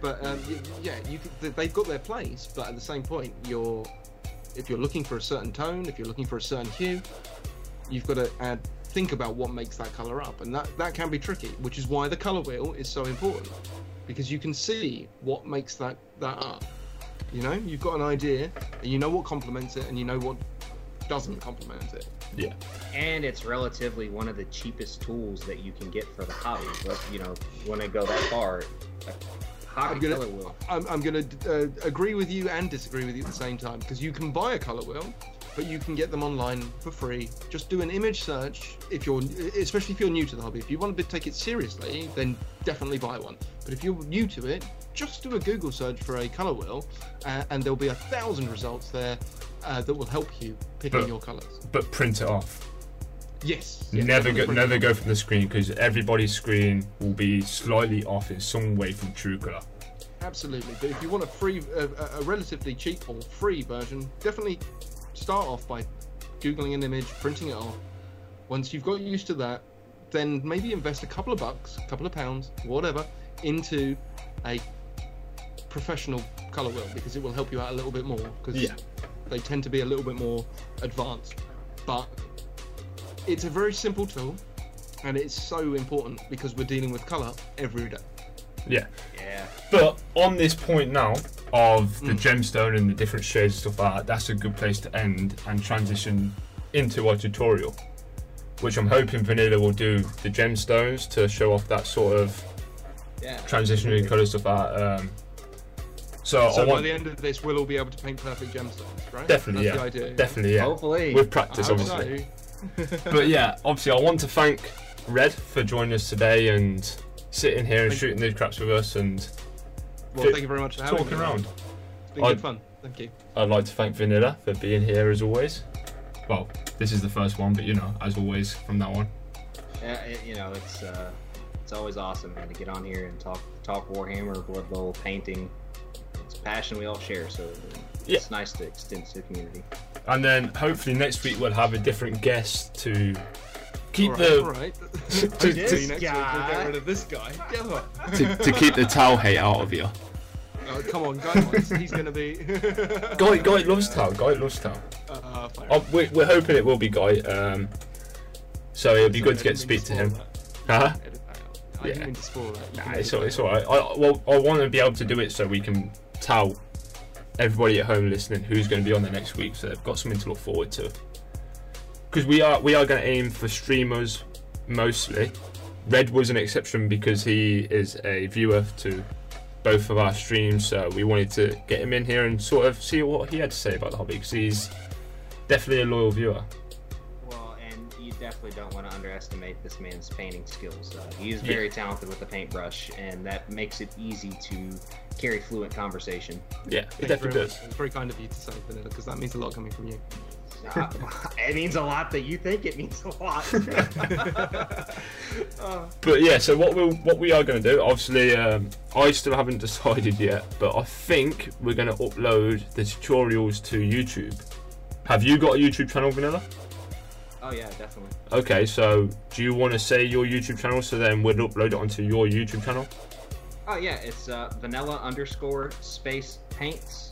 Speaker 3: but um, yeah, you they've got their place, but at the same point, you're if you're looking for a certain tone, if you're looking for a certain hue, you've got to add think about what makes that color up, and that that can be tricky, which is why the color wheel is so important because you can see what makes that that up. You know, you've got an idea, and you know what complements it, and you know what doesn't complement it.
Speaker 1: Yeah.
Speaker 2: and it's relatively one of the cheapest tools that you can get for the hobby. But you know, when I go that far, hobby
Speaker 3: I'm gonna-
Speaker 2: color wheel.
Speaker 3: I'm, I'm going to uh, agree with you and disagree with you at the same time because you can buy a color wheel, but you can get them online for free. Just do an image search if you're, especially if you're new to the hobby. If you want to take it seriously, then definitely buy one. But if you're new to it, just do a Google search for a color wheel, uh, and there'll be a thousand results there uh, that will help you picking
Speaker 1: But-
Speaker 3: your colors.
Speaker 1: But print it off.
Speaker 3: Yes. yes,
Speaker 1: never go, never go from the screen because everybody's screen will be slightly off in some way from true color.
Speaker 3: Absolutely, but if you want a free, a- a relatively cheap or free version, definitely start off by googling an image, printing it off. Once you've got used to that, then maybe invest a couple of bucks, a couple of pounds, whatever, into a professional color wheel because it will help you out a little bit more because
Speaker 1: Yeah.
Speaker 3: they tend to be a little bit more advanced. But it's a very simple tool, and it's so important because we're dealing with color every day.
Speaker 1: Yeah.
Speaker 2: Yeah.
Speaker 1: But on this point now of the
Speaker 3: Mm.
Speaker 1: gemstone and the different shades and stuff like that, that's a good place to end and transition into our tutorial. Which I'm hoping Vanilla will do the gemstones to show off that sort of
Speaker 2: Yeah.
Speaker 1: transitionary colour stuff like that. Um, so,
Speaker 3: So by
Speaker 1: want
Speaker 3: the end of this, we'll all be able to paint perfect gemstones, right?
Speaker 1: definitely
Speaker 3: That's
Speaker 1: yeah,
Speaker 3: the idea.
Speaker 1: definitely yeah.
Speaker 2: Hopefully.
Speaker 1: With practice, obviously.
Speaker 3: so.
Speaker 1: But yeah, obviously, I want to thank Red for joining us today and sitting here and shooting these craps with us. And
Speaker 3: well, thank you very much for having
Speaker 1: talking
Speaker 3: me.
Speaker 1: around.
Speaker 3: It's been
Speaker 1: I-
Speaker 3: good fun. Thank you.
Speaker 1: I'd like to thank Vanilla for being here as always. Well, this is the first one, but you know, as always from that one.
Speaker 2: Yeah, it, you know, it's uh, it's always awesome, man, to get on here and talk talk Warhammer, Blood Bowl, painting. It's a passion we all share, so it's
Speaker 1: Yeah.
Speaker 2: nice to extend to the community.
Speaker 1: And then hopefully next week we'll have a different guest to keep
Speaker 3: all right,
Speaker 1: the
Speaker 3: all right.
Speaker 1: to-
Speaker 3: Hopefully
Speaker 1: to-
Speaker 3: next week we'll get rid of this guy.
Speaker 1: To, to keep the Tau hate out of you.
Speaker 3: Oh, come on, guy wise, he's gonna be.
Speaker 1: Guy, Guy loves Tau. Guy loves Tau.
Speaker 3: Uh.
Speaker 1: Oh, we're, we're hoping it will be Guy. Um, so it'll be
Speaker 3: Sorry,
Speaker 1: good to get to speak to him.
Speaker 3: spoil
Speaker 1: Huh?
Speaker 3: that. Edit that out. I I
Speaker 1: Yeah.
Speaker 3: didn't mean to spoil that.
Speaker 1: Nah, it's,
Speaker 3: edit
Speaker 1: all, it's all right. I, well, I want to be able to do it so we can tell everybody at home listening who's going to be on the next week, so they've got something to look forward to. Because we are we are going to aim for streamers mostly. Red was an exception because he is a viewer to both of our streams, so we wanted to get him in here and sort of see what he had to say about the hobby because he's definitely a loyal viewer.
Speaker 2: Well, and you definitely don't want to underestimate this man's painting skills. Uh, he is
Speaker 1: Yeah.
Speaker 2: very talented with the paintbrush, and that makes it easy to carry fluent conversation.
Speaker 1: Yeah, it
Speaker 3: you
Speaker 1: definitely does.
Speaker 3: It's very kind of you to say, Vanilla, because that means a lot coming from you.
Speaker 2: Uh, it means a lot that you think it means a lot. Uh,
Speaker 1: But yeah, so what we what we are going to do, obviously, um, I still haven't decided yet, but I think we're going to upload the tutorials to YouTube. Have you got a YouTube channel, Vanilla?
Speaker 2: oh yeah, definitely.
Speaker 1: Okay, so do you want to say your YouTube channel so then we'll upload it onto your YouTube channel?
Speaker 2: Oh yeah, it's uh, vanilla underscore space paints.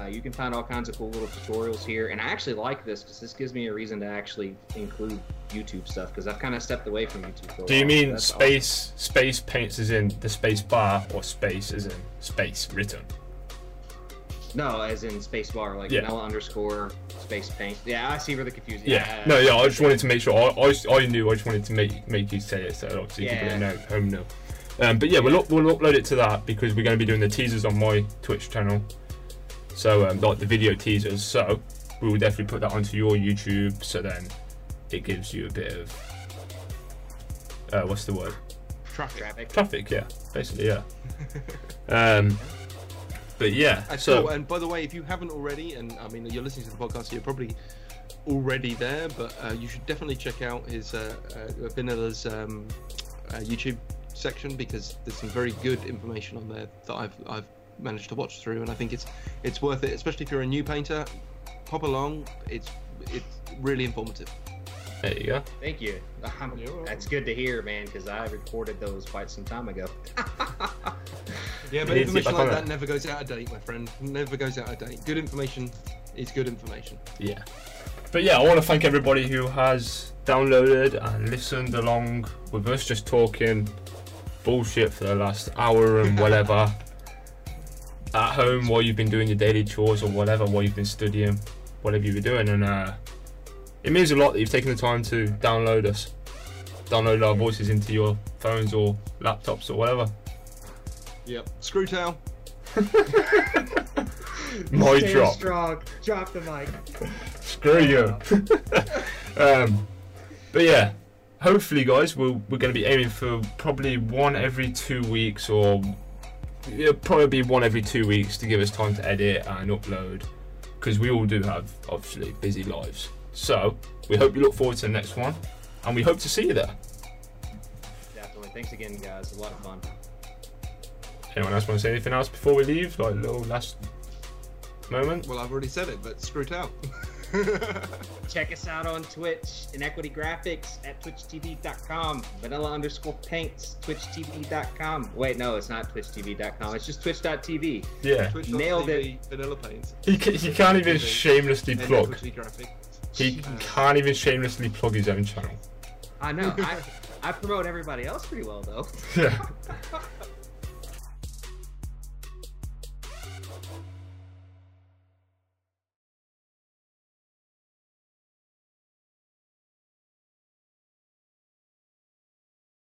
Speaker 2: Uh, you can find all kinds of cool little tutorials here, and I actually like this because this gives me a reason to actually include YouTube stuff because I've kind of stepped away from YouTube. For a
Speaker 1: Do you mean
Speaker 2: That's
Speaker 1: space space paints as in the space bar or space as in space written?
Speaker 2: No, as in space bar, like
Speaker 1: Yeah.
Speaker 2: vanilla underscore space paint. Yeah, I see where the confusion.
Speaker 1: Yeah. No, yeah. I just wanted to make sure. I, I, I knew. I just wanted to make make you say it, so obviously people
Speaker 2: Yeah.
Speaker 1: at know, home know. Um, but yeah, we'll we'll upload it to that because we're going to be doing the teasers on my Twitch channel. So um, like the video teasers. So we will definitely put that onto your YouTube. So then it gives you a bit of uh, what's the word?
Speaker 3: Traffic.
Speaker 2: Traffic.
Speaker 1: Traffic. Yeah. Basically, yeah. um, but yeah.
Speaker 3: That's
Speaker 1: So
Speaker 3: cool. And by the way, if you haven't already, and I mean you're listening to the podcast, so you're probably already there, but uh, you should definitely check out his uh, uh, Vanilla's um, uh, YouTube section because there's some very good information on there that I've I've managed to watch through, and I think it's it's worth it, especially if you're a new painter. Pop along. It's it's really informative.
Speaker 1: there you go.
Speaker 2: Thank you. Um, that's good to hear, man, because I recorded those quite some time ago.
Speaker 3: Yeah, but
Speaker 1: You need to get
Speaker 3: information like that never goes out of date, my friend. Never goes out of date. Good information is good information.
Speaker 1: Yeah. But yeah, I want to thank everybody who has downloaded and listened along with us just talking bullshit for the last hour and whatever. At home while you've been doing your daily chores or whatever, while you've been studying, whatever you've been doing. And uh, it means a lot that you've taken the time to download us, download our voices into your phones or laptops or whatever.
Speaker 3: Yep. Screw Tau.
Speaker 1: My
Speaker 2: Stand
Speaker 1: drop.
Speaker 2: strong. Drop the mic.
Speaker 1: Screw you. um, but yeah, hopefully, guys, we'll, we're going to be aiming for probably one every two weeks, or yeah, probably be one every two weeks to give us time to edit and upload, because we all do have obviously busy lives. So we hope you look forward to the next one, and we hope to see you there.
Speaker 2: Definitely. Thanks again, guys. A lot of fun.
Speaker 1: Anyone else want to say anything else before we leave? Like a little last moment.
Speaker 3: Well, I've already said it, but screw Tau.
Speaker 2: Check us out on Twitch, Inequity Graphics at twitchtv.com. Vanilla underscore paints, twitchtv.com. Wait, no, it's not twitchtv.com. It's just twitch.tv.
Speaker 1: Yeah,
Speaker 3: Twitch
Speaker 2: Nailed
Speaker 3: TV, Vanilla Paint.
Speaker 1: he, ca- he can't even shamelessly plug. He can't even shamelessly plug his own channel.
Speaker 2: I know. I, I promote everybody else pretty well, though.
Speaker 1: Yeah.